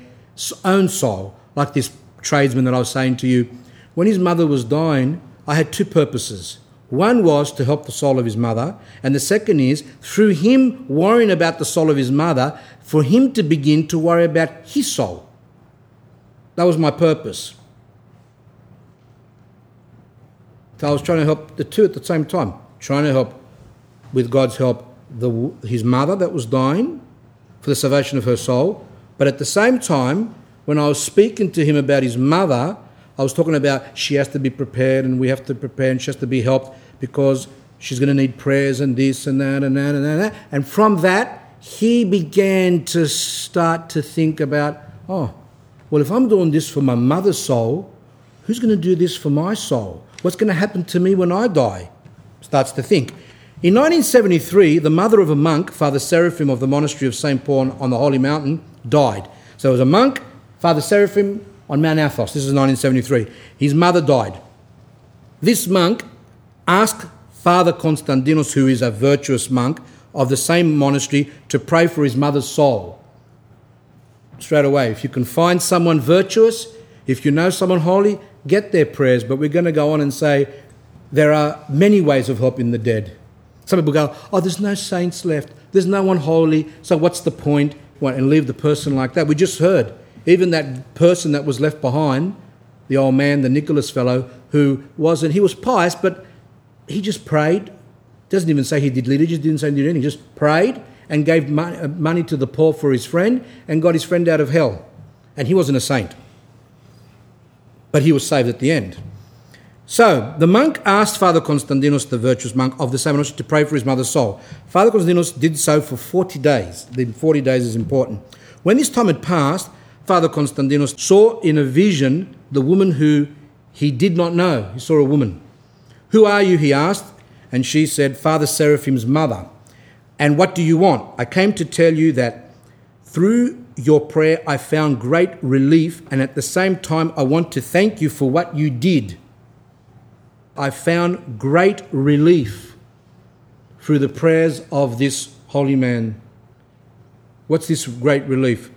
own soul, like this tradesman that I was saying to you. When his mother was dying, I had two purposes. One was to help the soul of his mother, and the second is through him worrying about the soul of his mother, for him to begin to worry about his soul. That was my purpose. So I was trying to help the two at the same time, trying to help, with God's help, the, his mother that was dying for the salvation of her soul. But at the same time, when I was speaking to him about his mother, I was talking about she has to be prepared and we have to prepare and she has to be helped because she's going to need prayers and this and that and that and that. And from that, he began to start to think about, oh, well, if I'm doing this for my mother's soul, who's going to do this for my soul? What's going to happen to me when I die? Starts to think. In 1973, the mother of a monk, Father Seraphim of the monastery of St. Paul on the Holy Mountain, died. So it was a monk, Father Seraphim on Mount Athos. This is 1973. His mother died. This monk asked Father Constantinos, who is a virtuous monk of the same monastery, to pray for his mother's soul. Straight away, if you can find someone virtuous, if you know someone holy, get their prayers, but we're going to go on and say there are many ways of helping the dead. Some people go, oh, there's no saints left, there's no one holy, so what's the point? And leave the person like that. We just heard, even that person that was left behind, the old man, the Nicholas fellow, who wasn't, he was pious, but he just prayed. Doesn't even say he did liturgy, didn't say he did anything, he just prayed and gave uh, money to the poor for his friend and got his friend out of hell. And he wasn't a saint but he was saved at the end. So the monk asked Father Constantinos, the virtuous monk of the same monastery, to pray for his mother's soul. Father Constantinos did so for 40 days. The 40 days is important. When this time had passed, Father Constantinos saw in a vision the woman who he did not know. He saw a woman. Who are you? he asked. And she said, Father Seraphim's mother. And what do you want? I came to tell you that through your prayer, I found great relief, and at the same time, I want to thank you for what you did. I found great relief through the prayers of this holy man. What's this great relief?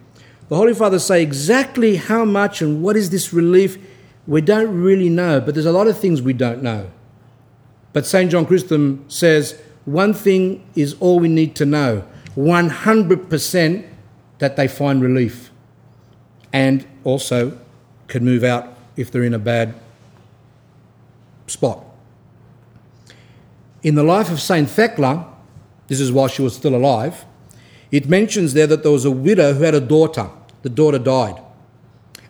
The Holy Father say exactly how much and what is this relief? We don't really know, but there's a lot of things we don't know. But St. John Chrysostom says one thing is all we need to know 100% that they find relief and also can move out if they're in a bad spot. In the life of Saint Thecla, this is while she was still alive, it mentions there that there was a widow who had a daughter. The daughter died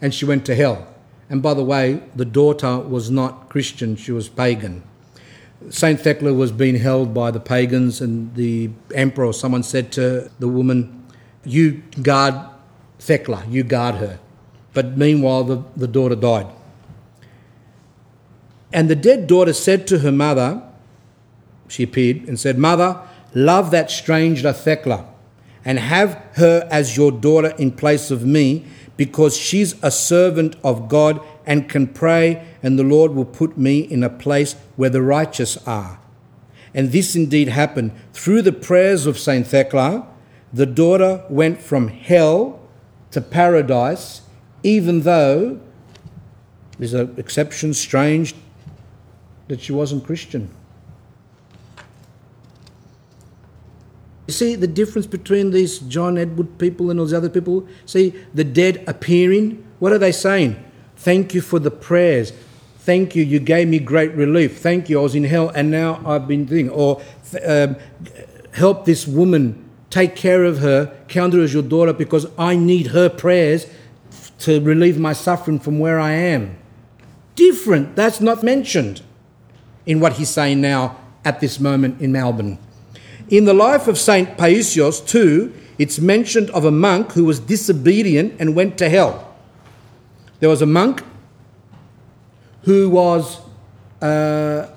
and she went to hell. And by the way, the daughter was not Christian, she was pagan. Saint Thecla was being held by the pagans, and the emperor or someone said to the woman, you guard Thecla, you guard her. But meanwhile, the, the daughter died. And the dead daughter said to her mother, she appeared and said, Mother, love that stranger Thecla and have her as your daughter in place of me because she's a servant of God and can pray, and the Lord will put me in a place where the righteous are. And this indeed happened through the prayers of Saint Thecla the daughter went from hell to paradise, even though there's an exception, strange that she wasn't Christian. You see the difference between these John Edward people and those other people? See, the dead appearing, what are they saying? Thank you for the prayers. Thank you, you gave me great relief. Thank you, I was in hell and now I've been doing. Or um, help this woman Take care of her, count her as your daughter, because I need her prayers to relieve my suffering from where I am. Different. That's not mentioned in what he's saying now at this moment in Melbourne. In the life of Saint Paisios, too, it's mentioned of a monk who was disobedient and went to hell. There was a monk who was uh,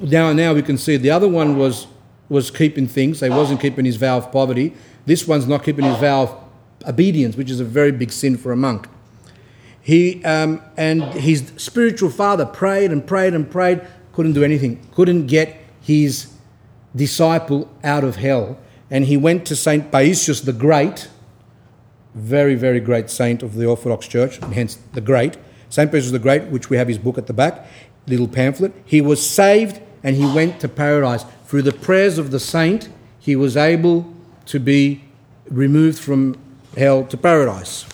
now now we can see the other one was was keeping things. He wasn't keeping his vow of poverty. This one's not keeping his vow of obedience, which is a very big sin for a monk. He um, and his spiritual father prayed and prayed and prayed, couldn't do anything, couldn't get his disciple out of hell. And he went to Saint Paisius the Great, very, very great saint of the Orthodox Church, hence the Great. St. Paisius the Great, which we have his book at the back, little pamphlet. He was saved and he went to paradise. Through the prayers of the saint, he was able to be removed from hell to paradise.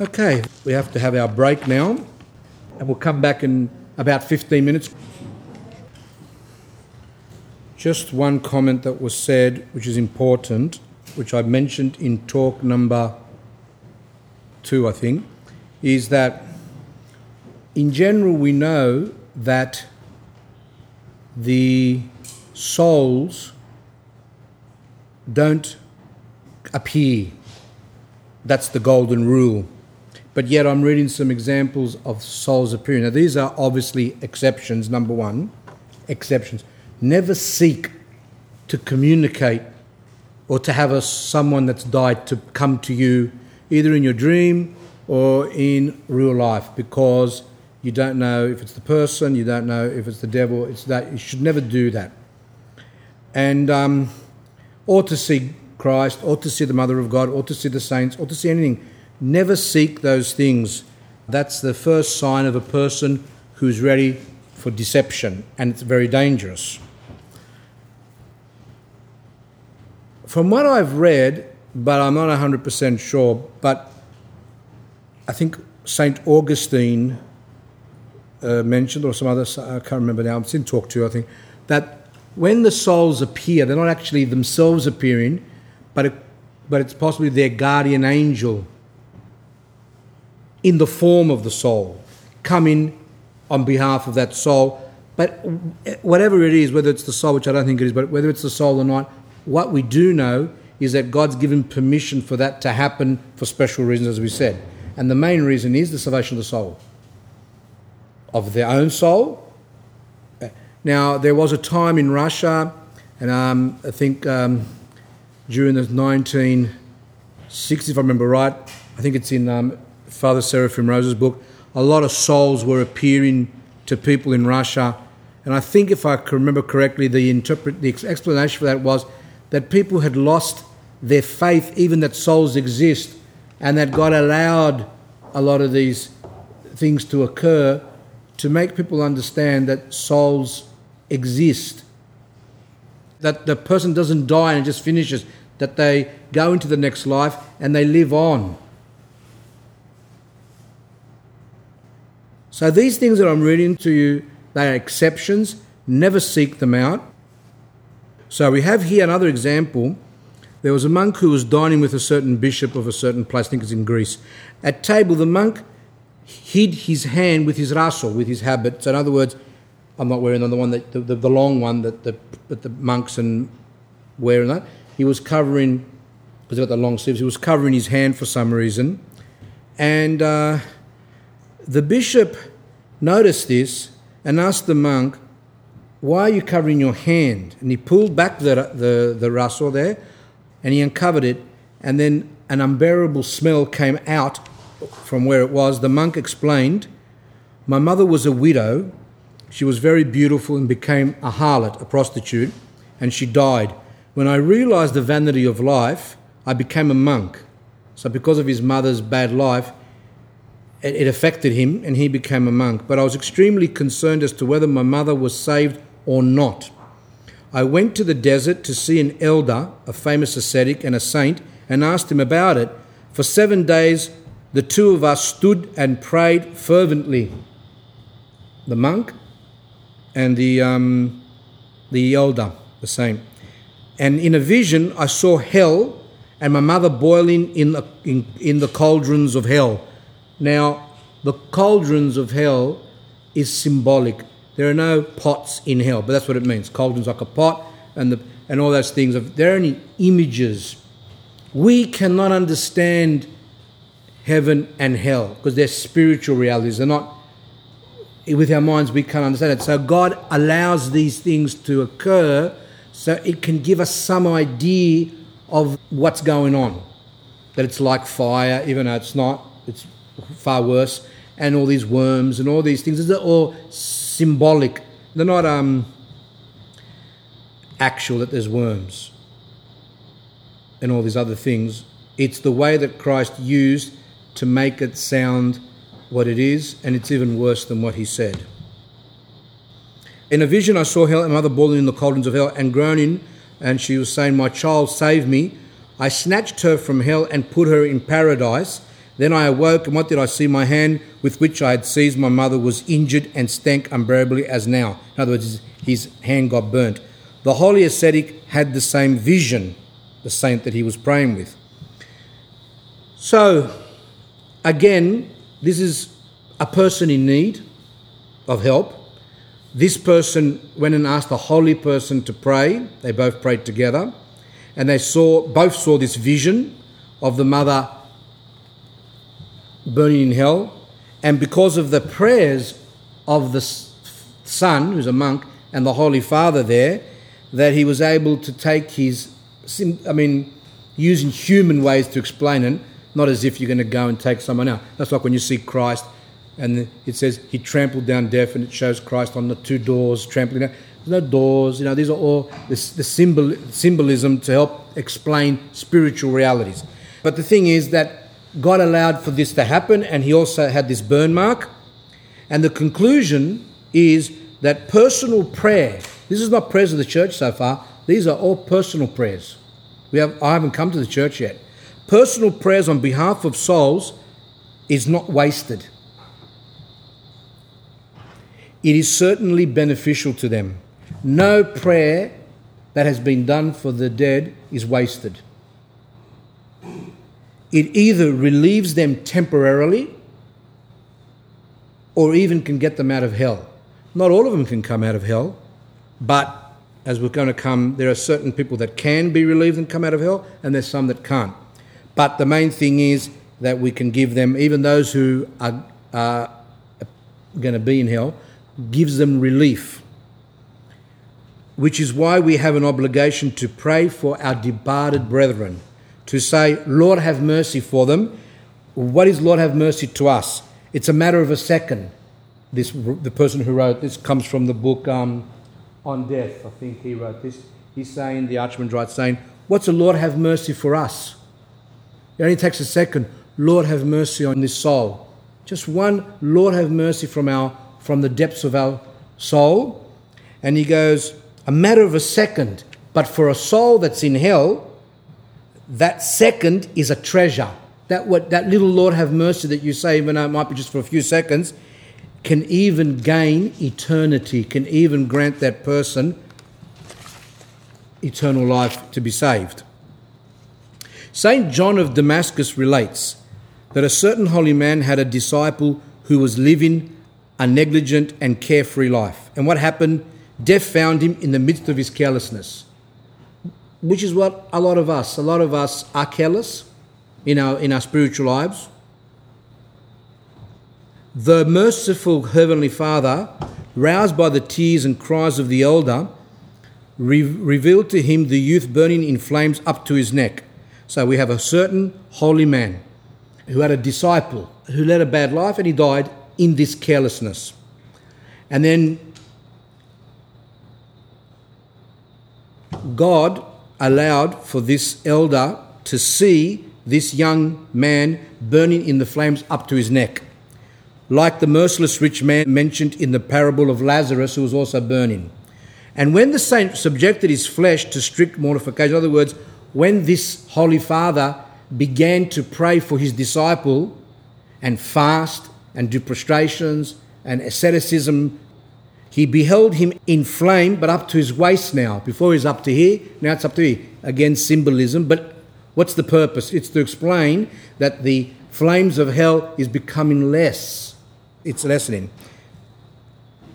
Okay, we have to have our break now, and we'll come back in about 15 minutes. Just one comment that was said, which is important, which I mentioned in talk number two, I think, is that in general we know that the souls don't appear. That's the golden rule. But yet, I'm reading some examples of souls appearing. Now, these are obviously exceptions, number one. Exceptions. Never seek to communicate or to have a, someone that's died to come to you, either in your dream or in real life, because you don't know if it's the person, you don't know if it's the devil. It's that you should never do that. And um, or to see Christ, or to see the Mother of God, or to see the saints, or to see anything. Never seek those things. That's the first sign of a person who's ready for deception, and it's very dangerous. From what I've read, but I'm not 100% sure, but I think St. Augustine uh, mentioned, or some other, I can't remember now, it's in talk two, I think, that when the souls appear, they're not actually themselves appearing, but, it, but it's possibly their guardian angel in the form of the soul coming on behalf of that soul. But whatever it is, whether it's the soul, which I don't think it is, but whether it's the soul or not, what we do know is that God's given permission for that to happen for special reasons, as we said. And the main reason is the salvation of the soul, of their own soul now, there was a time in Russia, and um, I think um, during the 1960s, if I remember right, I think it's in um, Father Seraphim Rose's book, a lot of souls were appearing to people in Russia. And I think, if I can remember correctly, the, interpret, the explanation for that was that people had lost their faith, even that souls exist, and that God allowed a lot of these things to occur to make people understand that souls exist. That the person doesn't die and just finishes, that they go into the next life and they live on. So these things that I'm reading to you, they are exceptions. Never seek them out. So we have here another example. There was a monk who was dining with a certain bishop of a certain place, I think it's in Greece. At table, the monk hid his hand with his raso, with his habit. So in other words, I'm not wearing the one that the, the, the long one that the, that the monks and wear and that. He was covering because he got the long sleeves. He was covering his hand for some reason, and uh, the bishop noticed this and asked the monk, "Why are you covering your hand?" And he pulled back the the the raso there, and he uncovered it, and then an unbearable smell came out from where it was. The monk explained, "My mother was a widow." She was very beautiful and became a harlot, a prostitute, and she died. When I realized the vanity of life, I became a monk. So, because of his mother's bad life, it affected him and he became a monk. But I was extremely concerned as to whether my mother was saved or not. I went to the desert to see an elder, a famous ascetic and a saint, and asked him about it. For seven days, the two of us stood and prayed fervently. The monk and the, um, the elder, the same. And in a vision, I saw hell and my mother boiling in the, in, in the cauldrons of hell. Now, the cauldrons of hell is symbolic. There are no pots in hell, but that's what it means. Cauldrons like a pot and, the, and all those things. They're only images. We cannot understand heaven and hell because they're spiritual realities. They're not with our minds we can't understand it. So God allows these things to occur so it can give us some idea of what's going on. That it's like fire, even though it's not, it's far worse, and all these worms and all these things. They're all symbolic. They're not um, actual that there's worms. and all these other things. It's the way that Christ used to make it sound what it is, and it's even worse than what he said. In a vision, I saw hell, a mother boiling in the cauldrons of hell and groaning, and she was saying, My child, save me. I snatched her from hell and put her in paradise. Then I awoke, and what did I see? My hand with which I had seized my mother was injured and stank unbearably as now. In other words, his hand got burnt. The holy ascetic had the same vision, the saint that he was praying with. So, again, this is a person in need of help. This person went and asked a holy person to pray. They both prayed together, and they saw both saw this vision of the mother burning in hell. And because of the prayers of the son, who's a monk, and the Holy Father there, that he was able to take his, I mean, using human ways to explain it, not as if you're going to go and take someone out. That's like when you see Christ and it says he trampled down death and it shows Christ on the two doors trampling down. There's no doors, you know, these are all the, the symbol, symbolism to help explain spiritual realities. But the thing is that God allowed for this to happen and he also had this burn mark. And the conclusion is that personal prayer, this is not prayers of the church so far, these are all personal prayers. We have, I haven't come to the church yet. Personal prayers on behalf of souls is not wasted. It is certainly beneficial to them. No prayer that has been done for the dead is wasted. It either relieves them temporarily or even can get them out of hell. Not all of them can come out of hell, but as we're going to come, there are certain people that can be relieved and come out of hell, and there's some that can't. But the main thing is that we can give them, even those who are, are going to be in hell, gives them relief. Which is why we have an obligation to pray for our departed brethren, to say, Lord, have mercy for them. What is Lord, have mercy to us? It's a matter of a second this the person who wrote this comes from the book um, on death. I think he wrote this. He's saying the Archman writes saying, "What's the Lord have mercy for us?" It only takes a second. Lord have mercy on this soul. Just one. Lord have mercy from our from the depths of our soul. And he goes, a matter of a second. But for a soul that's in hell, that second is a treasure. That what that little Lord have mercy that you say, even though it might be just for a few seconds, can even gain eternity, can even grant that person eternal life to be saved. St. John of Damascus relates that a certain holy man had a disciple who was living a negligent and carefree life. And what happened? Death found him in the midst of his carelessness, which is what a lot of us, a lot of us are careless in our, in our spiritual lives. The merciful Heavenly Father, roused by the tears and cries of the elder, re- revealed to him the youth burning in flames up to his neck. So we have a certain holy man who had a disciple who led a bad life and he died in this carelessness. And then God allowed for this elder to see this young man burning in the flames up to his neck like the merciless rich man mentioned in the parable of Lazarus, who was also burning. And when the saint subjected his flesh to strict mortification, in other words, when this Holy Father began to pray for his disciple and fast and do prostrations and asceticism, he beheld him in flame, but up to his waist now. Before he's up to here, now it's up to here. Again, symbolism, but what's the purpose? It's to explain that the flames of hell is becoming less it's lessening.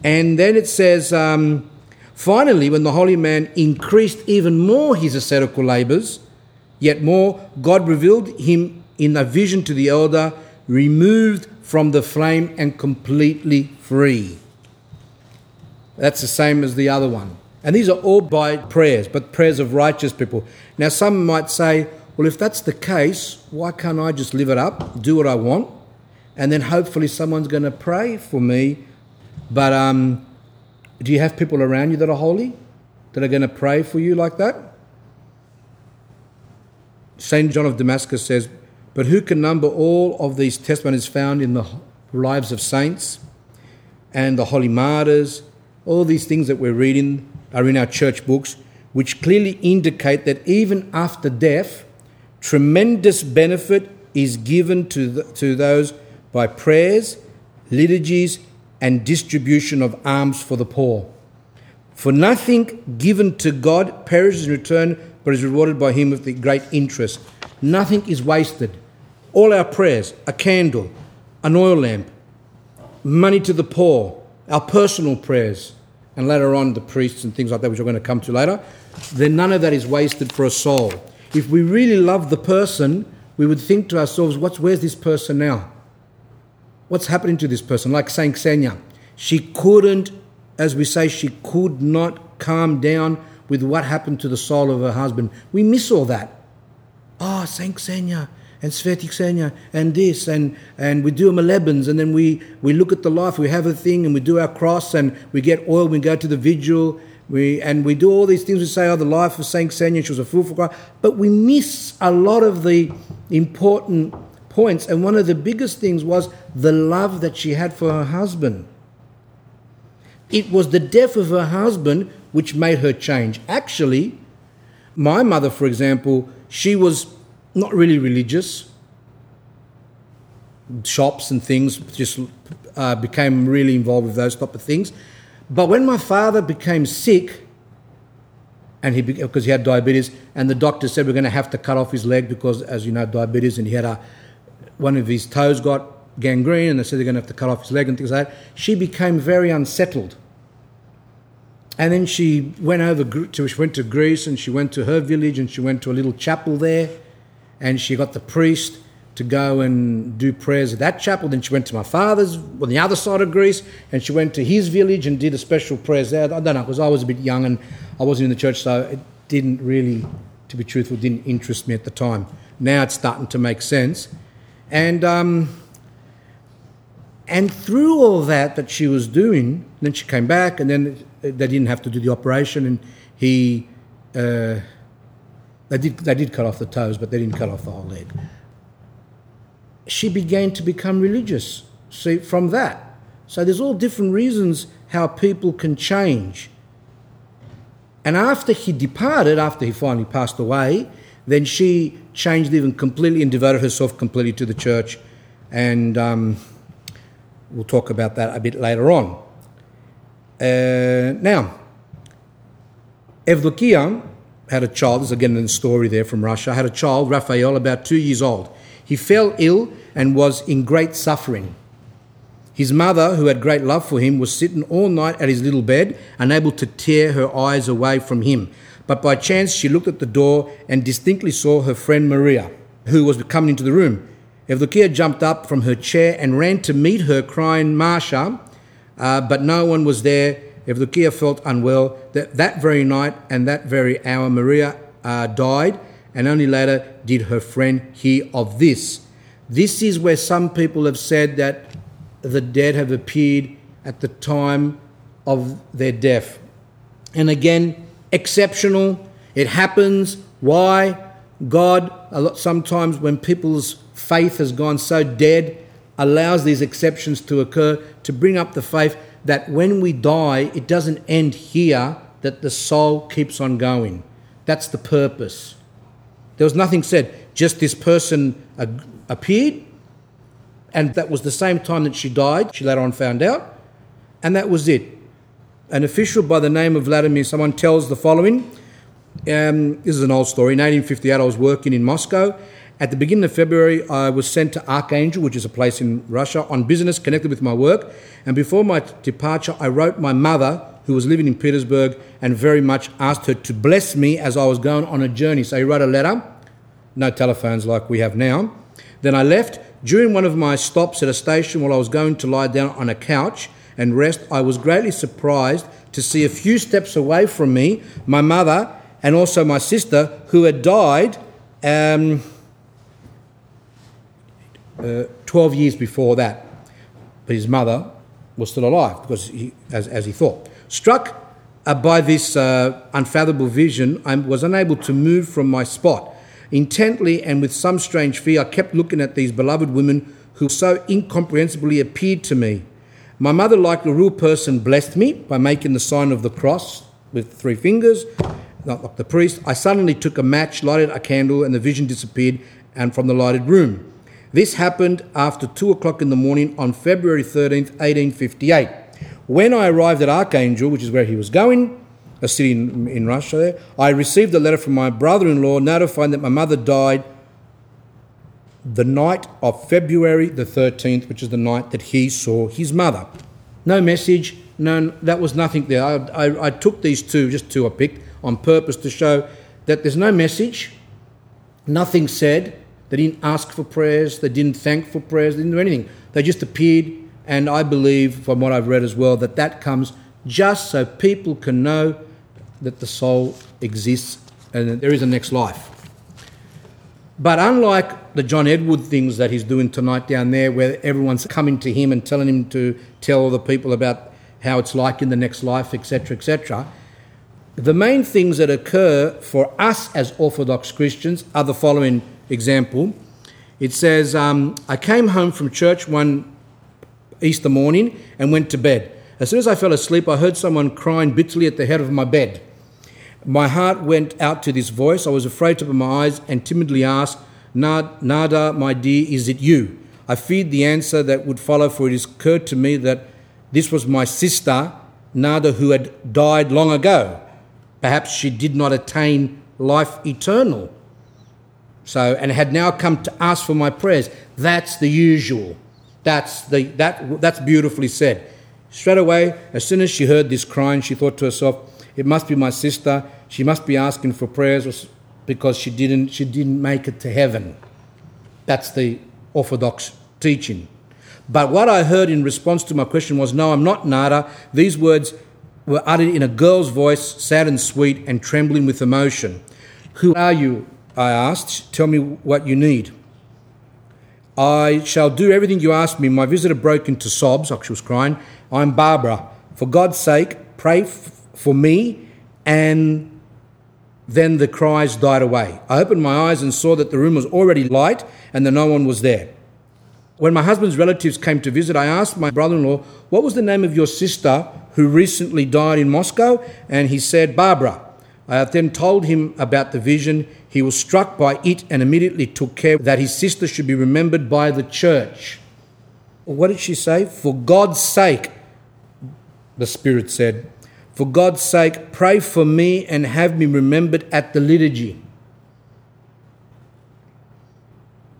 And then it says, um, finally, when the holy man increased even more his ascetical labours, yet more, God revealed him in a vision to the elder, removed from the flame and completely free. That's the same as the other one. And these are all by prayers, but prayers of righteous people. Now, some might say, well, if that's the case, why can't I just live it up, do what I want? and then hopefully someone's going to pray for me. But um, do you have people around you that are holy, that are going to pray for you like that? St. John of Damascus says, But who can number all of these testimonies found in the lives of saints and the holy martyrs? All these things that we're reading are in our church books, which clearly indicate that even after death, tremendous benefit is given to, the, to those by prayers, liturgies, and distribution of alms for the poor. For nothing given to God perishes in return, but is rewarded by Him with great interest. Nothing is wasted. All our prayers, a candle, an oil lamp, money to the poor, our personal prayers, and later on the priests and things like that, which we're going to come to later, then none of that is wasted for a soul. If we really love the person, we would think to ourselves, what's, where's this person now? What's happening to this person? Like Saint Xenia, she couldn't, as we say, she could not calm down with what happened to the soul of her husband. We miss all that. Oh, Saint Xenia and Sveti Xenia and this and and we do Molebens and then we we look at the life. We have a thing and we do our cross and we get oil. We go to the vigil. We and we do all these things. We say, "Oh, the life of Saint Xenia, she was a fool for Christ," but we miss a lot of the important points. And one of the biggest things was the love that she had for her husband. It was the death of her husband which made her change. Actually, my mother, for example, she was not really religious. Shops and things just uh, became really involved with those type of things. But when my father became sick, and he because he had diabetes, and the doctor said we're going to have to cut off his leg because, as you know, diabetes, and he had a one of his toes got gangrene, and they said they're going to have to cut off his leg and things like that. She became very unsettled. And then she went over to she went to Greece and she went to her village and she went to a little chapel there, and she got the priest to go and do prayers at that chapel. Then she went to my father's on the other side of Greece, and she went to his village and did a special prayers there. I don't know because I was a bit young and I wasn't in the church, so it didn't really, to be truthful, didn't interest me at the time. Now it's starting to make sense, and um, and through all that that she was doing, then she came back, and then they didn't have to do the operation, and he. Uh, they did, they did cut off the toes, but they didn't cut off the whole leg she began to become religious. See, from that. So there's all different reasons how people can change. And after he departed, after he finally passed away, then she changed even completely and devoted herself completely to the church. And um, we'll talk about that a bit later on. Uh, now, Evdokia had a child, this again in the story there from Russia, had a child, Raphael, about two years old. He fell ill and was in great suffering. His mother, who had great love for him, was sitting all night at his little bed, unable to tear her eyes away from him. But by chance she looked at the door and distinctly saw her friend Maria, who was coming into the room. Evdokia jumped up from her chair and ran to meet her, crying, Masha, uh, but no one was there. Evdokia felt unwell. That, that very night and that very hour, Maria uh, died, and only later did her friend hear of this. This is where some people have said that the dead have appeared at the time of their death. And again, exceptional. It happens. Why? God, a lot, sometimes when people's faith has gone so dead, allows these exceptions to occur to bring up the faith that when we die, it doesn't end here, that the soul keeps on going. That's the purpose. There was nothing said, just this person appeared, and that was the same time that she died. She later on found out, and that was it. An official by the name of Vladimir, someone tells the following. Um, this is an old story. In 1858, I was working in Moscow. At the beginning of February, I was sent to Archangel, which is a place in Russia, on business connected with my work. And before my departure, I wrote my mother, who was living in Petersburg, and very much asked her to bless me as I was going on a journey. So he wrote a letter, no telephones like we have now. Then I left. During one of my stops at a station while I was going to lie down on a couch and rest, I was greatly surprised to see a few steps away from me my mother and also my sister, who had died um, uh, 12 years before that. But his mother was still alive because he, as, as he thought. Struck uh, by this uh, unfathomable vision, I was unable to move from my spot. Intently and with some strange fear, I kept looking at these beloved women who so incomprehensibly appeared to me. My mother, like a real person, blessed me by making the sign of the cross with three fingers, not like the priest. I suddenly took a match, lighted a candle, and the vision disappeared and from the lighted room. This happened after two o'clock in the morning on February 13th, 1858. When I arrived at Archangel, which is where he was going, a city in, in Russia there, I received a letter from my brother in law notifying that my mother died the night of February the 13th, which is the night that he saw his mother. No message, no, that was nothing there. I, I, I took these two, just two I picked, on purpose to show that there's no message, nothing said. They didn't ask for prayers, they didn't thank for prayers, they didn't do anything. They just appeared, and I believe, from what I've read as well, that that comes just so people can know that the soul exists and that there is a next life. But unlike the John Edward things that he's doing tonight down there, where everyone's coming to him and telling him to tell the people about how it's like in the next life, etc., etc., the main things that occur for us as Orthodox Christians are the following example. It says, um, I came home from church one Easter morning and went to bed. As soon as I fell asleep, I heard someone crying bitterly at the head of my bed. My heart went out to this voice. I was afraid to open my eyes and timidly asked, Nada, my dear, is it you? I feared the answer that would follow, for it occurred to me that this was my sister, Nada, who had died long ago. Perhaps she did not attain life eternal. So, and had now come to ask for my prayers. That's the usual. That's, the, that, that's beautifully said. Straight away, as soon as she heard this crying, she thought to herself, it must be my sister. She must be asking for prayers because she didn't, she didn't make it to heaven. That's the Orthodox teaching. But what I heard in response to my question was, No, I'm not Nada. These words were uttered in a girl's voice, sad and sweet and trembling with emotion. Who are you? I asked. Tell me what you need. I shall do everything you ask me. My visitor broke into sobs, she was crying. I'm Barbara. For God's sake, pray for me. And then the cries died away. I opened my eyes and saw that the room was already light and that no one was there. When my husband's relatives came to visit, I asked my brother in law, What was the name of your sister who recently died in Moscow? And he said, Barbara. I then told him about the vision. He was struck by it and immediately took care that his sister should be remembered by the church. What did she say? For God's sake, the Spirit said, for God's sake, pray for me and have me remembered at the liturgy.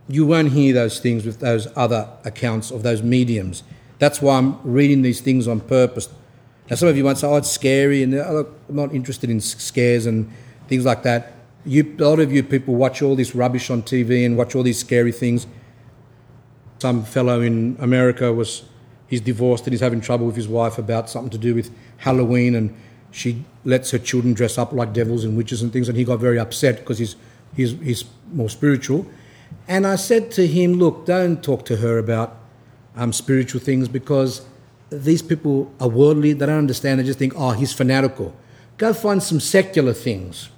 You won't hear those things with those other accounts of those mediums. That's why I'm reading these things on purpose. Now, some of you might say, oh, it's scary, and oh, I'm not interested in scares and things like that. You, a lot of you people watch all this rubbish on TV and watch all these scary things. Some fellow in America was he's divorced and he's having trouble with his wife about something to do with Halloween, and she lets her children dress up like devils and witches and things, and he got very upset because he's, he's, he's more spiritual. And I said to him, Look, don't talk to her about um, spiritual things because these people are worldly, they don't understand, they just think, Oh, he's fanatical. Go find some secular things.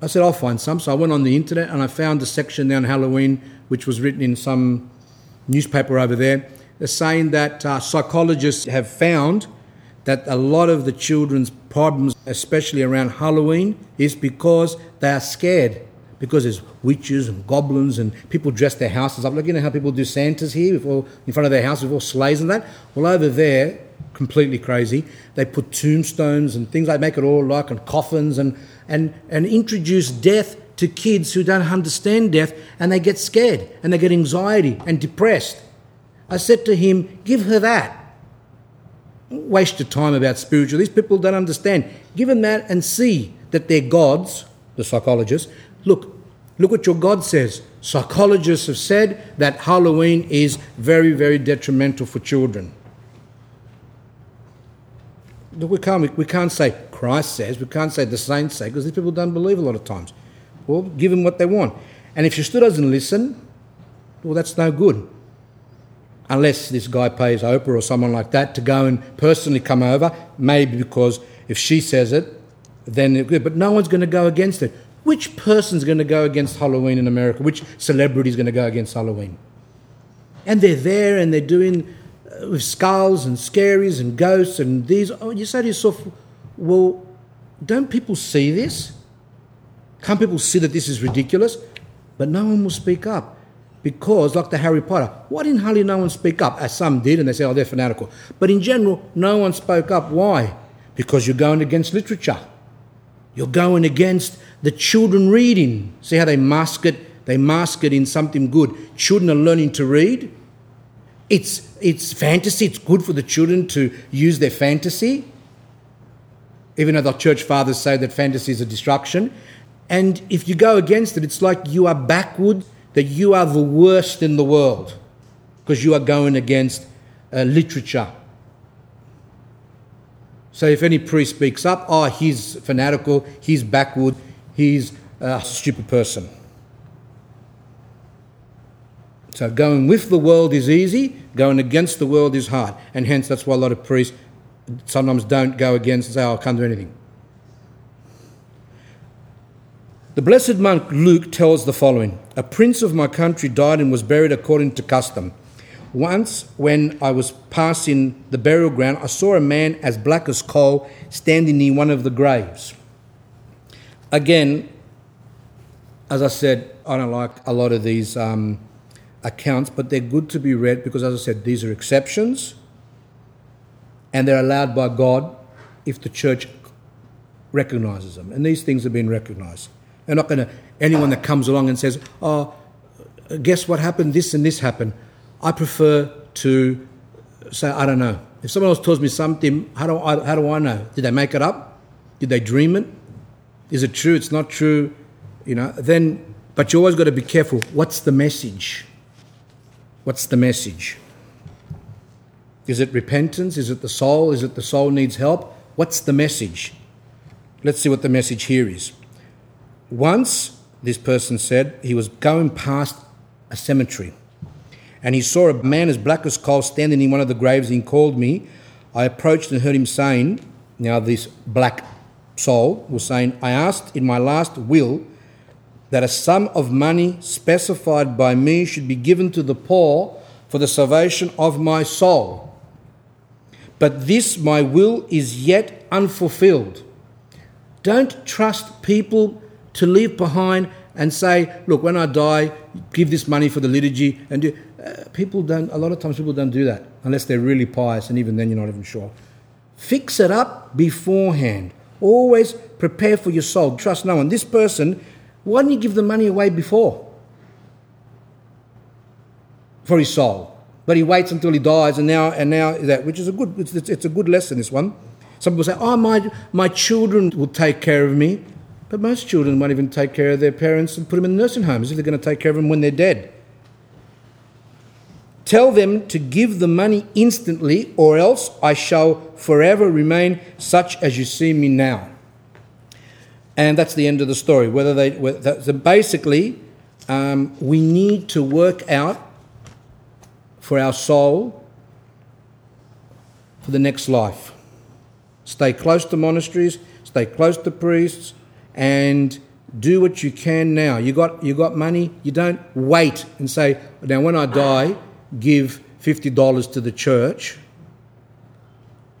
I said, I'll find some. So I went on the internet and I found a section there on Halloween, which was written in some newspaper over there, saying that uh, psychologists have found that a lot of the children's problems, especially around Halloween, is because they are scared. Because there's witches and goblins and people dress their houses up. Like, you know how people do Santas here all, in front of their houses with all sleighs and that? Well, over there, completely crazy, they put tombstones and things like make it all like and coffins and, and, and introduce death to kids who don't understand death and they get scared and they get anxiety and depressed. I said to him, Give her that waste your time about spiritual. These people don't understand. Give them that and see that they're gods, the psychologists. Look, look what your God says. Psychologists have said that Halloween is very, very detrimental for children. We can't, we can't say Christ says, we can't say the saints say, because these people don't believe a lot of times. Well, give them what they want. And if she still doesn't listen, well, that's no good unless this guy pays Oprah or someone like that to go and personally come over, maybe because if she says it, then it, but no one's going to go against it. Which person's going to go against Halloween in America? Which celebrity is going to go against Halloween? And they're there and they're doing uh, with skulls and scaries and ghosts and these. Oh, you say to yourself, well, don't people see this? Can't people see that this is ridiculous? But no one will speak up. Because, like the Harry Potter, why didn't hardly no one speak up? As some did, and they say, oh, they're fanatical. But in general, no one spoke up. Why? Because you're going against literature. You're going against the children reading. See how they mask it? They mask it in something good. Children are learning to read. It's, it's fantasy. It's good for the children to use their fantasy. Even though the church fathers say that fantasy is a destruction. And if you go against it, it's like you are backward, that you are the worst in the world because you are going against uh, literature. So if any priest speaks up, oh, he's fanatical, he's backward, he's a stupid person. So going with the world is easy, going against the world is hard. And hence that's why a lot of priests sometimes don't go against and say, oh, I can't do anything. The blessed monk Luke tells the following A prince of my country died and was buried according to custom. Once, when I was passing the burial ground, I saw a man as black as coal standing near one of the graves. Again, as I said, I don't like a lot of these um, accounts, but they're good to be read because, as I said, these are exceptions and they're allowed by God if the church recognizes them. And these things have been recognized. They're not going to, anyone that comes along and says, oh, guess what happened? This and this happened. I prefer to say, I don't know. If someone else tells me something, how do I, how do I know? Did they make it up? Did they dream it? Is it true? It's not true. You know, then, but you always got to be careful. What's the message? What's the message? Is it repentance? Is it the soul? Is it the soul needs help? What's the message? Let's see what the message here is. Once, this person said, he was going past a cemetery and he saw a man as black as coal standing in one of the graves. He called me. I approached and heard him saying, Now, this black soul was saying, I asked in my last will that a sum of money specified by me should be given to the poor for the salvation of my soul. But this, my will, is yet unfulfilled. Don't trust people to leave behind and say, look, when I die, give this money for the liturgy. And do, uh, people don't, a lot of times people don't do that unless they're really pious, and even then you're not even sure. Fix it up beforehand. Always prepare for your soul. Trust no one. This person, why didn't you give the money away before? For his soul. But he waits until he dies, and now, and now that, which is a good, it's, it's a good lesson, this one. Some people say, oh, my, my children will take care of me. But most children won't even take care of their parents and put them in nursing homes if they're going to take care of them when they're dead. Tell them to give the money instantly, or else I shall forever remain such as you see me now. And that's the end of the story. Whether they, whether, basically, um, we need to work out for our soul for the next life. Stay close to monasteries, stay close to priests, and do what you can now. You got you got money. You don't wait and say, now when I die, give fifty dollars to the church,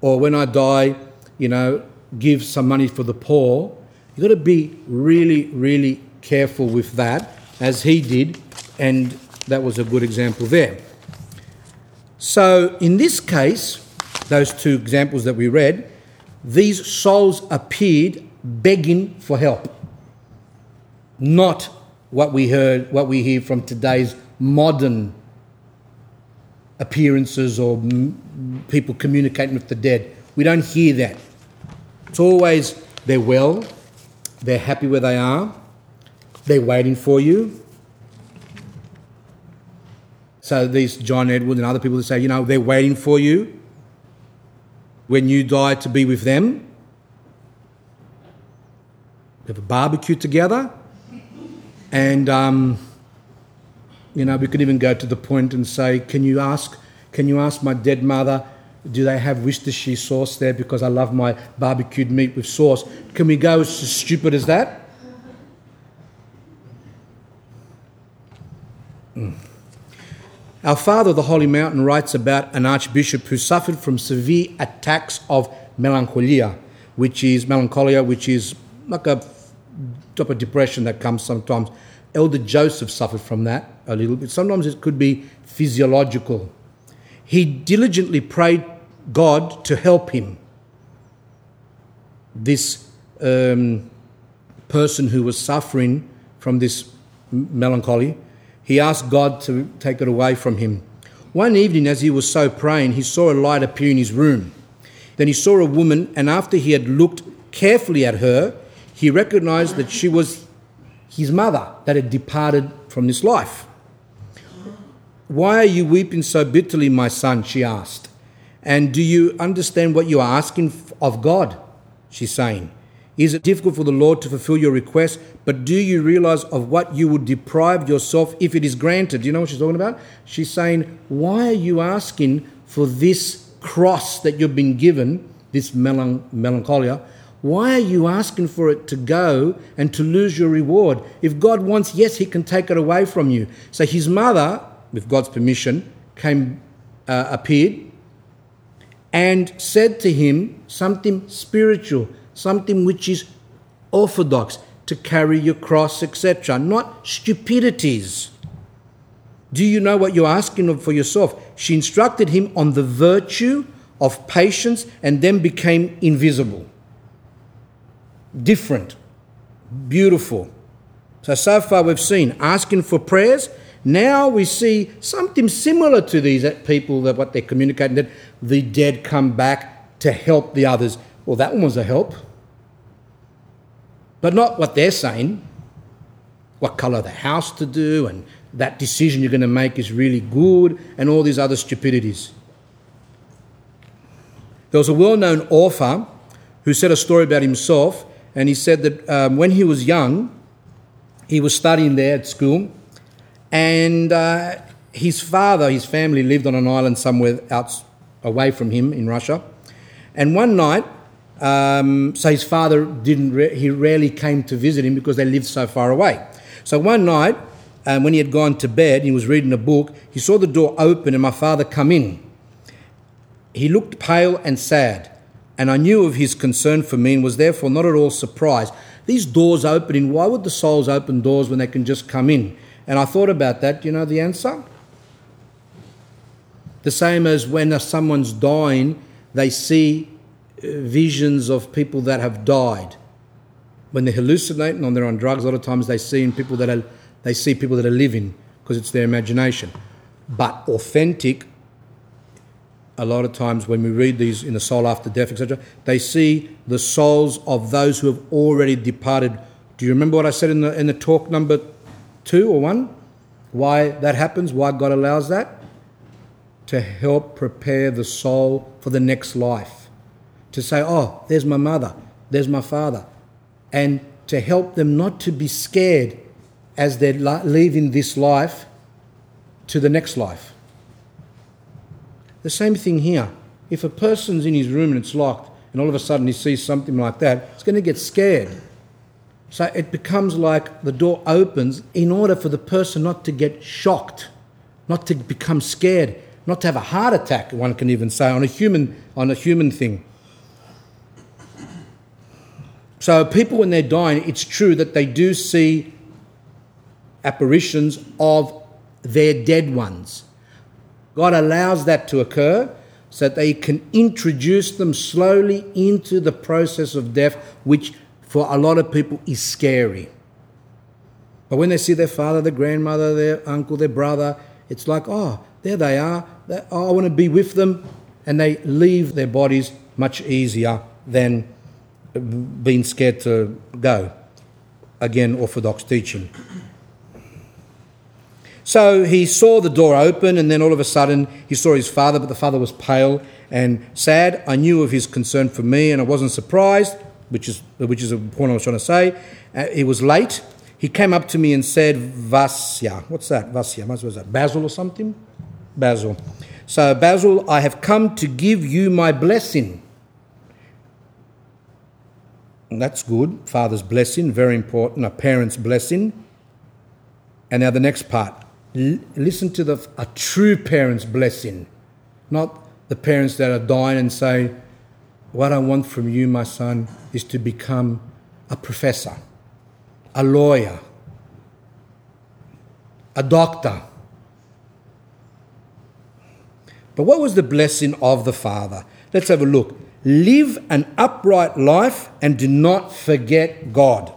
or when I die, you know, give some money for the poor. You got to be really, really careful with that, as he did, and that was a good example there. So in this case, those two examples that we read, these souls appeared begging for help. Not what we heard, what we hear from today's modern appearances or m- people communicating with the dead. We don't hear that. It's always they're well, they're happy where they are, they're waiting for you. So these John Edward and other people that say, you know, they're waiting for you when you die to be with them have a barbecue together, and um, you know we could even go to the point and say, "Can you ask? Can you ask my dead mother?" Do they have Worcestershire sauce there? Because I love my barbecued meat with sauce. Can we go as stupid as that? Hmm. Our father, the Holy Mountain, writes about an archbishop who suffered from severe attacks of melancholia, which is melancholia, which is like a type of depression that comes sometimes. Elder Joseph suffered from that a little bit. Sometimes it could be physiological. He diligently prayed God to help him. This um, person who was suffering from this melancholy, he asked God to take it away from him. One evening, as he was so praying, he saw a light appear in his room. Then he saw a woman, and after he had looked carefully at her, he recognized that she was his mother that had departed from this life. Why are you weeping so bitterly, my son? she asked. And do you understand what you are asking of God? She's saying. Is it difficult for the Lord to fulfill your request? But do you realize of what you would deprive yourself if it is granted? Do you know what she's talking about? She's saying, Why are you asking for this cross that you've been given, this melan- melancholia? Why are you asking for it to go and to lose your reward? If God wants, yes, He can take it away from you. So his mother, with God's permission, came, uh, appeared and said to him something spiritual, something which is orthodox, to carry your cross, etc., not stupidities. Do you know what you're asking for yourself? She instructed him on the virtue of patience and then became invisible different, beautiful. So, so far we've seen asking for prayers. Now we see something similar to these people that what they're communicating that the dead come back to help the others. Well, that one was a help. But not what they're saying. What colour the house to do, and that decision you're going to make is really good, and all these other stupidities. There was a well known author who said a story about himself and he said that um, when he was young, he was studying there at school, and uh, his father, his family lived on an island somewhere out away from him in Russia. And one night, um, so his father didn't, re- he rarely came to visit him because they lived so far away. So one night, um, when he had gone to bed, he was reading a book, he saw the door open and my father come in. He looked pale and sad and I knew of his concern for me and was therefore not at all surprised. These doors opening, why would the souls open doors when they can just come in? And I thought about that. Do you know the answer? The same as when someone's dying, they see uh, visions of people that have died. When they're hallucinating on their own drugs, a lot of times they see people that are, they see people that are living because it's their imagination. But authentic a lot of times when we read these in the soul after death, etc., they see the souls of those who have already departed. Do you remember what I said in the in the talk number two or one? Why that happens? Why God allows that? To help prepare the soul for the next life. To say, "Oh, there's my mother, there's my father," and to help them not to be scared as they're leaving this life to the next life. The same thing here. If a person's in his room and it's locked, and all of a sudden he sees something like that, he's going to get scared. So it becomes like the door opens in order for the person not to get shocked, not to become scared, not to have a heart attack, one can even say, on a human, on a human thing. So people when they're dying, it's true that they do see apparitions of their dead ones. God allows that to occur so that they can introduce them slowly into the process of death, which for a lot of people is scary. But when they see their father, their grandmother, their uncle, their brother, it's like, oh, there they are. Oh, I want to be with them. And they leave their bodies much easier than being scared to go. Again, Orthodox teaching. So he saw the door open, and then all of a sudden he saw his father, but the father was pale and sad. I knew of his concern for me, and I wasn't surprised, which is, which is a point I was trying to say. Uh, it was late. He came up to me and said, Vasya. What's that? Vasya. What was that? Basil or something? Basil. So, Basil, I have come to give you my blessing. That's good. Father's blessing, very important. A parent's blessing. And now the next part listen to the, a true parent's blessing, not the parents that are dying and say, What I want from you, my son, is to become a professor, a lawyer, a doctor. But what was the blessing of the father? Let's have a look. Live an upright life and do not forget God.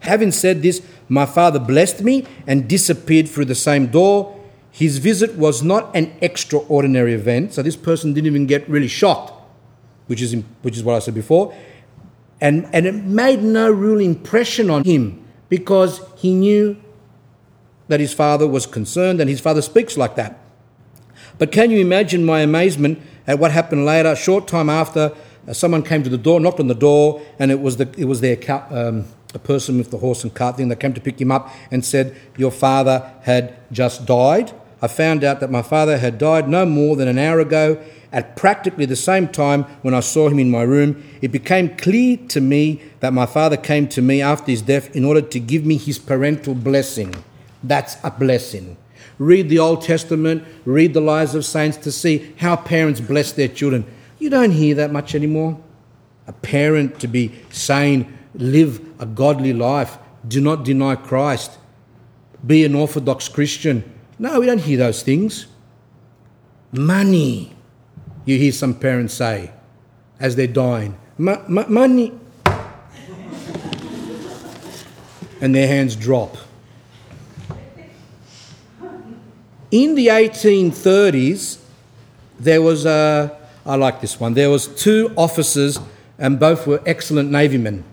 Having said this, my father blessed me and disappeared through the same door. His visit was not an extraordinary event, so this person didn't even get really shocked, which is, which is what I said before. And, and it made no real impression on him because he knew that his father was concerned and his father speaks like that. But can you imagine my amazement at what happened later? A short time after, uh, someone came to the door, knocked on the door, and it was, the, it was their um, a person with the horse and cart thing that came to pick him up and said, Your father had just died. I found out that my father had died no more than an hour ago. At practically the same time, when I saw him in my room, it became clear to me that my father came to me after his death in order to give me his parental blessing. That's a blessing. Read the Old Testament, read the lives of saints to see how parents bless their children. You don't hear that much anymore. A parent to be saying, live a godly life, do not deny Christ, be an Orthodox Christian. No, we don't hear those things. Money, you hear some parents say as they're dying. money. and their hands drop. In the 1830s, there was a, I like this one, there was two officers and both were excellent navymen.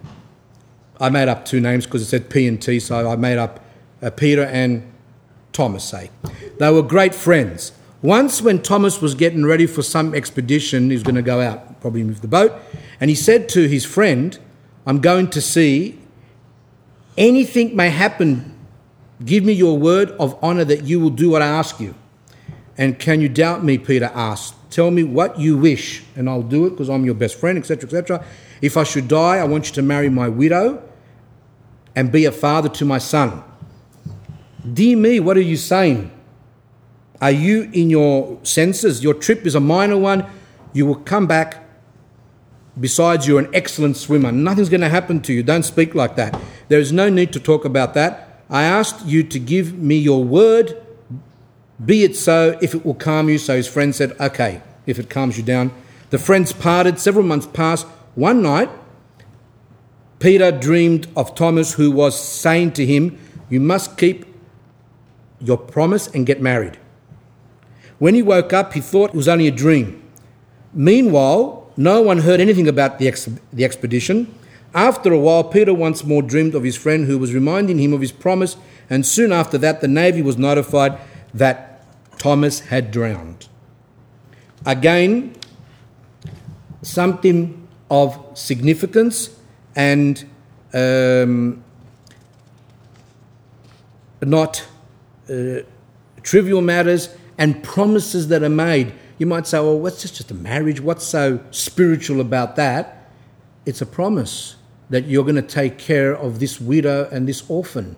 I made up two names because it said P and T, so I made up uh, Peter and Thomas, say. They were great friends. Once, when Thomas was getting ready for some expedition, he was going to go out, probably move the boat, and he said to his friend, I'm going to sea. Anything may happen Give me your word of honor that you will do what I ask you. And can you doubt me? Peter asked. Tell me what you wish, and I'll do it because I'm your best friend, etc., etc. If I should die, I want you to marry my widow and be a father to my son. Dear me, what are you saying? Are you in your senses? Your trip is a minor one. You will come back. Besides, you're an excellent swimmer. Nothing's going to happen to you. Don't speak like that. There is no need to talk about that. I asked you to give me your word, be it so, if it will calm you. So his friend said, Okay, if it calms you down. The friends parted. Several months passed. One night, Peter dreamed of Thomas, who was saying to him, You must keep your promise and get married. When he woke up, he thought it was only a dream. Meanwhile, no one heard anything about the, ex- the expedition. After a while, Peter once more dreamed of his friend who was reminding him of his promise, and soon after that, the Navy was notified that Thomas had drowned. Again, something of significance and um, not uh, trivial matters and promises that are made. You might say, well, what's this, just a marriage? What's so spiritual about that? It's a promise that you're going to take care of this widow and this orphan.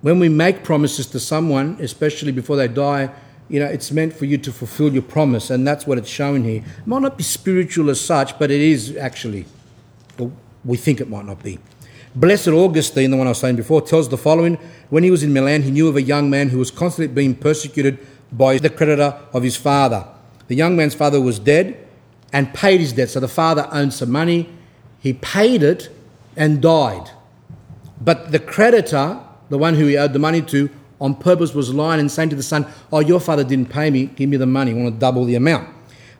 When we make promises to someone, especially before they die, you know, it's meant for you to fulfill your promise, and that's what it's showing here. It might not be spiritual as such, but it is actually. We think it might not be. Blessed Augustine, the one I was saying before, tells the following When he was in Milan, he knew of a young man who was constantly being persecuted by the creditor of his father. The young man's father was dead and paid his debt, so the father owned some money he paid it and died. But the creditor, the one who he owed the money to, on purpose was lying and saying to the son, Oh, your father didn't pay me, give me the money, I want to double the amount.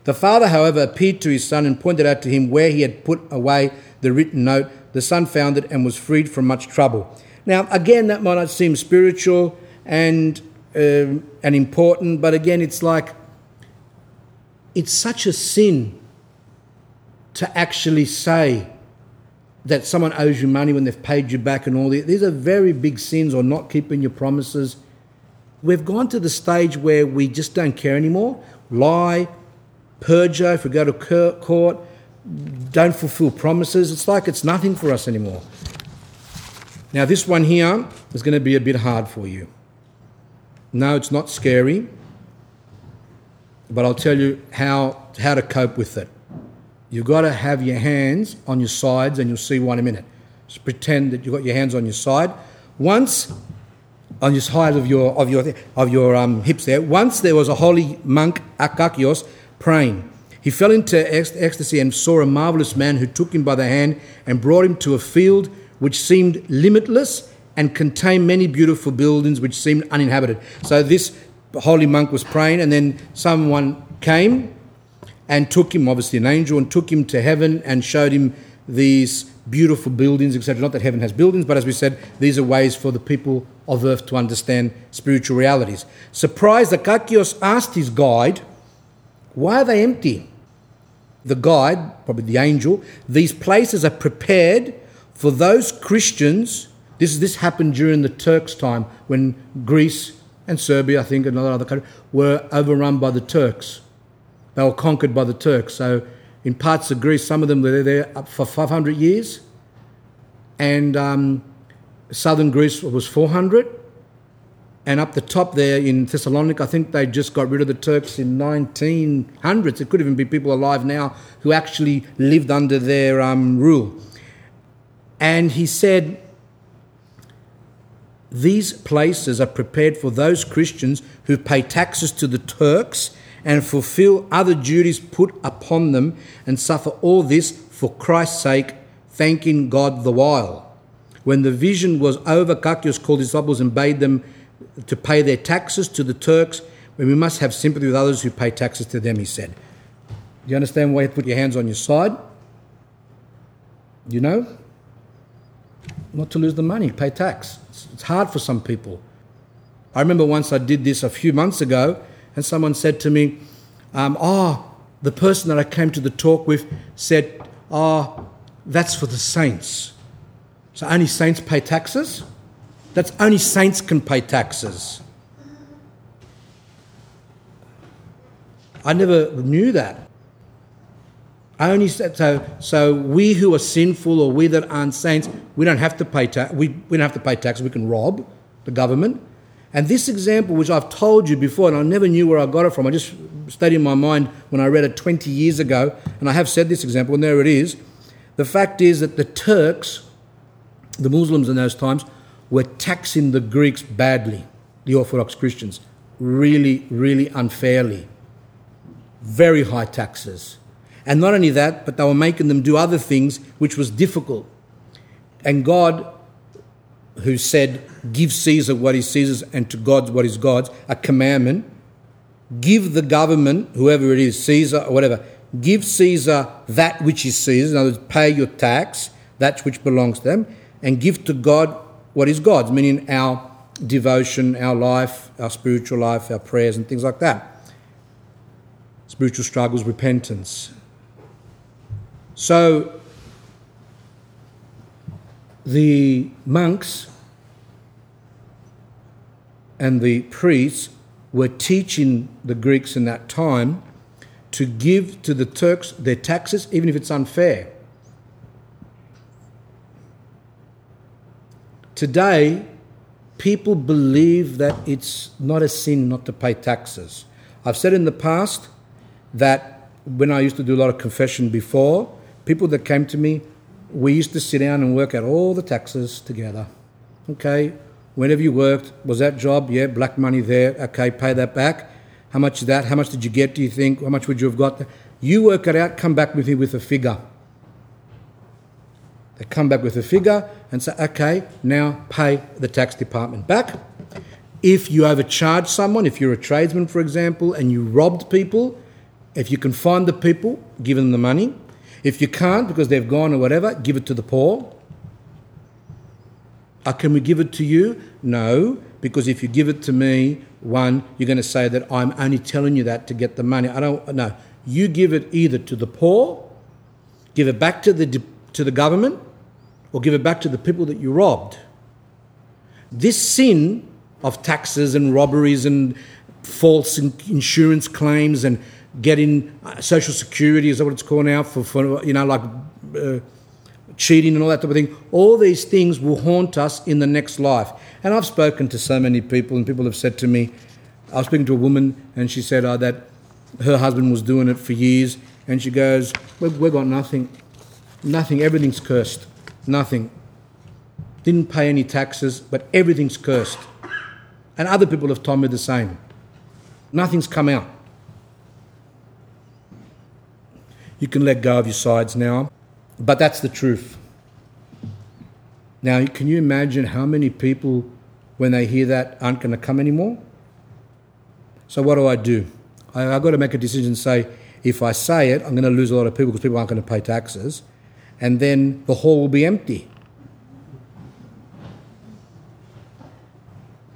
The father, however, appeared to his son and pointed out to him where he had put away the written note. The son found it and was freed from much trouble. Now, again, that might not seem spiritual and, um, and important, but again, it's like it's such a sin to actually say, that someone owes you money when they've paid you back and all these. These are very big sins or not keeping your promises. We've gone to the stage where we just don't care anymore. Lie, perjure, if we go to court, don't fulfill promises. It's like it's nothing for us anymore. Now, this one here is going to be a bit hard for you. No, it's not scary, but I'll tell you how, how to cope with it. You've got to have your hands on your sides, and you'll see why in a minute. Just pretend that you've got your hands on your side. Once, on your side of your, of your, of your um, hips there, once there was a holy monk, Akakios, praying. He fell into ecstasy and saw a marvelous man who took him by the hand and brought him to a field which seemed limitless and contained many beautiful buildings which seemed uninhabited. So this holy monk was praying, and then someone came and took him, obviously an angel, and took him to heaven and showed him these beautiful buildings, etc. Not that heaven has buildings, but as we said, these are ways for the people of earth to understand spiritual realities. Surprised, Akakios asked his guide, Why are they empty? The guide, probably the angel, these places are prepared for those Christians. This, this happened during the Turks' time when Greece and Serbia, I think, and other countries were overrun by the Turks. They were conquered by the Turks. So in parts of Greece, some of them were there for 500 years, and um, southern Greece was 400. And up the top there in Thessalonica, I think they just got rid of the Turks in 1900s. It could even be people alive now who actually lived under their um, rule. And he said, These places are prepared for those Christians who pay taxes to the Turks and fulfill other duties put upon them and suffer all this for Christ's sake, thanking God the while. When the vision was over, Kakios called his disciples and bade them to pay their taxes to the Turks, when we must have sympathy with others who pay taxes to them, he said. Do you understand why you put your hands on your side? You know? Not to lose the money, pay tax. It's hard for some people. I remember once I did this a few months ago, and someone said to me, um, Oh, the person that I came to the talk with said, Oh, that's for the saints. So only saints pay taxes? That's only saints can pay taxes. I never knew that. I only said so. So we who are sinful or we that aren't saints, we don't have to pay tax. We, we don't have to pay tax. We can rob the government. And this example, which I've told you before, and I never knew where I got it from, I just stayed in my mind when I read it 20 years ago, and I have said this example, and there it is. The fact is that the Turks, the Muslims in those times, were taxing the Greeks badly, the Orthodox Christians, really, really unfairly. Very high taxes. And not only that, but they were making them do other things which was difficult. And God who said, Give Caesar what is Caesar's and to God what is God's, a commandment. Give the government, whoever it is, Caesar or whatever, give Caesar that which is Caesar's, in other words, pay your tax, that which belongs to them, and give to God what is God's, meaning our devotion, our life, our spiritual life, our prayers, and things like that. Spiritual struggles, repentance. So, the monks and the priests were teaching the Greeks in that time to give to the Turks their taxes, even if it's unfair. Today, people believe that it's not a sin not to pay taxes. I've said in the past that when I used to do a lot of confession before, people that came to me, we used to sit down and work out all the taxes together. Okay, whenever you worked, was that job? Yeah, black money there. Okay, pay that back. How much is that? How much did you get, do you think? How much would you have got? You work it out, come back with me with a figure. They come back with a figure and say, okay, now pay the tax department back. If you overcharge someone, if you're a tradesman, for example, and you robbed people, if you can find the people, give them the money. If you can't because they've gone or whatever, give it to the poor. Uh, can we give it to you? No, because if you give it to me, one, you're going to say that I'm only telling you that to get the money. I don't know. You give it either to the poor, give it back to the to the government, or give it back to the people that you robbed. This sin of taxes and robberies and false insurance claims and getting uh, social security is that what it's called now for, for you know like uh, cheating and all that type of thing. All these things will haunt us in the next life. And I've spoken to so many people, and people have said to me, I was speaking to a woman, and she said uh, that her husband was doing it for years, and she goes, We've, we've got nothing. Nothing. Everything's cursed. Nothing. Didn't pay any taxes, but everything's cursed. And other people have told me the same. Nothing's come out. You can let go of your sides now. But that's the truth. Now, can you imagine how many people, when they hear that, aren't going to come anymore? So, what do I do? I, have got to make a decision say, if I say it, I'm going to lose a lot of people because people aren't going to pay taxes, and then the hall will be empty.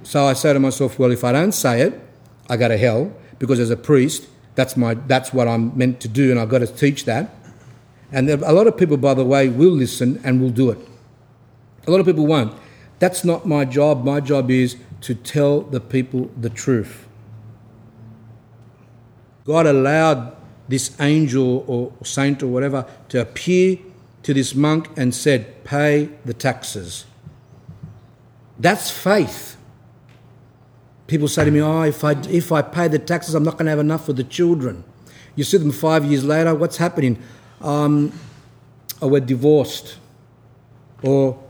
So I say to myself, well, if I don't say it, I go to hell because as a priest, that's my that's what I'm meant to do, and I've got to teach that. And a lot of people, by the way, will listen and will do it. A lot of people won't. That's not my job. My job is to tell the people the truth. God allowed this angel or saint or whatever to appear to this monk and said, Pay the taxes. That's faith. People say to me, Oh, if I, if I pay the taxes, I'm not going to have enough for the children. You see them five years later, what's happening? um, or we're divorced, or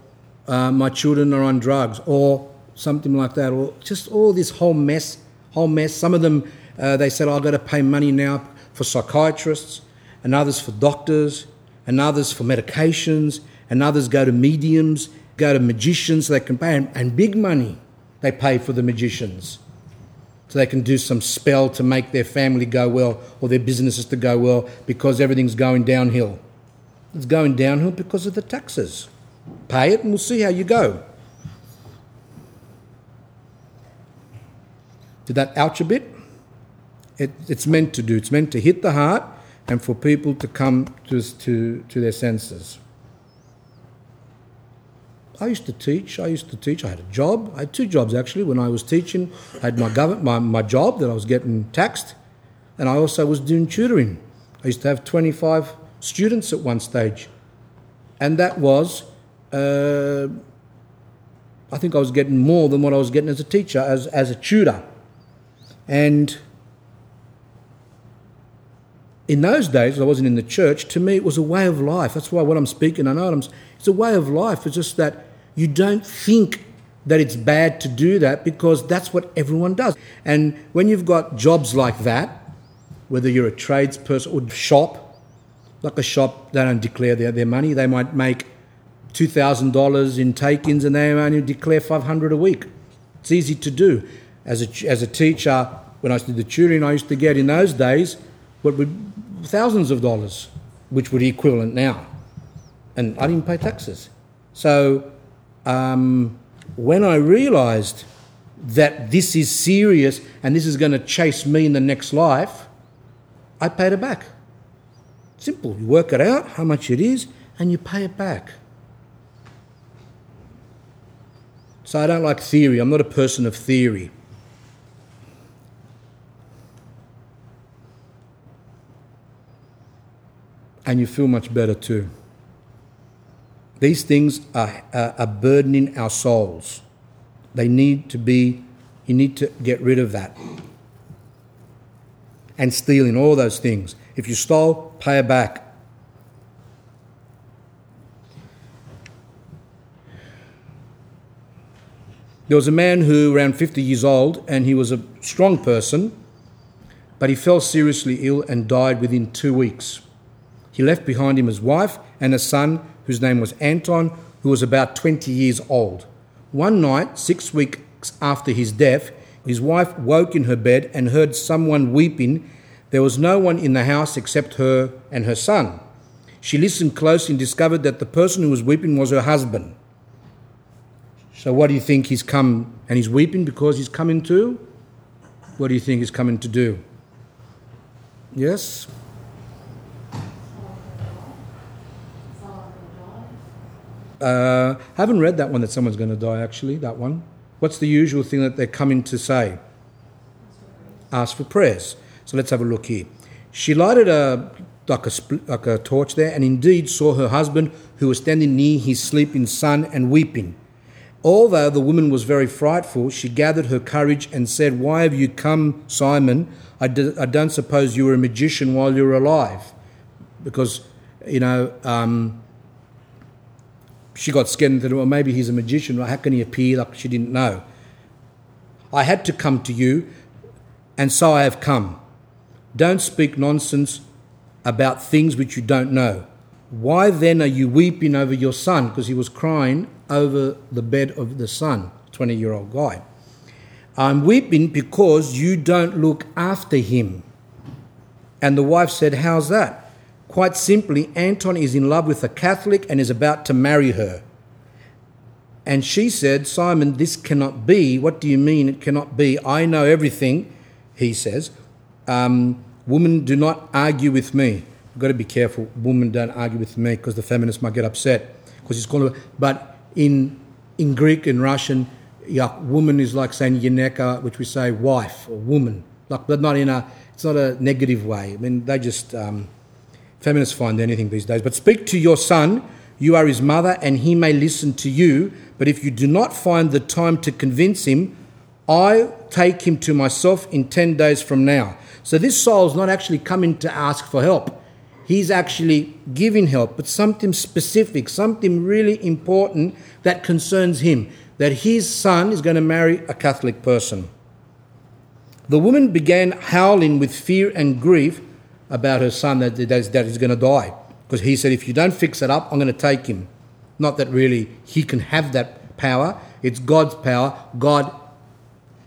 uh, my children are on drugs, or something like that, or just all this whole mess, whole mess. Some of them, uh, they said, oh, I've got to pay money now for psychiatrists, and others for doctors, and others for medications, and others go to mediums, go to magicians so they can pay, and, and big money they pay for the magicians so they can do some spell to make their family go well or their businesses to go well because everything's going downhill. It's going downhill because of the taxes. Pay it and we'll see how you go. Did that ouch a bit? It, it's meant to do. It's meant to hit the heart and for people to come to, to, to their senses. I used to teach. I used to teach. I had a job. I had two jobs actually. When I was teaching, I had my, government, my, my job that I was getting taxed, and I also was doing tutoring. I used to have 25 students at one stage, and that was, uh, I think I was getting more than what I was getting as a teacher, as, as a tutor. And in those days, I wasn't in the church, to me it was a way of life. That's why when I'm speaking, I know it's a way of life. It's just that you don't think that it's bad to do that because that's what everyone does. And when you've got jobs like that, whether you're a tradesperson or shop, like a shop, they don't declare their, their money. They might make $2,000 in take-ins and they only declare 500 a week. It's easy to do. As a, as a teacher, when I did the tutoring, I used to get in those days what would thousands of dollars, which would be equivalent now. And I didn't pay taxes. So um, when I realized that this is serious and this is going to chase me in the next life, I paid it back. Simple. You work it out, how much it is, and you pay it back. So I don't like theory. I'm not a person of theory. And you feel much better too. These things are, are, are burdening our souls. They need to be, you need to get rid of that. And stealing, all those things. If you stole, pay it back. There was a man who, around 50 years old, and he was a strong person, but he fell seriously ill and died within two weeks. He left behind him his wife and a son whose name was Anton, who was about 20 years old. One night, six weeks after his death, his wife woke in her bed and heard someone weeping. There was no one in the house except her and her son. She listened closely and discovered that the person who was weeping was her husband. So, what do you think he's come and he's weeping because he's coming to? What do you think he's coming to do? Yes? Uh, haven't read that one that someone's going to die, actually, that one. What's the usual thing that they're coming to say? Ask for prayers. So let's have a look here. She lighted a, like a, like a torch there, and indeed saw her husband, who was standing near his sleeping son, and weeping. Although the woman was very frightful, she gathered her courage and said, Why have you come, Simon? I d- I don't suppose you were a magician while you were alive. Because, you know, um, she got scared and said, Well, maybe he's a magician. How can he appear like she didn't know? I had to come to you, and so I have come. Don't speak nonsense about things which you don't know. Why then are you weeping over your son? Because he was crying over the bed of the son, 20 year old guy. I'm weeping because you don't look after him. And the wife said, How's that? Quite simply, Anton is in love with a Catholic and is about to marry her. And she said, Simon, this cannot be. What do you mean it cannot be? I know everything, he says. Um, women, do not argue with me. You've got to be careful. Women don't argue with me because the feminists might get upset because he's calling. But in in Greek and Russian, yeah, woman is like saying yeneka, which we say wife or woman, like but not in a. It's not a negative way. I mean, they just um, feminists find anything these days. But speak to your son. You are his mother, and he may listen to you. But if you do not find the time to convince him, I take him to myself in ten days from now. So this soul is not actually coming to ask for help he's actually giving help, but something specific, something really important that concerns him that his son is going to marry a Catholic person. The woman began howling with fear and grief about her son that, that he's going to die. Because he said, if you don't fix it up, I'm going to take him. Not that really he can have that power, it's God's power. God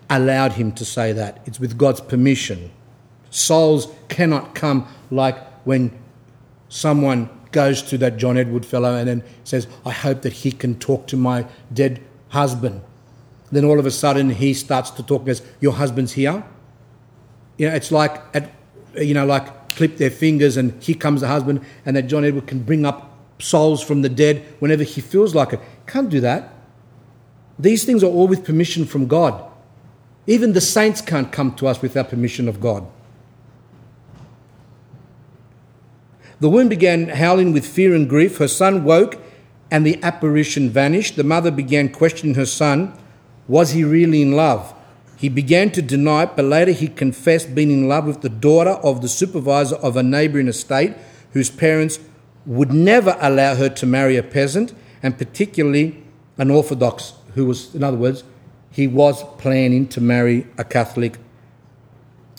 allowed him to say that. It's with God's permission. Souls cannot come like when someone goes to that John Edward fellow and then says, I hope that he can talk to my dead husband. Then all of a sudden he starts to talk and Your husband's here? You know, it's like at you know, like clip their fingers and here comes the husband, and that John Edward can bring up souls from the dead whenever he feels like it. Can't do that. These things are all with permission from God. Even the saints can't come to us without permission of God. The woman began howling with fear and grief. Her son woke and the apparition vanished. The mother began questioning her son. Was he really in love? He began to deny it, but later he confessed being in love with the daughter of the supervisor of a neighbouring estate whose parents would never allow her to marry a peasant, and particularly an Orthodox, who was, in other words, he was planning to marry a Catholic,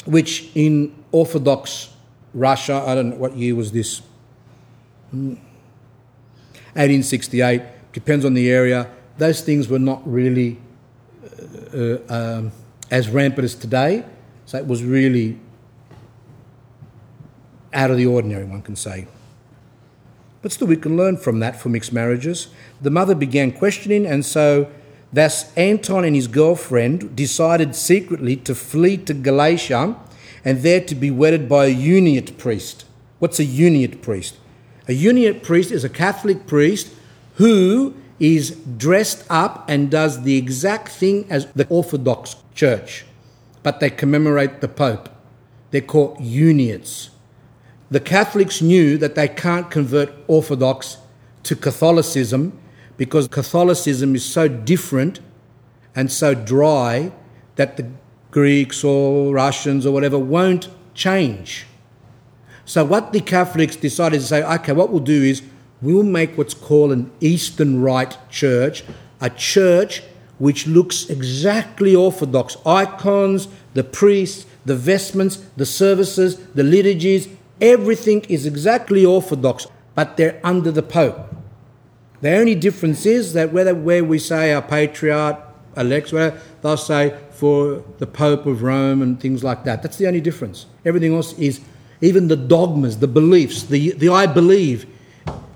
which in Orthodox Russia, I don't know what year was this. 1868, hmm. depends on the area. Those things were not really uh, uh, um, as rampant as today, so it was really out of the ordinary, one can say. But still, we can learn from that for mixed marriages. The mother began questioning, and so thus Anton and his girlfriend decided secretly to flee to Galicia and there to be wedded by a uniate priest. What's a uniate priest? A uniate priest is a Catholic priest who is dressed up and does the exact thing as the Orthodox Church, but they commemorate the Pope. They're called uniates. The Catholics knew that they can't convert Orthodox to Catholicism because Catholicism is so different and so dry that the Greeks or Russians or whatever won't change. So, what the Catholics decided to say, okay, what we'll do is we'll make what's called an Eastern Rite church, a church which looks exactly Orthodox. Icons, the priests, the vestments, the services, the liturgies, everything is exactly Orthodox, but they're under the Pope. The only difference is that whether where we say our patriarch, elects, whatever, they'll say for the Pope of Rome and things like that. That's the only difference. Everything else is, even the dogmas, the beliefs, the, the I believe,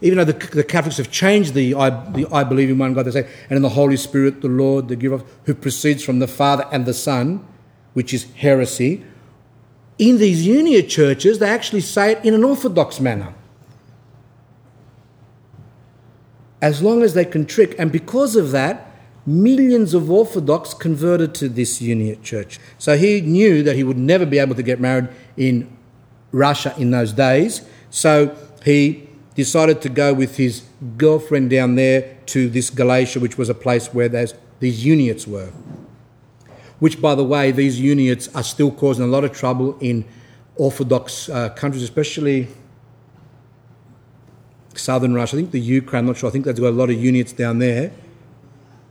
even though the, the Catholics have changed the I, the I believe in one God, they say, and in the Holy Spirit, the Lord, the giver, who proceeds from the Father and the Son, which is heresy. In these uniate churches, they actually say it in an orthodox manner. As long as they can trick, and because of that, millions of Orthodox converted to this Uniate church. So he knew that he would never be able to get married in Russia in those days. So he decided to go with his girlfriend down there to this Galicia, which was a place where these Uniates were. Which, by the way, these Uniates are still causing a lot of trouble in Orthodox uh, countries, especially southern Russia. I think the Ukraine, I'm not sure. I think they've got a lot of Uniates down there.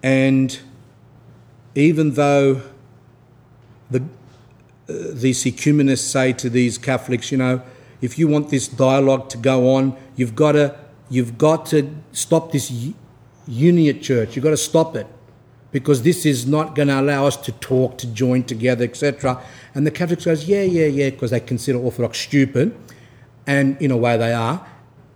And even though the, uh, these ecumenists say to these Catholics, you know, if you want this dialogue to go on, you've got to, you've got to stop this uniate church. You've got to stop it because this is not going to allow us to talk, to join together, etc. And the Catholics goes, yeah, yeah, yeah, because they consider Orthodox stupid, and in a way they are,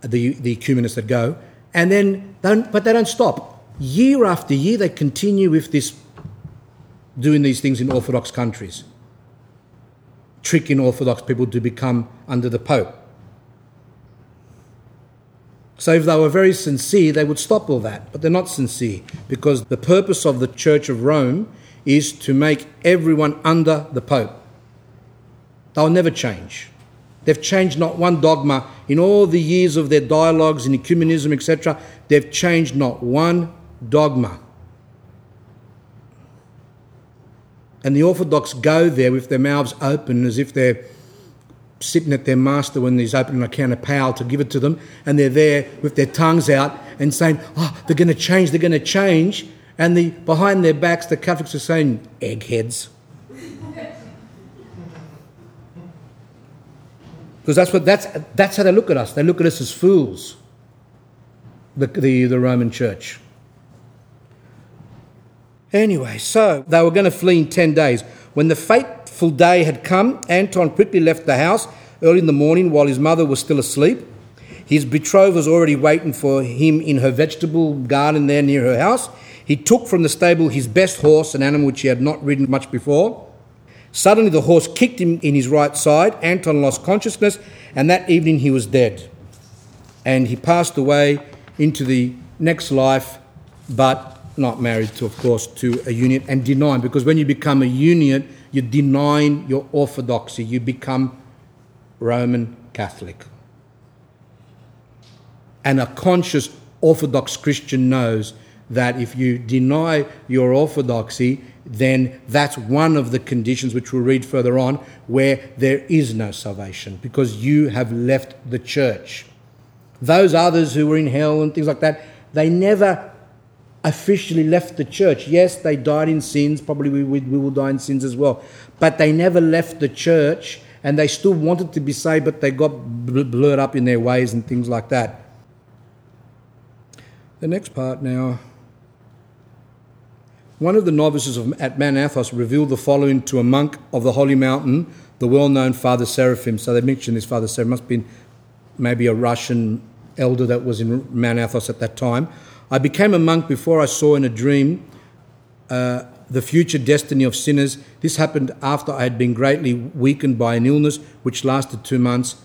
the the ecumenists that go, and then don't, but they don't stop. Year after year, they continue with this, doing these things in Orthodox countries, tricking Orthodox people to become under the Pope. So if they were very sincere, they would stop all that. But they're not sincere because the purpose of the Church of Rome is to make everyone under the Pope. They'll never change. They've changed not one dogma in all the years of their dialogues in ecumenism, etc. They've changed not one dogma. And the Orthodox go there with their mouths open as if they're sitting at their master when he's opening a can of pale to give it to them, and they're there with their tongues out and saying, Oh, they're going to change, they're going to change. And the, behind their backs, the Catholics are saying, Eggheads. Because that's, what, that's, that's how they look at us. They look at us as fools, the, the, the Roman Church. Anyway, so they were going to flee in 10 days. When the fateful day had come, Anton quickly left the house early in the morning while his mother was still asleep. His betrothed was already waiting for him in her vegetable garden there near her house. He took from the stable his best horse, an animal which he had not ridden much before. Suddenly, the horse kicked him in his right side. Anton lost consciousness, and that evening he was dead. And he passed away into the next life, but not married to, of course, to a uniate and denying, because when you become a uniate, you're denying your orthodoxy. You become Roman Catholic. And a conscious Orthodox Christian knows that if you deny your orthodoxy, then that's one of the conditions which we'll read further on where there is no salvation because you have left the church. Those others who were in hell and things like that, they never officially left the church. Yes, they died in sins, probably we, we, we will die in sins as well, but they never left the church and they still wanted to be saved, but they got blurred up in their ways and things like that. The next part now. One of the novices of, at Mount Athos revealed the following to a monk of the Holy Mountain, the well known Father Seraphim. So they mentioned this Father Seraphim, must have been maybe a Russian elder that was in Mount Athos at that time. I became a monk before I saw in a dream uh, the future destiny of sinners. This happened after I had been greatly weakened by an illness which lasted two months.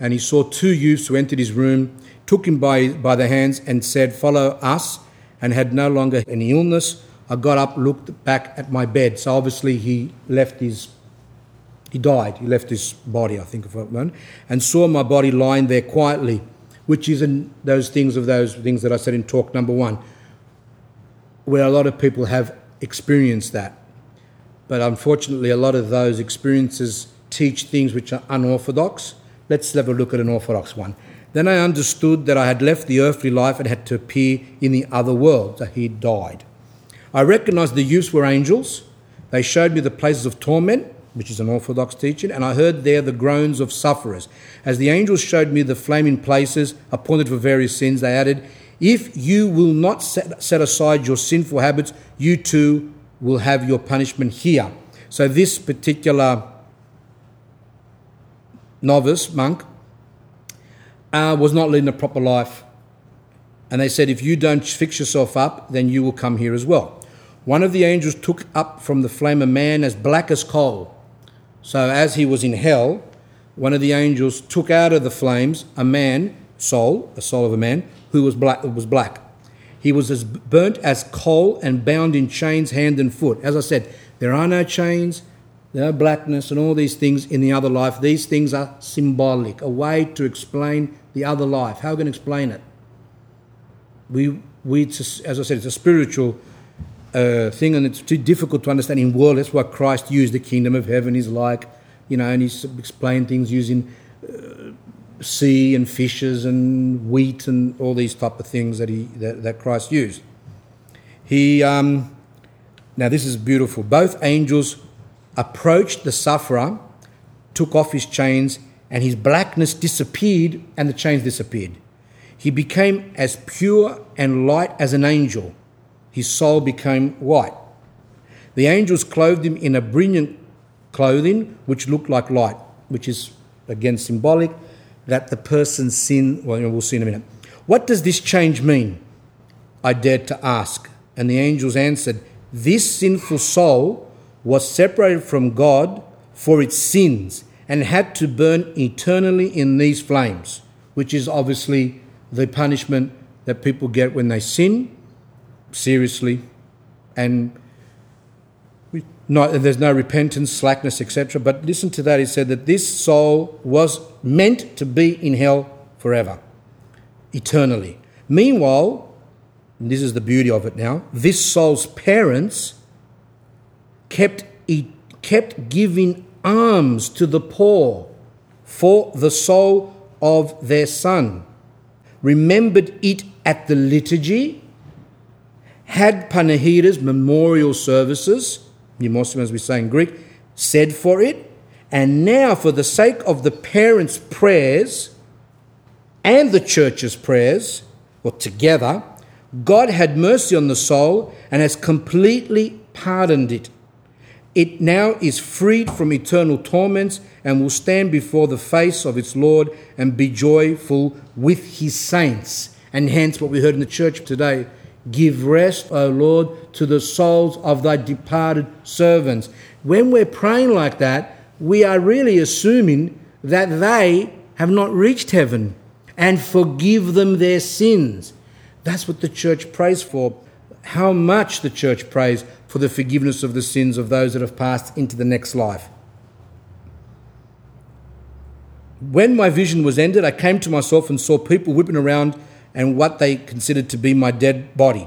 And he saw two youths who entered his room, took him by, by the hands, and said, Follow us, and had no longer any illness. I got up, looked back at my bed. So obviously he left his, he died. He left his body, I think, of what and saw my body lying there quietly which is in those things of those things that I said in talk number one, where a lot of people have experienced that. But unfortunately, a lot of those experiences teach things which are unorthodox. Let's have a look at an orthodox one. Then I understood that I had left the earthly life and had to appear in the other world, that he died. I recognized the youths were angels. They showed me the places of torment which is an Orthodox teaching, and I heard there the groans of sufferers. As the angels showed me the flaming places appointed for various sins, they added, If you will not set, set aside your sinful habits, you too will have your punishment here. So, this particular novice monk uh, was not leading a proper life. And they said, If you don't fix yourself up, then you will come here as well. One of the angels took up from the flame a man as black as coal so, as he was in hell, one of the angels took out of the flames a man, soul, a soul of a man, who was black. Was black. He was as burnt as coal and bound in chains, hand and foot. As I said, there are no chains. know, blackness and all these things in the other life. These things are symbolic, a way to explain the other life. How can we explain it? We, we as I said, it's a spiritual thing and it's too difficult to understand in world. That's why Christ used the kingdom of heaven is like, you know, and he's explained things using uh, sea and fishes and wheat and all these type of things that he that, that Christ used. He um, now this is beautiful. Both angels approached the sufferer, took off his chains, and his blackness disappeared, and the chains disappeared. He became as pure and light as an angel. His soul became white. The angels clothed him in a brilliant clothing which looked like light, which is again symbolic that the person's sin, well, we'll see in a minute. What does this change mean? I dared to ask. And the angels answered, This sinful soul was separated from God for its sins and had to burn eternally in these flames, which is obviously the punishment that people get when they sin seriously and not, there's no repentance, slackness, etc. But listen to that. He said that this soul was meant to be in hell forever, eternally. Meanwhile, this is the beauty of it now, this soul's parents kept, kept giving alms to the poor for the soul of their son, remembered it at the liturgy, had panikhidas, memorial services, Muslim, as we say in Greek, said for it, and now for the sake of the parents' prayers and the church's prayers, or together, God had mercy on the soul and has completely pardoned it it now is freed from eternal torments and will stand before the face of its Lord and be joyful with his saints. And hence, what we heard in the church today give rest, O Lord, to the souls of thy departed servants. When we're praying like that, we are really assuming that they have not reached heaven and forgive them their sins. That's what the church prays for. How much the church prays for the forgiveness of the sins of those that have passed into the next life. When my vision was ended, I came to myself and saw people whipping around and what they considered to be my dead body,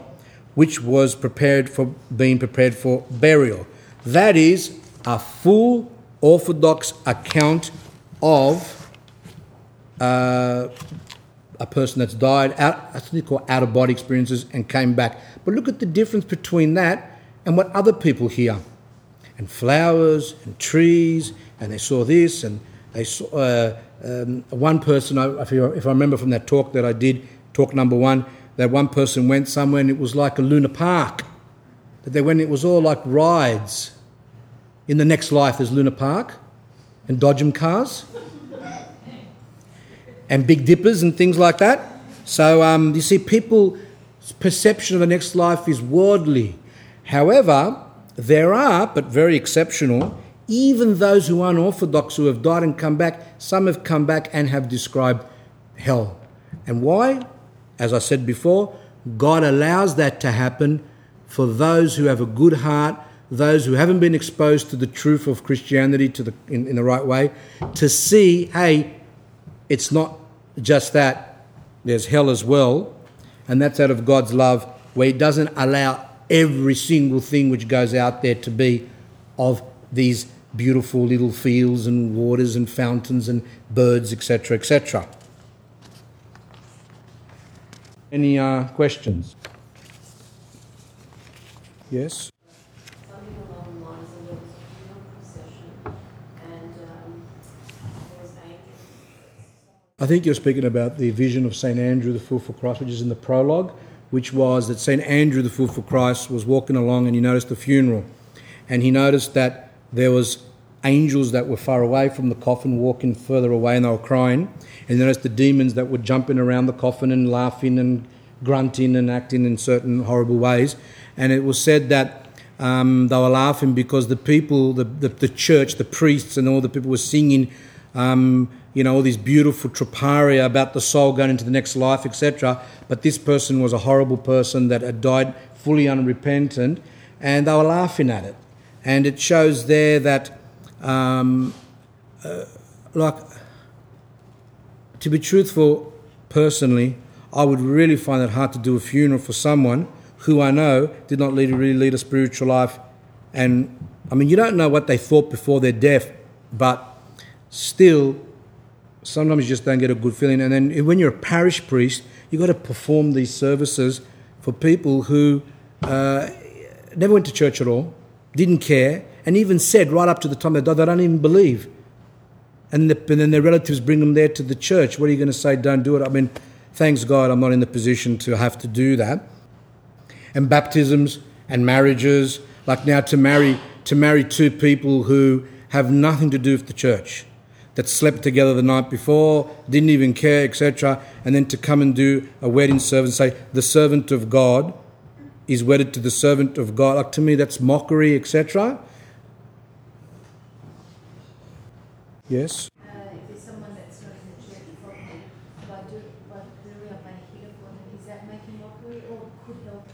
which was prepared for being prepared for burial. That is a full orthodox account of uh, a person that's died out, I think they call out of body experiences and came back. But look at the difference between that and what other people hear. And flowers and trees, and they saw this, and they saw uh, um, one person, if I remember from that talk that I did, talk number one, that one person went somewhere and it was like a Luna Park. That they went, it was all like rides. In the next life, there's Luna Park and Dodgem cars and Big Dippers and things like that. So um, you see, people's perception of the next life is worldly. However, there are, but very exceptional, even those who are unorthodox who have died and come back, some have come back and have described hell. And why? As I said before, God allows that to happen for those who have a good heart, those who haven't been exposed to the truth of Christianity to the, in, in the right way, to see, hey, it's not just that, there's hell as well, and that's out of God's love, where He doesn't allow every single thing which goes out there to be of these beautiful little fields and waters and fountains and birds, etc., etc. Any uh, questions? Yes? I think you're speaking about the vision of St. Andrew the Fool for Christ, which is in the prologue which was that St. Andrew the Fool for Christ was walking along and he noticed the funeral. And he noticed that there was angels that were far away from the coffin walking further away and they were crying. And then noticed the demons that were jumping around the coffin and laughing and grunting and acting in certain horrible ways. And it was said that um, they were laughing because the people, the, the, the, church, the priests, and all the people were singing um, you know, all these beautiful troparia about the soul going into the next life, etc. But this person was a horrible person that had died fully unrepentant, and they were laughing at it. And it shows there that Um, uh, like, to be truthful, personally, I would really find it hard to do a funeral for someone who I know did not lead, really lead a spiritual life. And I mean, you don't know what they thought before their death, but still, sometimes you just don't get a good feeling. And then when you're a parish priest, you've got to perform these services for people who uh, never went to church at all, didn't care, and even said right up to the time they died, they don't even believe. And, the, and then their relatives bring them there to the church. What are you going to say? Don't do it. I mean, thanks God I'm not in the position to have to do that. And baptisms and marriages, like now to marry to marry two people who have nothing to do with the church, that slept together the night before, didn't even care, etc., and then to come and do a wedding service and say the servant of God is wedded to the servant of God. Like to me, that's mockery, etc. Yes. Uh, if there's someone that's not in the church properly, by, do, by doing a benefit for them, is that making mockery or could help?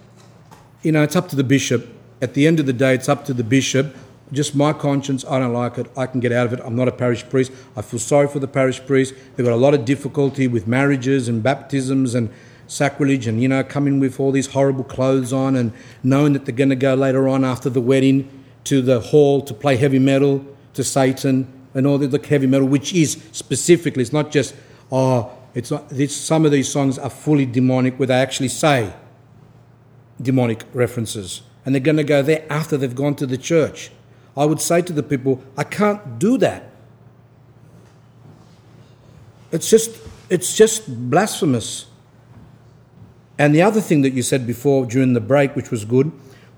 You know, it's up to the bishop. At the end of the day, it's up to the bishop. Just my conscience, I don't like it. I can get out of it. I'm not a parish priest. I feel sorry for the parish priest. They've got a lot of difficulty with marriages and baptisms and sacrilege and, you know, coming with all these horrible clothes on and knowing that they're going to go later on after the wedding to the hall to play heavy metal to Satan and all the heavy metal, which is specifically, it's not just, oh, it's not, it's, some of these songs are fully demonic where they actually say demonic references. And they're going to go there after they've gone to the church. I would say to the people, I can't do that. It's just, it's just blasphemous. And the other thing that you said before during the break, which was good,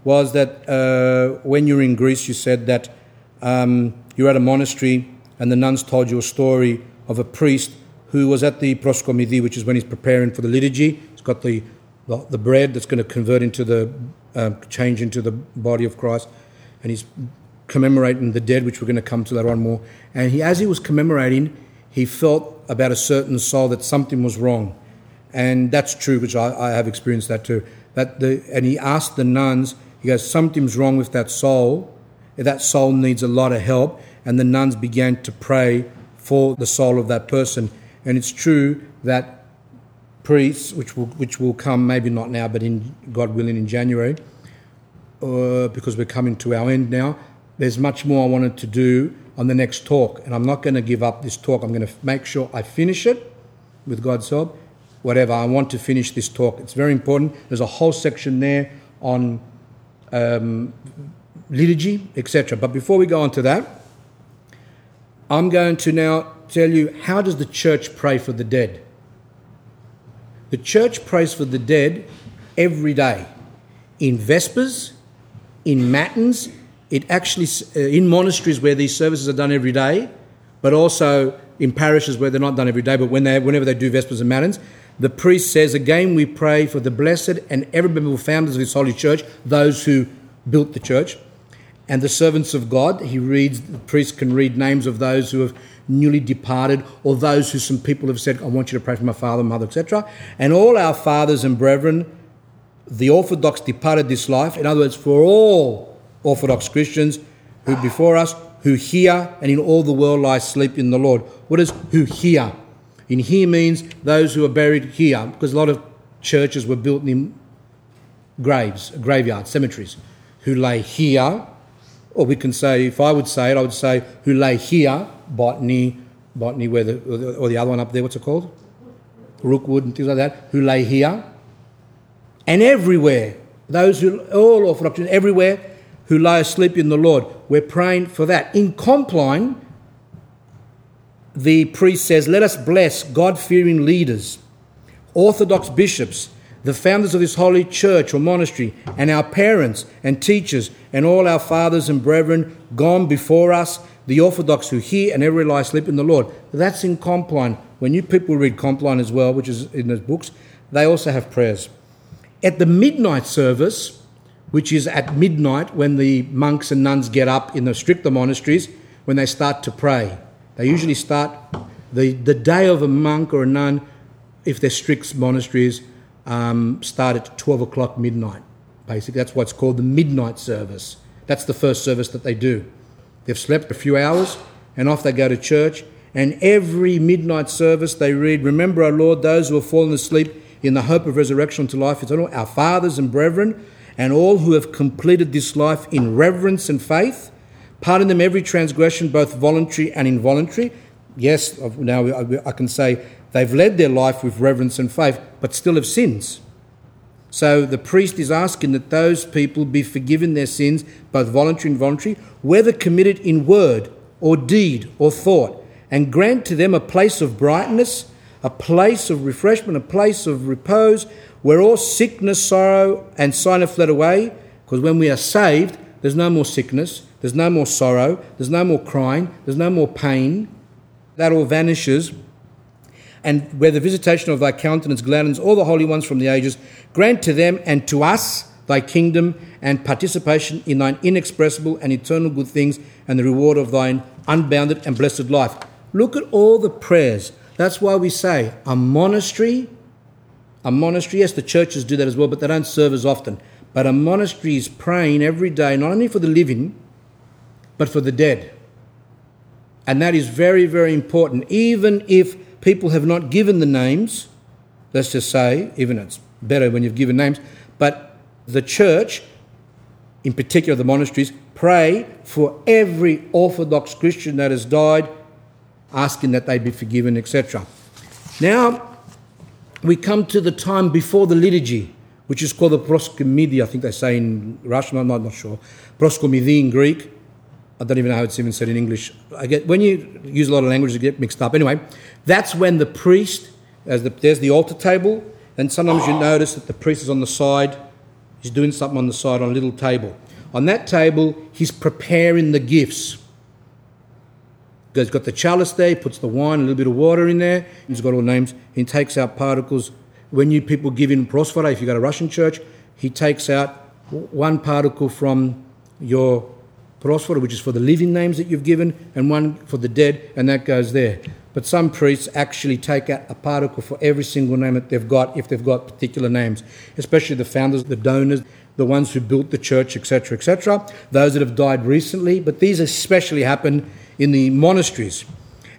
was that uh, when you were in Greece, you said that um, you're at a monastery and the nuns told you a story of a priest who was at the proskomidi, which is when he's preparing for the liturgy. He's got the, the, the bread that's going to convert into the, uh, change into the body of Christ. And he's commemorating the dead, which we're going to come to later on more. And he, as he was commemorating, he felt about a certain soul that something was wrong. And that's true, which I, I have experienced that too. That the, and he asked the nuns, he goes, something's wrong with that soul. That soul needs a lot of help. And the nuns began to pray for the soul of that person. And it's true that priests, which will, which will come maybe not now, but in God willing in January, uh, because we're coming to our end now, there's much more I wanted to do on the next talk. And I'm not going to give up this talk. I'm going to make sure I finish it with God's help. Whatever, I want to finish this talk. It's very important. There's a whole section there on um, liturgy, etc. But before we go on to that, I'm going to now tell you how does the church pray for the dead? The church prays for the dead every day in vespers, in matins, it actually uh, in monasteries where these services are done every day, but also in parishes where they're not done every day, but when they, whenever they do vespers and matins, the priest says, again, we pray for the blessed and ever memorable founders of this holy church, those who built the church, and the servants of God. He reads, the priest can read names of those who have newly departed, or those who some people have said, I want you to pray for my father, mother, etc. And all our fathers and brethren, the Orthodox departed this life. In other words, for all Orthodox Christians who before us, who here and in all the world lie asleep in the Lord. What is who here? In here means those who are buried here, because a lot of churches were built in graves, graveyards, cemeteries, who lay here, or we can say, if I would say it, I would say who lay here, botany, botany, where the, or the other one up there, what's it called? Rookwood and things like that, who lay here. And everywhere, those who, all Orthodox, everywhere, who lie asleep in the Lord. We're praying for that. In Compline, the priest says, Let us bless God fearing leaders, Orthodox bishops, the founders of this holy church or monastery, and our parents and teachers, and all our fathers and brethren gone before us, the Orthodox who hear and ever lie asleep in the Lord. That's in Compline. When you people read Compline as well, which is in those books, they also have prayers. At the midnight service, which is at midnight when the monks and nuns get up in the stricter monasteries when they start to pray. They usually start the, the day of a monk or a nun, if they're strict monasteries, um, start at 12 o'clock midnight. Basically, that's what's called the midnight service. That's the first service that they do. They've slept a few hours and off they go to church. And every midnight service they read, Remember, our Lord, those who have fallen asleep in the hope of resurrection to life eternal, our fathers and brethren, and all who have completed this life in reverence and faith. Pardon them every transgression, both voluntary and involuntary. Yes, now I can say they've led their life with reverence and faith, but still have sins. So the priest is asking that those people be forgiven their sins, both voluntary and involuntary, whether committed in word or deed or thought, and grant to them a place of brightness, a place of refreshment, a place of repose, where all sickness, sorrow, and sin have fled away. Because when we are saved, there's no more sickness, there's no more sorrow, there's no more crying, there's no more pain. That all vanishes. And where the visitation of thy countenance gladdens all the holy ones from the ages, grant to them and to us thy kingdom and participation in thine inexpressible and eternal good things and the reward of thine unbounded and blessed life. Look at all the prayers. That's why we say a monastery, a monastery, yes, the churches do that as well, but they don't serve as often. But a monastery is praying every day, not only for the living, but for the dead. And that is very, very important. Even if people have not given the names, let's just say, even it's better when you've given names, but the church, in particular the monasteries, pray for every Orthodox Christian that has died, asking that they be forgiven, etc. Now, we come to the time before the liturgy, which is called the proskomidi, I think they say in Russian, I'm not, not sure. Proskomidi in Greek. I don't even know how it's even said in English. I get when you use a lot of languages, you get mixed up. Anyway, that's when the priest, as the, there's the altar table, and sometimes you notice that the priest is on the side, he's doing something on the side on a little table. On that table, he's preparing the gifts. He's got the chalice there, he puts the wine, a little bit of water in there, he's got all names, he takes out particles. When you people give in prosphora, if you go to Russian church, he takes out one particle from your prosphora, which is for the living names that you've given, and one for the dead, and that goes there. But some priests actually take out a particle for every single name that they've got, if they've got particular names, especially the founders, the donors, the ones who built the church, etc., etc., those that have died recently. But these especially happen in the monasteries.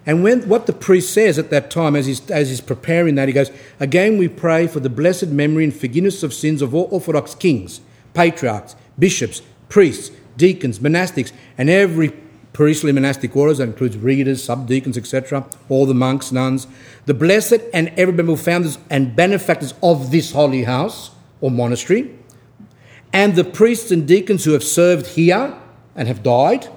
And when what the priest says at that time, as he's, as he's preparing that, he goes, Again, we pray for the blessed memory and forgiveness of sins of all Orthodox kings, patriarchs, bishops, priests, deacons, monastics, and every priestly monastic orders, that includes readers, subdeacons, etc., all the monks, nuns, the blessed and ever memorable founders and benefactors of this holy house or monastery, and the priests and deacons who have served here and have died,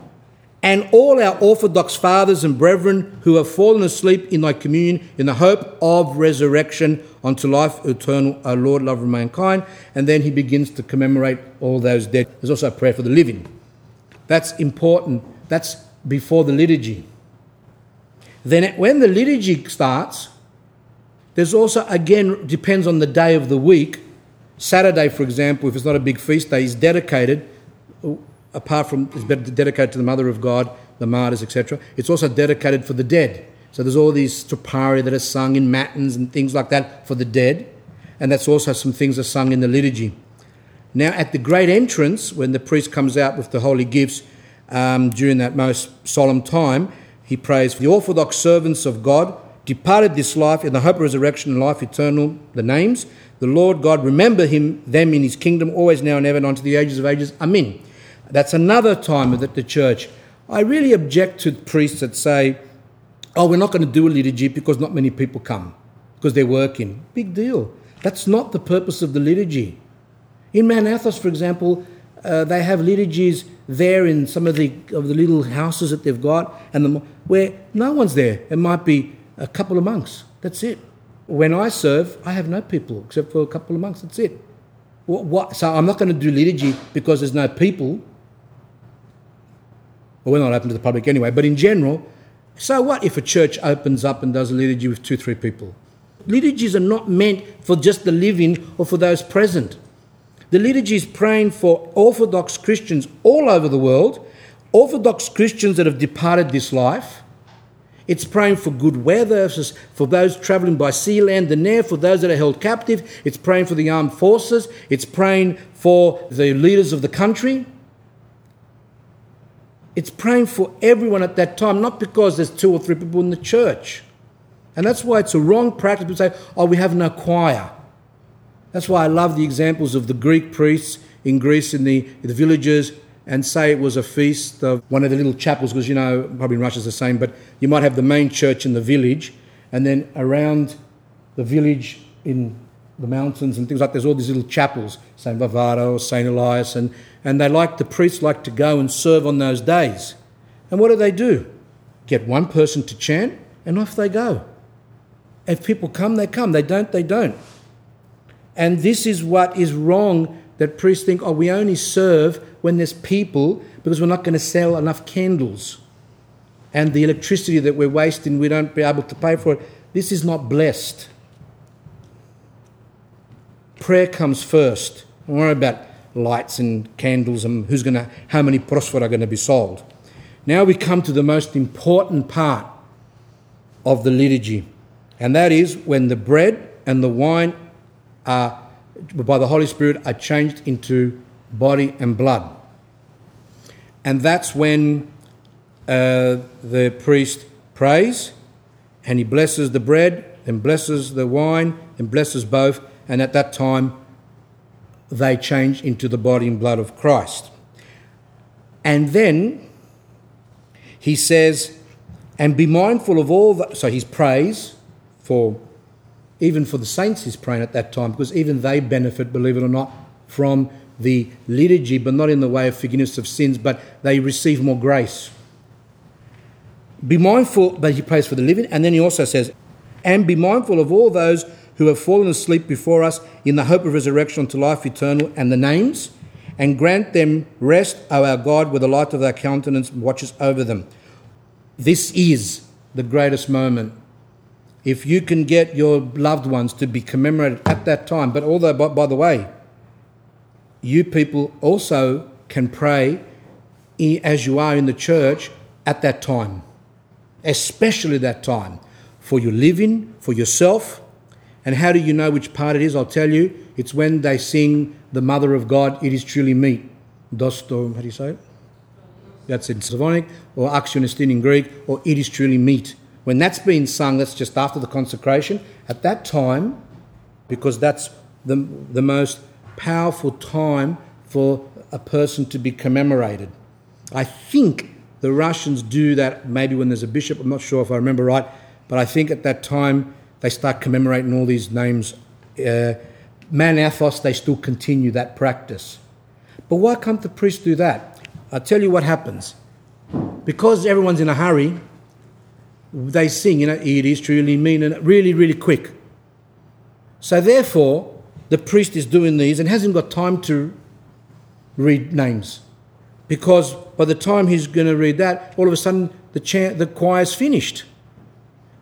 and all our Orthodox fathers and brethren who have fallen asleep in thy communion in the hope of resurrection unto life eternal, O Lord, lover of mankind. And then he begins to commemorate all those dead. There's also a prayer for the living. That's important. That's before the liturgy. Then when the liturgy starts, there's also, again, depends on the day of the week. Saturday, for example, if it's not a big feast day, is dedicated apart from it's dedicated to the Mother of God, the martyrs, etc. It's also dedicated for the dead. So there's all these tropari that are sung in matins and things like that for the dead, and that's also some things are sung in the liturgy. Now, at the great entrance, when the priest comes out with the holy gifts um, during that most solemn time, he prays for the Orthodox servants of God, departed this life in the hope of resurrection and life eternal, the names. The Lord God remember him, them in his kingdom, always now and ever, and unto the ages of ages. Amen. That's another time that the church. I really object to priests that say, oh, we're not going to do a liturgy because not many people come, because they're working. Big deal. That's not the purpose of the liturgy. In Mount Athos, for example, uh, they have liturgies there in some of the of the little houses that they've got, and the, where no one's there. It might be a couple of monks. That's it. When I serve, I have no people except for a couple of monks. That's it. What, what, so I'm not going to do liturgy because there's no people. Well, we're not open to the public anyway, but in general, so what if a church opens up and does a liturgy with two, three people? Liturgies are not meant for just the living or for those present. The liturgy is praying for Orthodox Christians all over the world, Orthodox Christians that have departed this life. It's praying for good weather, for those travelling by sea, land, and air, for those that are held captive. It's praying for the armed forces. It's praying for the leaders of the country. It's praying for everyone at that time, not because there's two or three people in the church. And that's why it's a wrong practice to say, oh, we have no choir. That's why I love the examples of the Greek priests in Greece in the, the villages and say it was a feast of one of the little chapels, because you know, probably in Russia it's the same, but you might have the main church in the village, and then around the village in the mountains and things like there's all these little chapels, St. Varvara or St. Elias, and, and they like the priests like to go and serve on those days. And what do they do? Get one person to chant and off they go. If people come, they come. They don't, they don't. And this is what is wrong that priests think, oh, we only serve when there's people because we're not going to sell enough candles. And the electricity that we're wasting, we don't be able to pay for it. This is not blessed. Prayer comes first. Don't worry about lights and candles and who's going to, how many prosphora are going to be sold. Now we come to the most important part of the liturgy, and that is when the bread and the wine are, by the Holy Spirit, are changed into body and blood. And that's when uh, the priest prays and he blesses the bread, and blesses the wine, and blesses both, and at that time they change into the body and blood of Christ. And then he says, and be mindful of all that. So he's prays for, even for the saints, he's praying at that time, because even they benefit, believe it or not, from the liturgy, but not in the way of forgiveness of sins, but they receive more grace. Be mindful, but he prays for the living, and then he also says, and be mindful of all those who have fallen asleep before us in the hope of resurrection to life eternal, and the names, and grant them rest, O our God, with the light of thy countenance watches over them. This is the greatest moment. If you can get your loved ones to be commemorated at that time, but although, by, by the way, you people also can pray as you are in the church at that time, especially that time, for your living, for yourself, and how do you know which part it is? I'll tell you. It's when they sing the Mother of God, it is truly meet. Dosto, how do you say it? That's in Slavonic, or Axion estin in Greek, or it is truly meet. When that's been sung, that's just after the consecration. At that time, because that's the, the most powerful time for a person to be commemorated. I think the Russians do that maybe when there's a bishop, I'm not sure if I remember right, but I think at that time they start commemorating all these names. Uh, Mount Athos, they still continue that practice. But why can't the priest do that? I'll tell you what happens. Because everyone's in a hurry, they sing, you know, it is truly mean and really, really quick. So therefore, the priest is doing these and hasn't got time to read names. Because by the time he's going to read that, all of a sudden the, the choir's finished.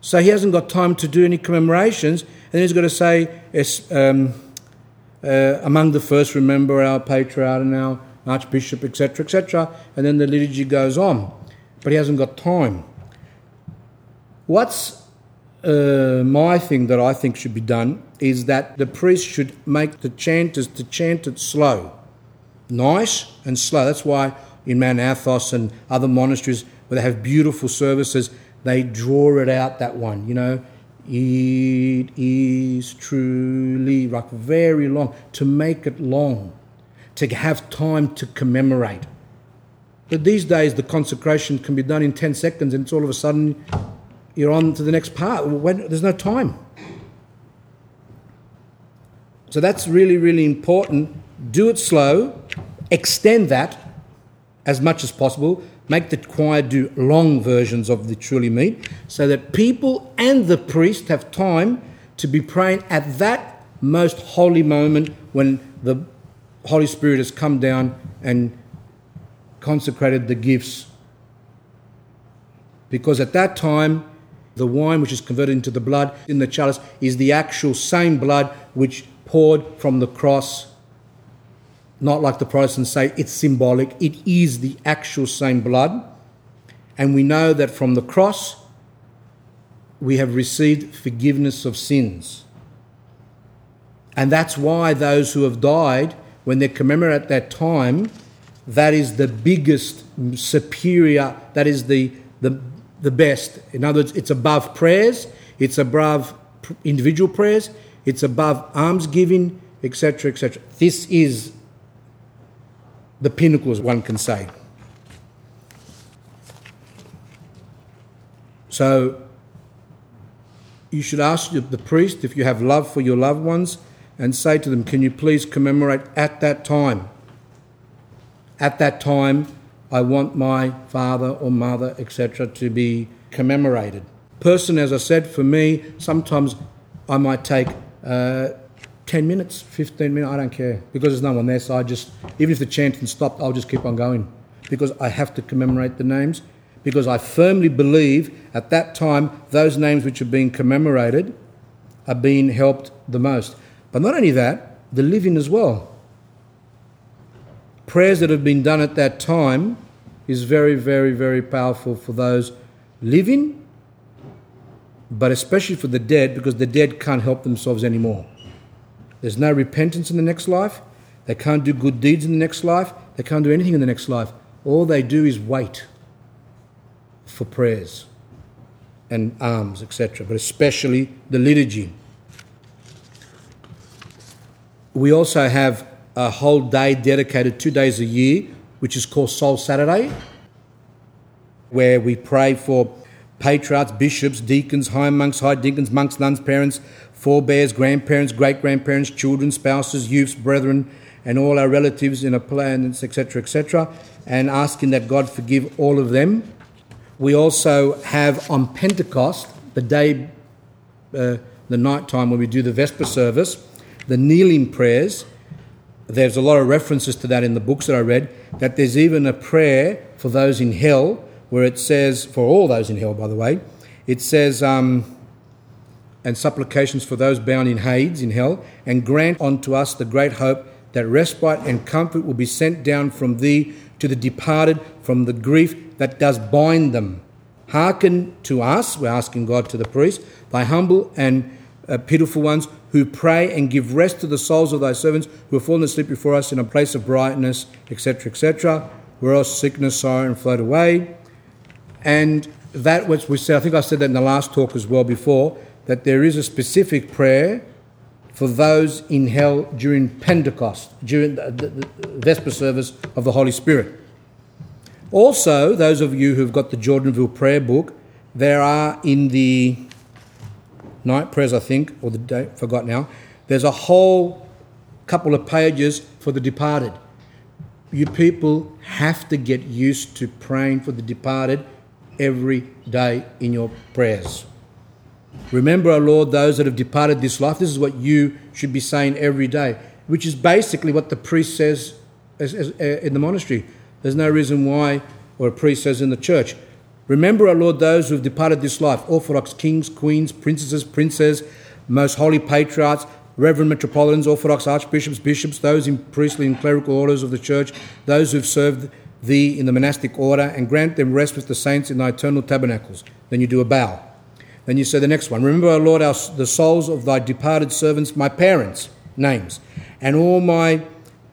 So he hasn't got time to do any commemorations, and he's got to say, um, uh, among the first, remember our patriarch and our archbishop, etc., etc., and then the liturgy goes on. But he hasn't got time. What's uh, my thing that I think should be done is that the priest should make the chanters to chant it slow, nice and slow. That's why in Mount Athos and other monasteries where they have beautiful services, they draw it out that one, you know. It is truly like very long to make it long, to have time to commemorate. But these days, the consecration can be done in 10 seconds, and it's all of a sudden you're on to the next part. When, there's no time. So that's really, really important. Do it slow, extend that as much as possible, make the choir do long versions of the truly meet so that people and the priest have time to be praying at that most holy moment when the Holy Spirit has come down and consecrated the gifts. Because at that time, the wine which is converted into the blood in the chalice is the actual same blood which poured from the cross. Not like the Protestants say it's symbolic, it is the actual same blood. And we know that from the cross we have received forgiveness of sins. And that's why those who have died, when they commemorate that time, that is the biggest, superior, that is the, the, the best. In other words, it's above prayers, it's above individual prayers, it's above almsgiving, etc., etc. This is the pinnacle, as one can say. So, you should ask the priest if you have love for your loved ones and say to them, Can you please commemorate at that time? At that time, I want my father or mother, etc., to be commemorated. Person, as I said, for me, sometimes I might take uh, 10 minutes, 15 minutes, I don't care. Because there's no one there, so I just, even if the chanting stopped, I'll just keep on going. Because I have to commemorate the names. Because I firmly believe at that time, those names which are being commemorated are being helped the most. But not only that, the living as well. Prayers that have been done at that time is very, very, very powerful for those living, but especially for the dead, because the dead can't help themselves anymore. There's no repentance in the next life. They can't do good deeds in the next life. They can't do anything in the next life. All they do is wait for prayers and alms, etc., but especially the liturgy. We also have a whole day dedicated two days a year, which is called Soul Saturday, where we pray for patriarchs, bishops, deacons, hieromonks, high deacons, monks, nuns, parents, forebears, grandparents, great grandparents, children, spouses, youths, brethren, and all our relatives in a plan, etc., etc., and asking that God forgive all of them. We also have on Pentecost, the day, uh, the night time when we do the Vesper service, the kneeling prayers. There's a lot of references to that in the books that I read, that there's even a prayer for those in hell where it says, for all those in hell, by the way, it says, um, and supplications for those bound in Hades, in hell, and grant unto us the great hope that respite and comfort will be sent down from thee to the departed from the grief that does bind them. Hearken to us, we're asking God to the priest, thy humble and uh, pitiful ones who pray and give rest to the souls of thy servants who have fallen asleep before us in a place of brightness, etc., etc., where else sickness, sorrow, and float away. And that which we said, I think I said that in the last talk as well before, that there is a specific prayer for those in hell during Pentecost, during the, the, the Vesper service of the Holy Spirit. Also, those of you who've got the Jordanville prayer book, there are in the night prayers, I think, or the day, forgot now, there's a whole couple of pages for the departed. You people have to get used to praying for the departed every day in your prayers. Remember, O Lord, those that have departed this life. This is what you should be saying every day, which is basically what the priest says as, as, uh, in the monastery. There's no reason why, or a priest says in the church. Remember, O Lord, those who have departed this life Orthodox kings, queens, princesses, princes, most holy patriarchs, reverend metropolitans, Orthodox archbishops, bishops, those in priestly and clerical orders of the church, those who've served thee in the monastic order, and grant them rest with the saints in thy eternal tabernacles. Then you do a bow. Then you say the next one Remember, O Lord, our, the souls of thy departed servants, my parents' names, and all my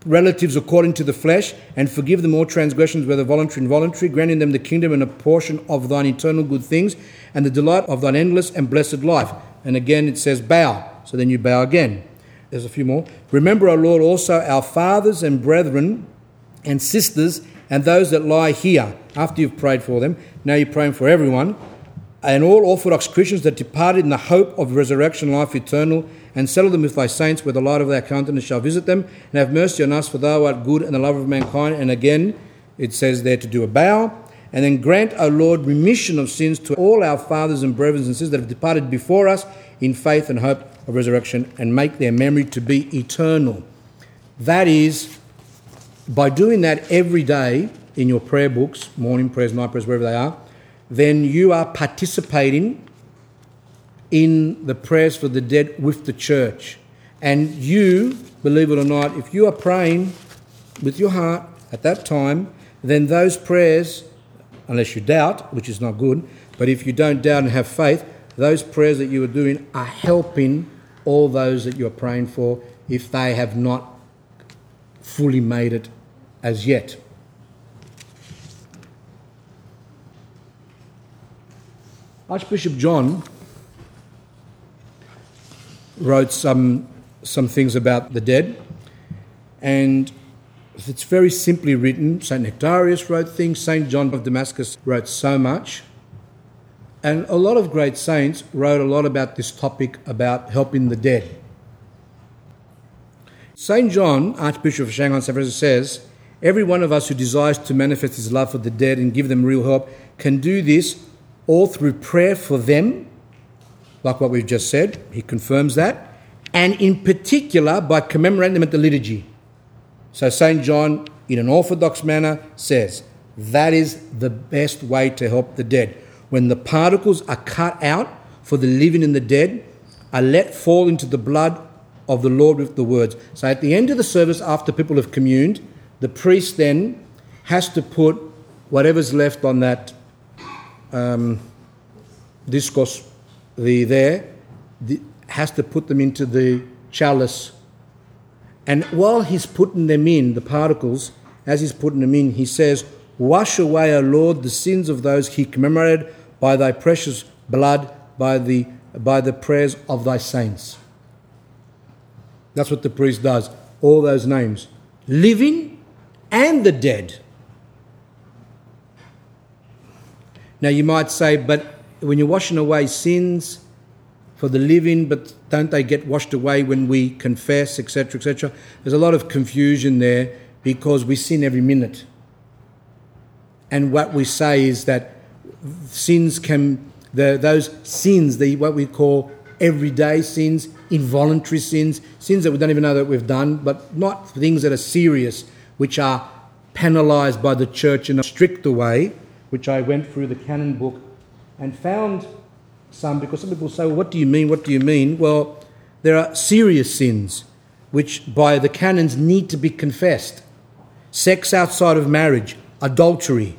relatives according to the flesh, and forgive them all transgressions, whether voluntary and involuntary, granting them the kingdom and a portion of thine eternal good things, and the delight of thine endless and blessed life. And again it says, bow. So then you bow again. There's a few more. Remember, O Lord, also our fathers and brethren and sisters, and those that lie here, after you've prayed for them. Now you're praying for everyone and all Orthodox Christians that departed in the hope of resurrection, life eternal, and settle them with thy saints, where the light of thy countenance shall visit them, and have mercy on us, for thou art good and the lover of mankind. And again, it says there to do a bow. And then grant, O Lord, remission of sins to all our fathers and brothers and sisters that have departed before us in faith and hope of resurrection, and make their memory to be eternal. That is, by doing that every day in your prayer books, morning prayers, night prayers, wherever they are, then you are participating in the prayers for the dead with the church. And you, believe it or not, if you are praying with your heart at that time, then those prayers, unless you doubt, which is not good, but if you don't doubt and have faith, those prayers that you are doing are helping all those that you're praying for if they have not fully made it as yet. Archbishop John wrote some, some things about the dead, and it's very simply written. St. Nectarius wrote things, St. John of Damascus wrote so much. And a lot of great saints wrote a lot about this topic about helping the dead. St. John, Archbishop of Shanghai says, Every one of us who desires to manifest his love for the dead and give them real help can do this all through prayer for them, like what we've just said. He confirms that. And in particular, by commemorating them at the liturgy. So St. John, in an orthodox manner, says that is the best way to help the dead. When the particles are cut out for the living and the dead, are let fall into the blood of the Lord with the words. So at the end of the service, after people have communed, the priest then has to put whatever's left on that um, diskos the, there, the, has to put them into the chalice and while he's putting them in, the particles, as he's putting them in, he says, Wash away, O Lord, the sins of those he commemorated by thy precious blood, by the, by the prayers of thy saints. That's what the priest does. All those names. Living and the dead. Now you might say, but when you're washing away sins, for the living, but don't they get washed away when we confess, etc., etc.? There's a lot of confusion there because we sin every minute. And what we say is that sins can, the, those sins, the, what we call everyday sins, involuntary sins, sins that we don't even know that we've done, but not things that are serious, which are penalised by the church in a stricter way, which I went through the canon book and found some because some people say, well, what do you mean? What do you mean? Well, there are serious sins which, by the canons, need to be confessed sex outside of marriage, adultery,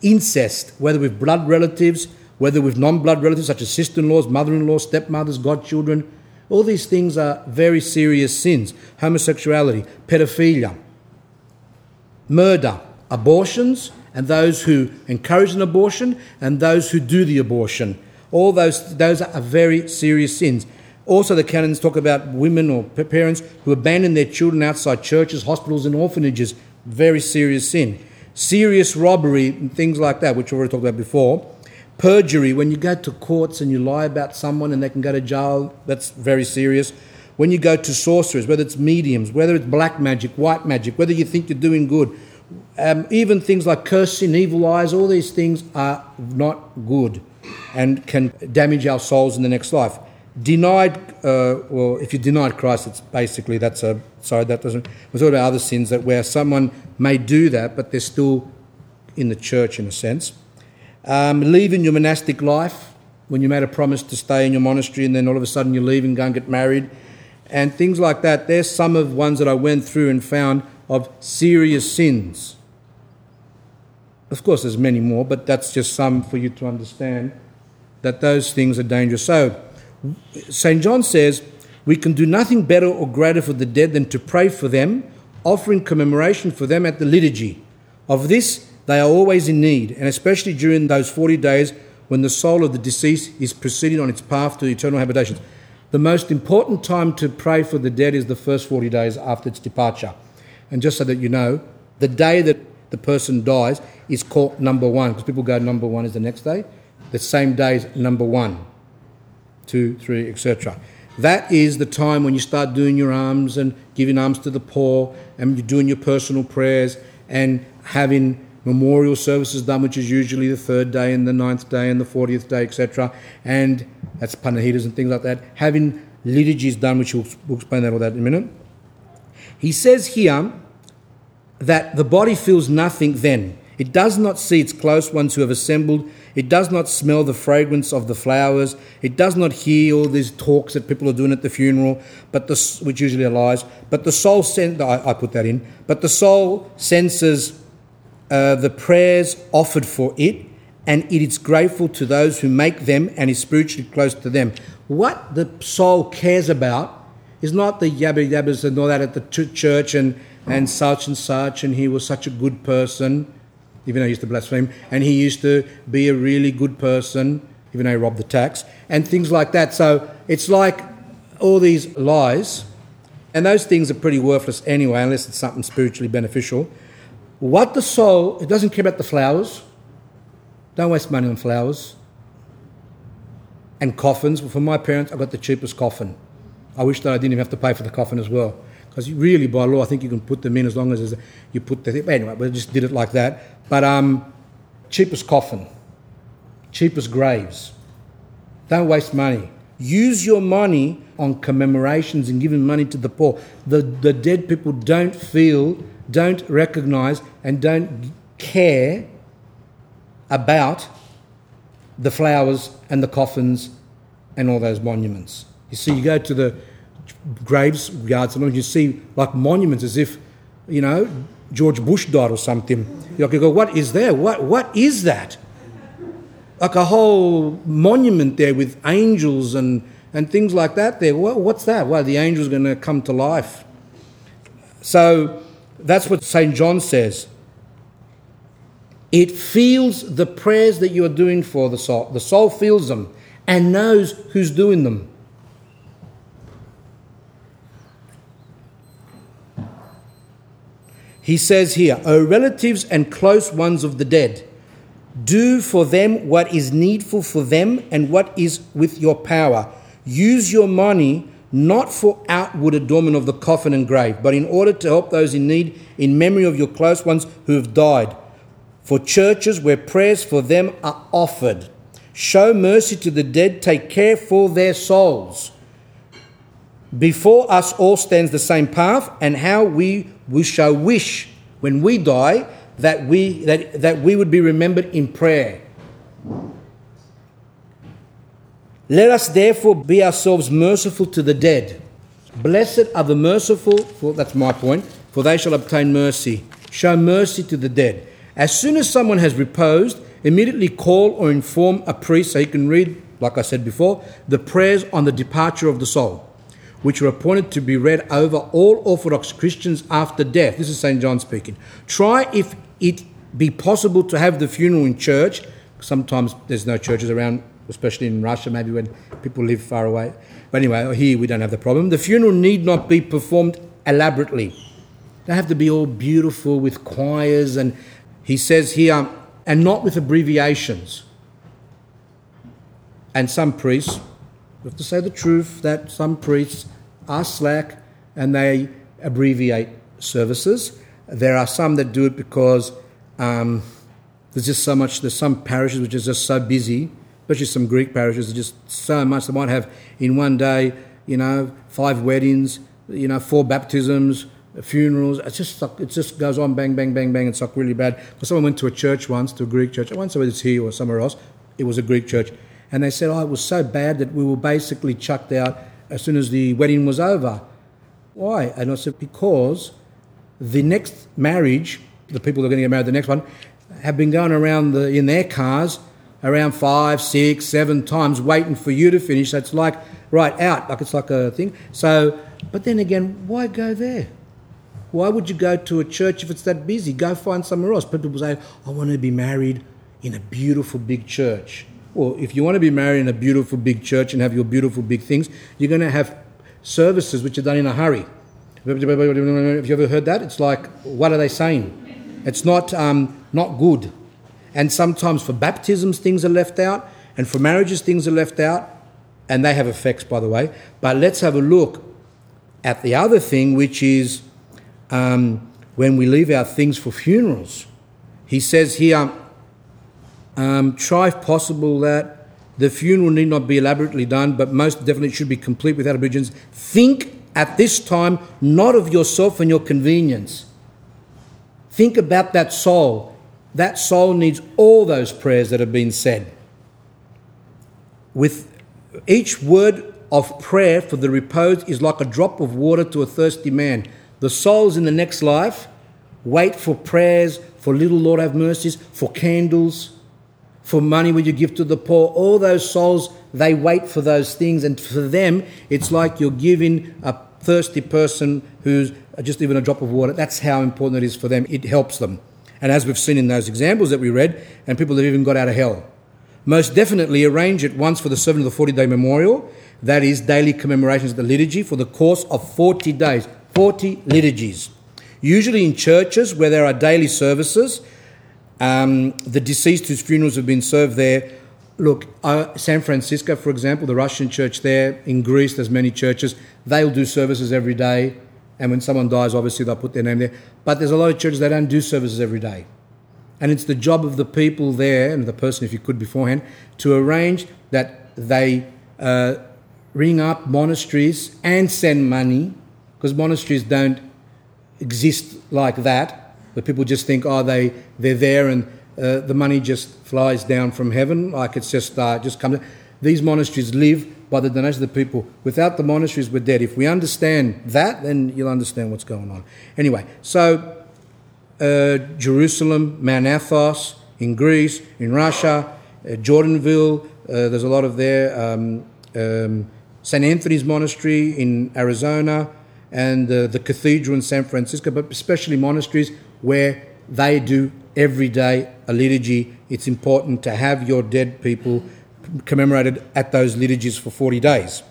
incest, whether with blood relatives, whether with non blood relatives such as sister in laws, mother in laws, stepmothers, godchildren. All these things are very serious sins. Homosexuality, pedophilia, murder, abortions, and those who encourage an abortion, and those who do the abortion. All those, those are very serious sins. Also, the canons talk about women or parents who abandon their children outside churches, hospitals, and orphanages. Very serious sin. Serious robbery and things like that, which we've already talked about before. Perjury, when you go to courts and you lie about someone and they can go to jail, that's very serious. When you go to sorcerers, whether it's mediums, whether it's black magic, white magic, whether you think you're doing good, um, even things like cursing, evil eyes, all these things are not good and can damage our souls in the next life. Denied, uh, well, if you denied Christ, it's basically that's a sorry that doesn't. We're talking about other sins that where someone may do that, but they're still in the church in a sense. Um, leaving your monastic life when you made a promise to stay in your monastery and then all of a sudden you leave and go and get married, and things like that. There's some of ones that I went through and found of serious sins. Of course, there's many more, but that's just some for you to understand that those things are dangerous. So, St. John says, we can do nothing better or greater for the dead than to pray for them, offering commemoration for them at the liturgy. Of this, they are always in need, and especially during those 40 days when the soul of the deceased is proceeding on its path to eternal habitations. The most important time to pray for the dead is the first 40 days after its departure. And just so that you know, the day that the person dies is called number one, because people go number one is the next day the same day as number one, two, three, etc. That is the time when you start doing your alms and giving alms to the poor, and you're doing your personal prayers and having memorial services done, which is usually the third day and the ninth day and the fortieth day, etc. And that's panikhidas and things like that. Having liturgies done, which we'll, we'll explain that all that in a minute. He says here that the body feels nothing then. It does not see its close ones who have assembled it does not smell the fragrance of the flowers. It does not hear all these talks that people are doing at the funeral, but the, which usually are lies. But the soul, sen- I, I put that in, but the soul senses uh, the prayers offered for it, and it is grateful to those who make them and is spiritually close to them. What the soul cares about is not the yabba yabbas and all that at the church and, and such and such, and he was such a good person even though he used to blaspheme, and he used to be a really good person. even though he robbed the tax, and things like that. So it's like all these lies, and those things are pretty worthless anyway, unless it's something spiritually beneficial. What the soul, it doesn't care about the flowers. Don't waste money on flowers. And coffins. For my parents, I got the cheapest coffin. I wish that I didn't even have to pay for the coffin as well. Because really, by law, I think you can put them in as long as you put the. Anyway, we just did it like that. But um, cheapest coffin, cheapest graves. Don't waste money. Use your money on commemorations and giving money to the poor. The, the dead people don't feel, don't recognize, and don't care about the flowers and the coffins and all those monuments. You see, you go to the graves yards sometimes you see like monuments as if, you know, George Bush died or something. You go, what is there? What, what is that? Like a whole monument there with angels and, and things like that there. Well, what's that? Well, the angel's going to come to life. So that's what St. John says. It feels the prayers that you are doing for the soul. The soul feels them and knows who's doing them. He says here, O relatives and close ones of the dead, do for them what is needful for them and what is with your power. Use your money not for outward adornment of the coffin and grave, but in order to help those in need in memory of your close ones who have died. For churches where prayers for them are offered. Show mercy to the dead, take care for their souls. Before us all stands the same path, and how we, we shall wish when we die that we, that, that we would be remembered in prayer. Let us therefore be ourselves merciful to the dead. Blessed are the merciful, for that's my point, for they shall obtain mercy. Show mercy to the dead. As soon as someone has reposed, immediately call or inform a priest so he can read, like I said before, the prayers on the departure of the soul which were appointed to be read over all Orthodox Christians after death. This is St. John speaking. Try if it be possible to have the funeral in church. Sometimes there's no churches around, especially in Russia, maybe when people live far away. But anyway, here we don't have the problem. The funeral need not be performed elaborately. They have to be all beautiful with choirs, and he says here, and not with abbreviations. And some priests we have to say the truth that some priests are slack and they abbreviate services. There are some that do it because um, there's just so much, there's some parishes which are just so busy, especially some Greek parishes, there's just so much. They might have in one day, you know, five weddings, you know, four baptisms, funerals. It's just it just goes on bang, bang, bang, bang. It's like really bad. Because someone went to a church once, to a Greek church. I won't say whether it's here or somewhere else. It was a Greek church and they said, oh, it was so bad that we were basically chucked out as soon as the wedding was over. Why? And I said, because the next marriage, the people that are going to get married, the next one, have been going around the, in their cars around five, six, seven times waiting for you to finish. So it's like, right, out. Like it's like a thing. So, but then again, why go there? Why would you go to a church if it's that busy? Go find somewhere else. People say, I want to be married in a beautiful big church. Well, if you want to be married in a beautiful big church and have your beautiful big things, you're going to have services which are done in a hurry. Have you ever heard that? It's like, what are they saying? It's not, um, not good. And sometimes for baptisms, things are left out, and for marriages, things are left out, and they have effects, by the way. But let's have a look at the other thing, which is um, when we leave our things for funerals. He says here, um, try, if possible, that the funeral need not be elaborately done, but most definitely should be complete without abridgments. Think at this time not of yourself and your convenience. Think about that soul. That soul needs all those prayers that have been said. With each word of prayer for the repose is like a drop of water to a thirsty man. The souls in the next life wait for prayers, for little Lord have mercies, for candles for money when you give to the poor. All those souls, they wait for those things. And for them, it's like you're giving a thirsty person who's just even a drop of water. That's how important it is for them. It helps them. And as we've seen in those examples that we read, and people have even got out of hell. Most definitely arrange it once for the servant of the 40 day memorial, that is, daily commemorations of the liturgy for the course of 40 days. 40 liturgies. Usually in churches where there are daily services, um, the deceased whose funerals have been served there. Look, uh, San Francisco, for example, the Russian church there, in Greece, there's many churches, they'll do services every day. And when someone dies, obviously they'll put their name there. But there's a lot of churches that don't do services every day. And it's the job of the people there, and the person, if you could beforehand, to arrange that they uh, ring up monasteries and send money, because monasteries don't exist like that, where people just think, oh, they, they're there and uh, the money just flies down from heaven, like it's just, uh, just comes. These monasteries live by the donation of the people. Without the monasteries, we're dead. If we understand that, then you'll understand what's going on. Anyway, so uh, Jerusalem, Mount Athos in Greece, in Russia, uh, Jordanville, uh, there's a lot of there, um, um, St. Anthony's Monastery in Arizona, and uh, the cathedral in San Francisco, but especially monasteries where they do every day a liturgy. It's important to have your dead people commemorated at those liturgies for 40 days.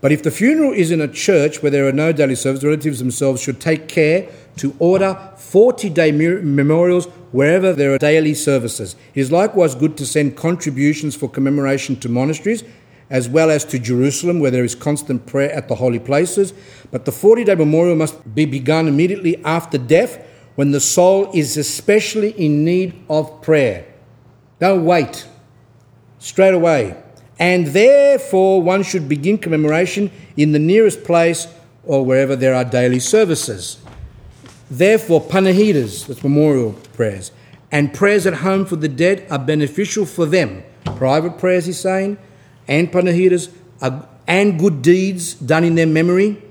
But if the funeral is in a church where there are no daily services, relatives themselves should take care to order 40 day memorials wherever there are daily services. It is likewise good to send contributions for commemoration to monasteries as well as to Jerusalem, where there is constant prayer at the holy places. But the 40 day memorial must be begun immediately after death when the soul is especially in need of prayer. Don't wait, straight away. And therefore, one should begin commemoration in the nearest place or wherever there are daily services. Therefore, panikhidas, that's memorial prayers, and prayers at home for the dead are beneficial for them. Private prayers, he's saying, and panikhidas are, and good deeds done in their memory,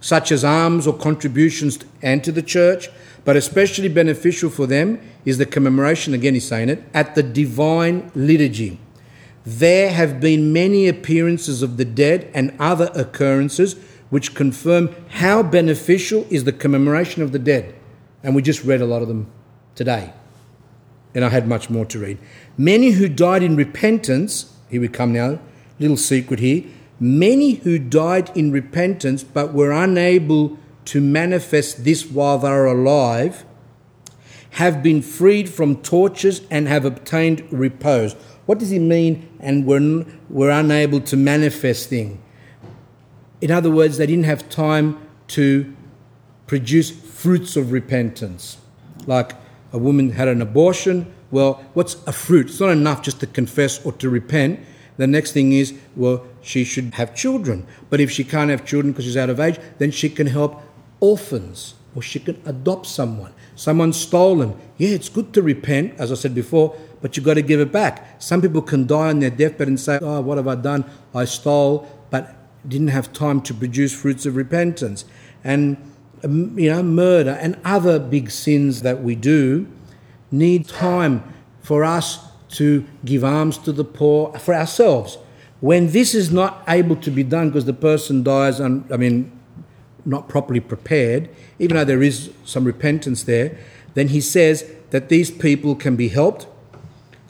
such as alms or contributions and to the church, but especially beneficial for them is the commemoration, again he's saying it, at the divine liturgy. There have been many appearances of the dead and other occurrences which confirm how beneficial is the commemoration of the dead. And we just read a lot of them today. And I had much more to read. Many who died in repentance, here we come now, little secret here. Many who died in repentance but were unable to manifest this while they are alive have been freed from tortures and have obtained repose. What does he mean? And we're, we're unable to manifest thing. In other words, they didn't have time to produce fruits of repentance. Like a woman had an abortion. Well, what's a fruit? It's not enough just to confess or to repent. The next thing is, well, she should have children. But if she can't have children because she's out of age, then she can help orphans or she can adopt someone. Someone stolen. Yeah, it's good to repent, as I said before, but you've got to give it back. Some people can die on their deathbed and say, Oh, what have I done? I stole, but didn't have time to produce fruits of repentance. And, um, you know, murder and other big sins that we do need time for us to give alms to the poor for ourselves. When this is not able to be done because the person dies, and I mean, not properly prepared, even though there is some repentance there, then he says that these people can be helped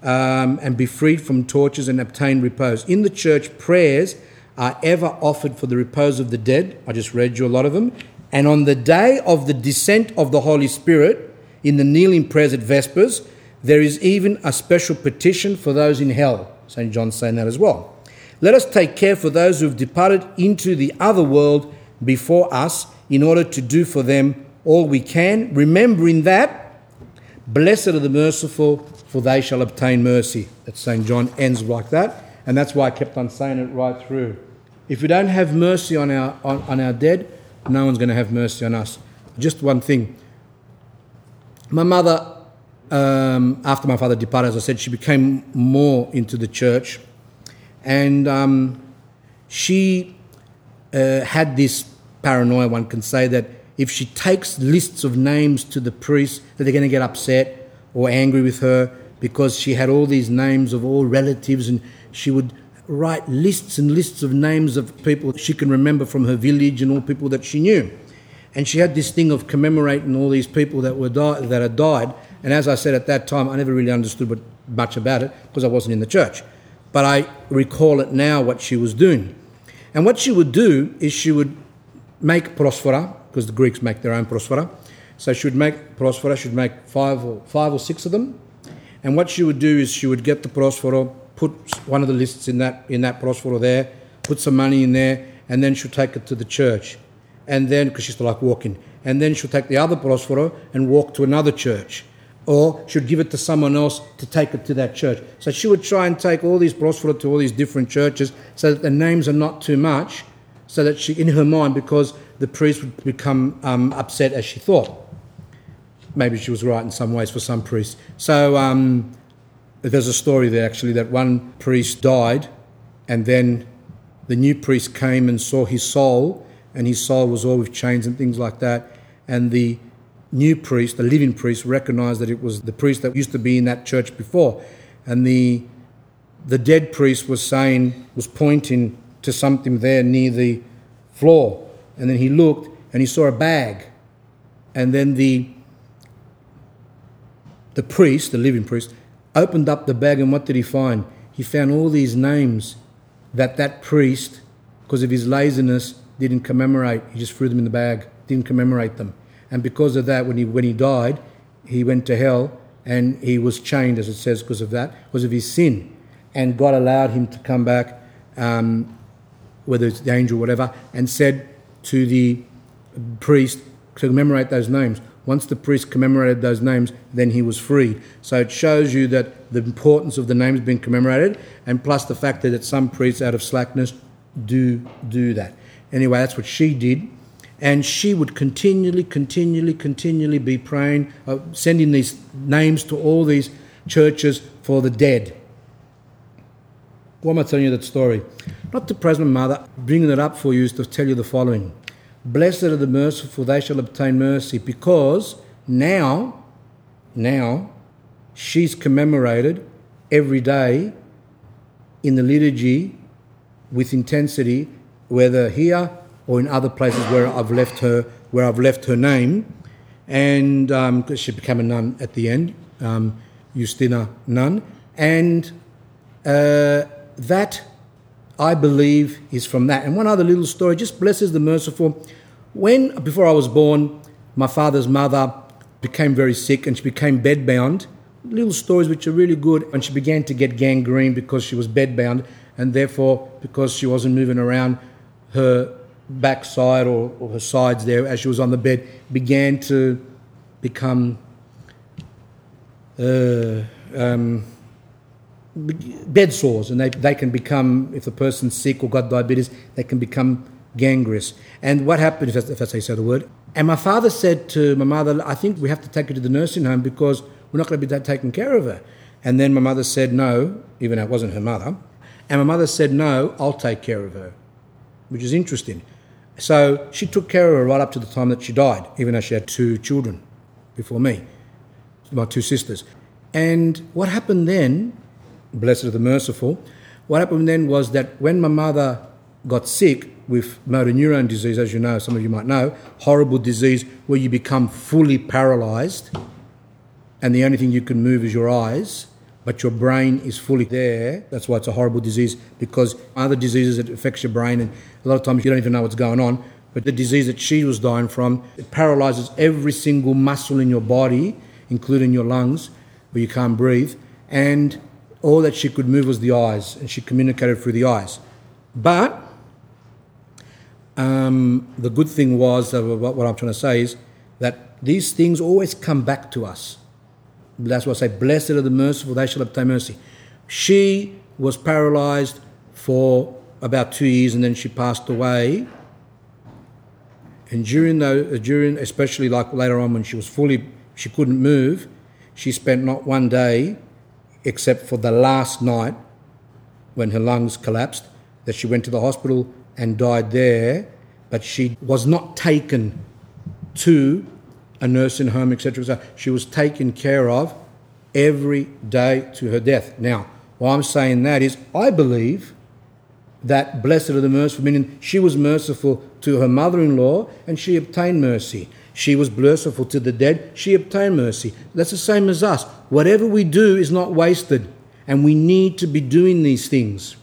um, and be freed from tortures and obtain repose. In the church, prayers are ever offered for the repose of the dead. I just read you a lot of them. And on the day of the descent of the Holy Spirit, in the kneeling prayers at Vespers, there is even a special petition for those in hell. St. John's saying that as well. Let us take care for those who have departed into the other world before us in order to do for them all we can, remembering that blessed are the merciful, for they shall obtain mercy. That St. John ends like that, and that's why I kept on saying it right through. If we don't have mercy on our, on, on our dead, no one's going to have mercy on us. Just one thing. My mother, um, after my father departed, as I said, she became more into the church, and um, she uh, had this paranoia, one can say, that if she takes lists of names to the priest, that they're going to get upset or angry with her because she had all these names of all relatives and she would write lists and lists of names of people she can remember from her village and all people that she knew. And she had this thing of commemorating all these people that were di- that had died. And as I said at that time, I never really understood much about it because I wasn't in the church. but I recall it now what she was doing. And what she would do is she would make prosphora, because the Greeks make their own prosphora. So she would make prosphora, she'd make five or, five or six of them. And what she would do is she would get the prosphora, put one of the lists in that, in that prosphora there, put some money in there, and then she'll take it to the church. And then, because she's like walking, and then she'll take the other prosphora and walk to another church. Or she'd give it to someone else to take it to that church. So she would try and take all these prosphora to all these different churches so that the names are not too much, so that she, in her mind, because the priest would become um, upset as she thought. Maybe she was right in some ways for some priests. So um, there's a story there actually that one priest died, and then the new priest came and saw his soul, and his soul was all with chains and things like that. And the new priest, the living priest, recognized that it was the priest that used to be in that church before. And the the dead priest was saying, was pointing to something there near the floor. And then he looked and he saw a bag. And then the the priest, the living priest, opened up the bag and what did he find? He found all these names that that priest, because of his laziness, didn't commemorate. He just threw them in the bag, didn't commemorate them. And because of that, when he, when he died, he went to hell and he was chained, as it says, because of that, because of his sin. And God allowed him to come back, um, whether it's the angel or whatever, and said to the priest to commemorate those names. Once the priest commemorated those names, then he was free. So it shows you that the importance of the names being commemorated, and plus the fact that some priests, out of slackness, do do that. Anyway, that's what she did. And she would continually, continually, continually be praying, uh, sending these names to all these churches for the dead. Why am I telling you that story? Not to praise my mother, bringing it up for you is to tell you the following. Blessed are the merciful, they shall obtain mercy, because now, now, she's commemorated every day in the liturgy with intensity, whether here or in other places where I've left her, where I've left her name, and um, she became a nun at the end, um, Justina nun, and uh, that I believe is from that. And one other little story, just blesses the merciful. When before I was born, my father's mother became very sick and she became bedbound. Little stories which are really good, and she began to get gangrene because she was bedbound, and therefore because she wasn't moving around, her backside or, or her sides there as she was on the bed began to become uh, um, bed sores, and they, they can become, if the person's sick or got diabetes, they can become gangrenous. And what happened, if if you say the word, and my father said to my mother, I think we have to take her to the nursing home because we're not going to be taking care of her. And then my mother said no, even though it wasn't her mother. And my mother said, no, I'll take care of her, which is interesting. So she took care of her right up to the time that she died, even though she had two children before me, my two sisters. And what happened then, blessed are the merciful, what happened then was that when my mother got sick with motor neurone disease, as you know, some of you might know, horrible disease where you become fully paralyzed and the only thing you can move is your eyes but your brain is fully there. That's why it's a horrible disease because other diseases it affects your brain, and a lot of times you don't even know what's going on. But the disease that she was dying from, it paralyzes every single muscle in your body, including your lungs, where you can't breathe. And all that she could move was the eyes, and she communicated through the eyes. But um, the good thing was, uh, what I'm trying to say is that these things always come back to us. That's why I say, Blessed are the merciful, they shall obtain mercy. She was paralyzed for about two years and then she passed away. And during the, during, especially like later on when she was fully, she couldn't move, she spent not one day, except for the last night when her lungs collapsed, that she went to the hospital and died there, but she was not taken to a nursing home, etc. So she was taken care of every day to her death. Now, why I'm saying that is I believe that blessed are the merciful, meaning she was merciful to her mother in law and she obtained mercy. She was merciful to the dead, she obtained mercy. That's the same as us. Whatever we do is not wasted. And we need to be doing these things.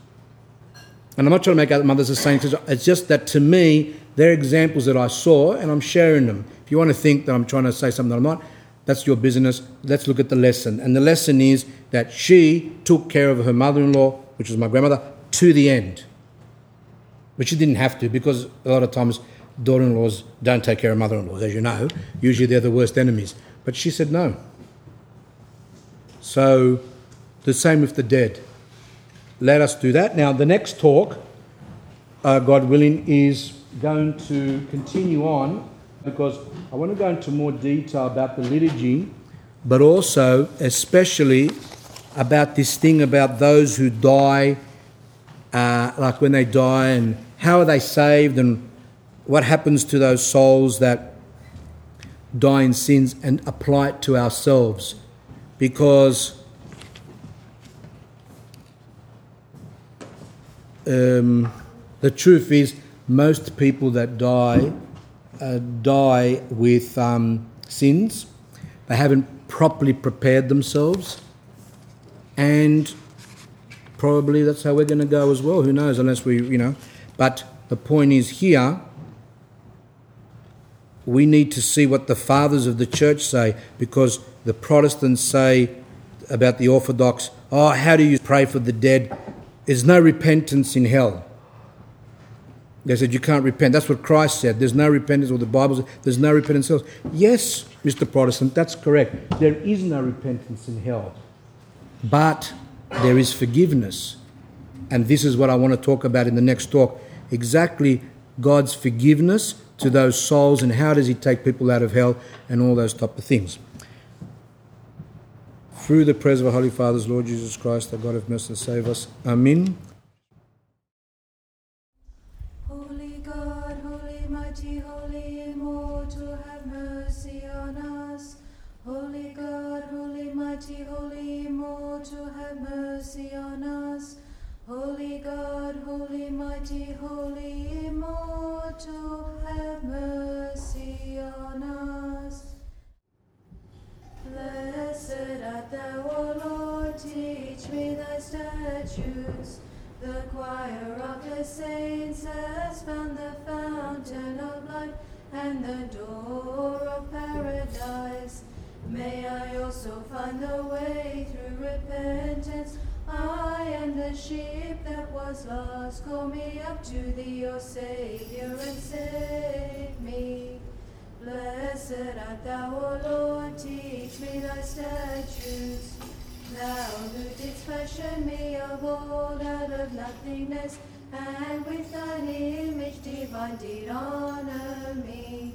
And I'm not trying to make other mothers are saying, it's just that to me, they're examples that I saw and I'm sharing them. If you want to think that I'm trying to say something that I'm not, that's your business. Let's look at the lesson. And the lesson is that she took care of her mother in law, which was my grandmother, to the end. But she didn't have to because a lot of times daughter in laws don't take care of mother in laws, as you know. Usually they're the worst enemies. But she said no. So the same with the dead. Let us do that. Now, the next talk, uh, God willing, is going to continue on because I want to go into more detail about the liturgy, but also, especially, about this thing about those who die, uh, like when they die, and how are they saved, and what happens to those souls that die in sins, and apply it to ourselves. Because um, the truth is, most people that die uh, die with um, sins. They haven't properly prepared themselves, and probably that's how we're going to go as well. Who knows? Unless we, you know. But the point is here. We need to see what the fathers of the church say because the Protestants say about the Orthodox, oh, how do you pray for the dead? There's no repentance in hell. They said you can't repent. That's what Christ said. There's no repentance, or the Bible says there's no repentance in hell. Yes, Mr. Protestant, that's correct. There is no repentance in hell. But there is forgiveness. And this is what I want to talk about in the next talk. Exactly God's forgiveness to those souls and how does He take people out of hell and all those type of things through the prayers of our Holy Fathers, Lord Jesus Christ, the God of mercy, save us. Amen. Holy God, holy, mighty, holy, immortal, have mercy on us. Holy God, holy, mighty, holy, immortal, have mercy on us. Holy God, holy, mighty, holy, immortal, have mercy on us. Blessed art thou, O Lord, teach me thy statutes. The choir of the saints has found the fountain of life and the door of paradise. May I also find the way through repentance. I am the sheep that was lost. Call me up to thee, O Savior, and save me. Blessed art thou, O Lord, teach me thy statutes. Thou who didst fashion me of old out of nothingness, and with thine image divine did honor me.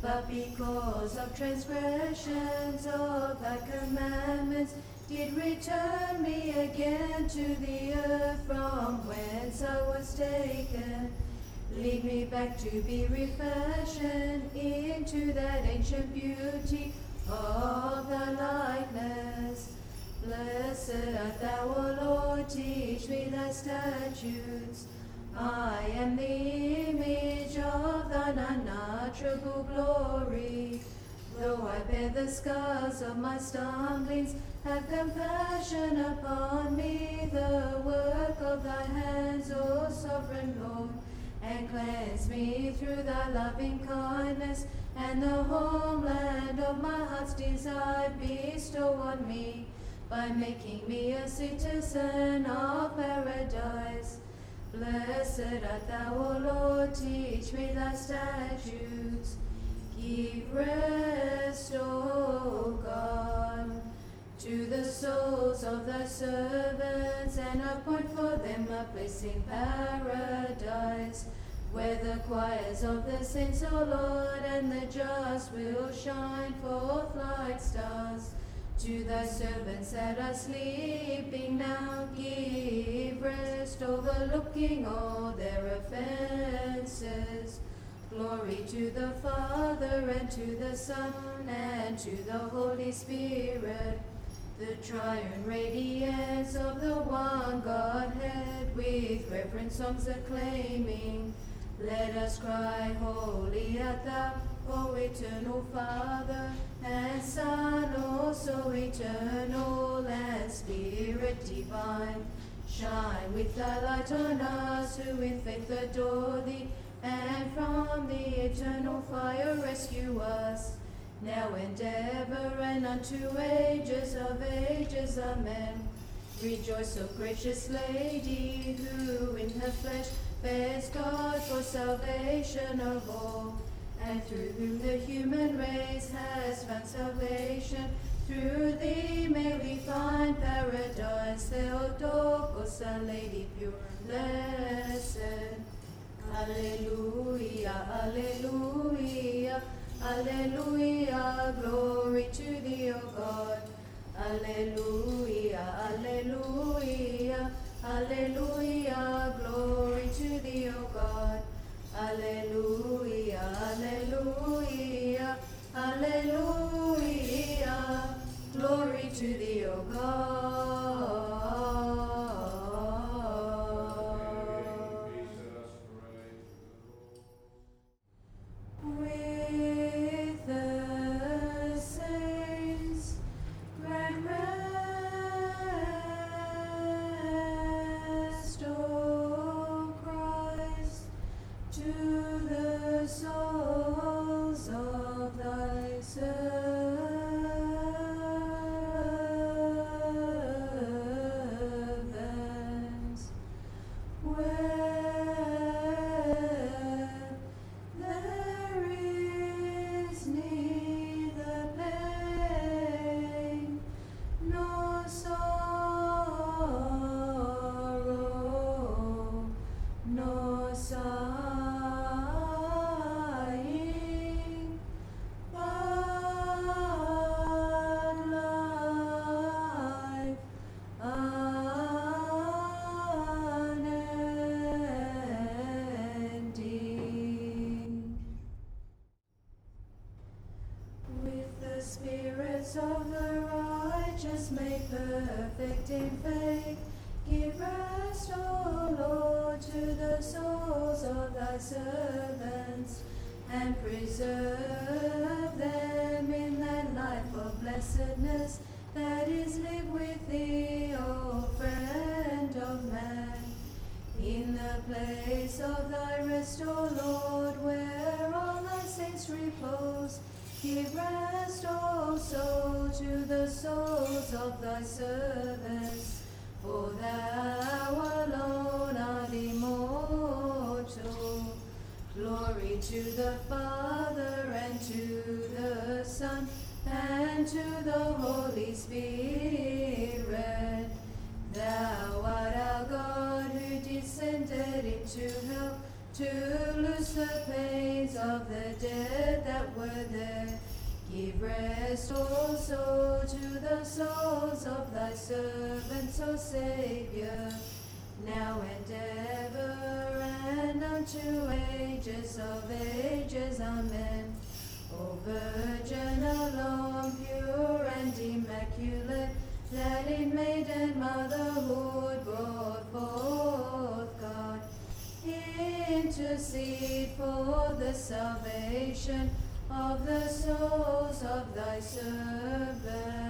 But because of transgressions of thy commandments, did return me again to the earth from whence I was taken. Lead me back to be refashioned into that ancient beauty of thy likeness. Blessed art thou, O Lord, teach me thy statutes. I am the image of thine unutterable glory. Though I bear the scars of my stumblings, have compassion upon me, the work of thy hands, O sovereign Lord and cleanse me through thy loving kindness, and the homeland of my heart's desire bestow on me, by making me a citizen of paradise. Blessed art thou, O Lord, teach me thy statutes. Give rest, O God, to the souls of thy servants, and appoint for them a place in paradise, where the choirs of the saints, O Lord, and the just will shine forth like stars. To thy servants that are sleeping now, give rest, overlooking all their offenses. Glory to the Father, and to the Son, and to the Holy Spirit the triune radiance of the one Godhead, with reverent songs acclaiming, let us cry, Holy art thou, O eternal Father, and Son, also eternal, and Spirit divine. Shine with thy light on us who with faith adore thee, and from the eternal fire rescue us. Now and ever and unto ages of ages, amen. Rejoice, O gracious Lady, who in her flesh bears God for salvation of all, and through whom the human race has found salvation. Through thee may we find paradise, Theotokos, our Lady pure and blessed. Alleluia, Alleluia, Alleluia, glory to thee, O God. Alleluia, Alleluia, Alleluia, glory to thee, O God. Alleluia, Alleluia, Alleluia, glory to thee, O God. Servants, and preserve them in that life of blessedness that is live with thee, O friend of man. In the place of thy rest, O Lord, where all thy saints repose, give rest also to the souls of thy servants, for thou alone art. Glory to the Father and to the Son and to the Holy Spirit. Thou art our God who descended into hell to loose the pains of the dead that were there. Give rest also to the souls of thy servants, O Saviour, now and ever and unto ages of ages. Amen. O Virgin alone, pure and immaculate, that in maiden motherhood brought forth God. Intercede for the salvation of the souls of thy servants.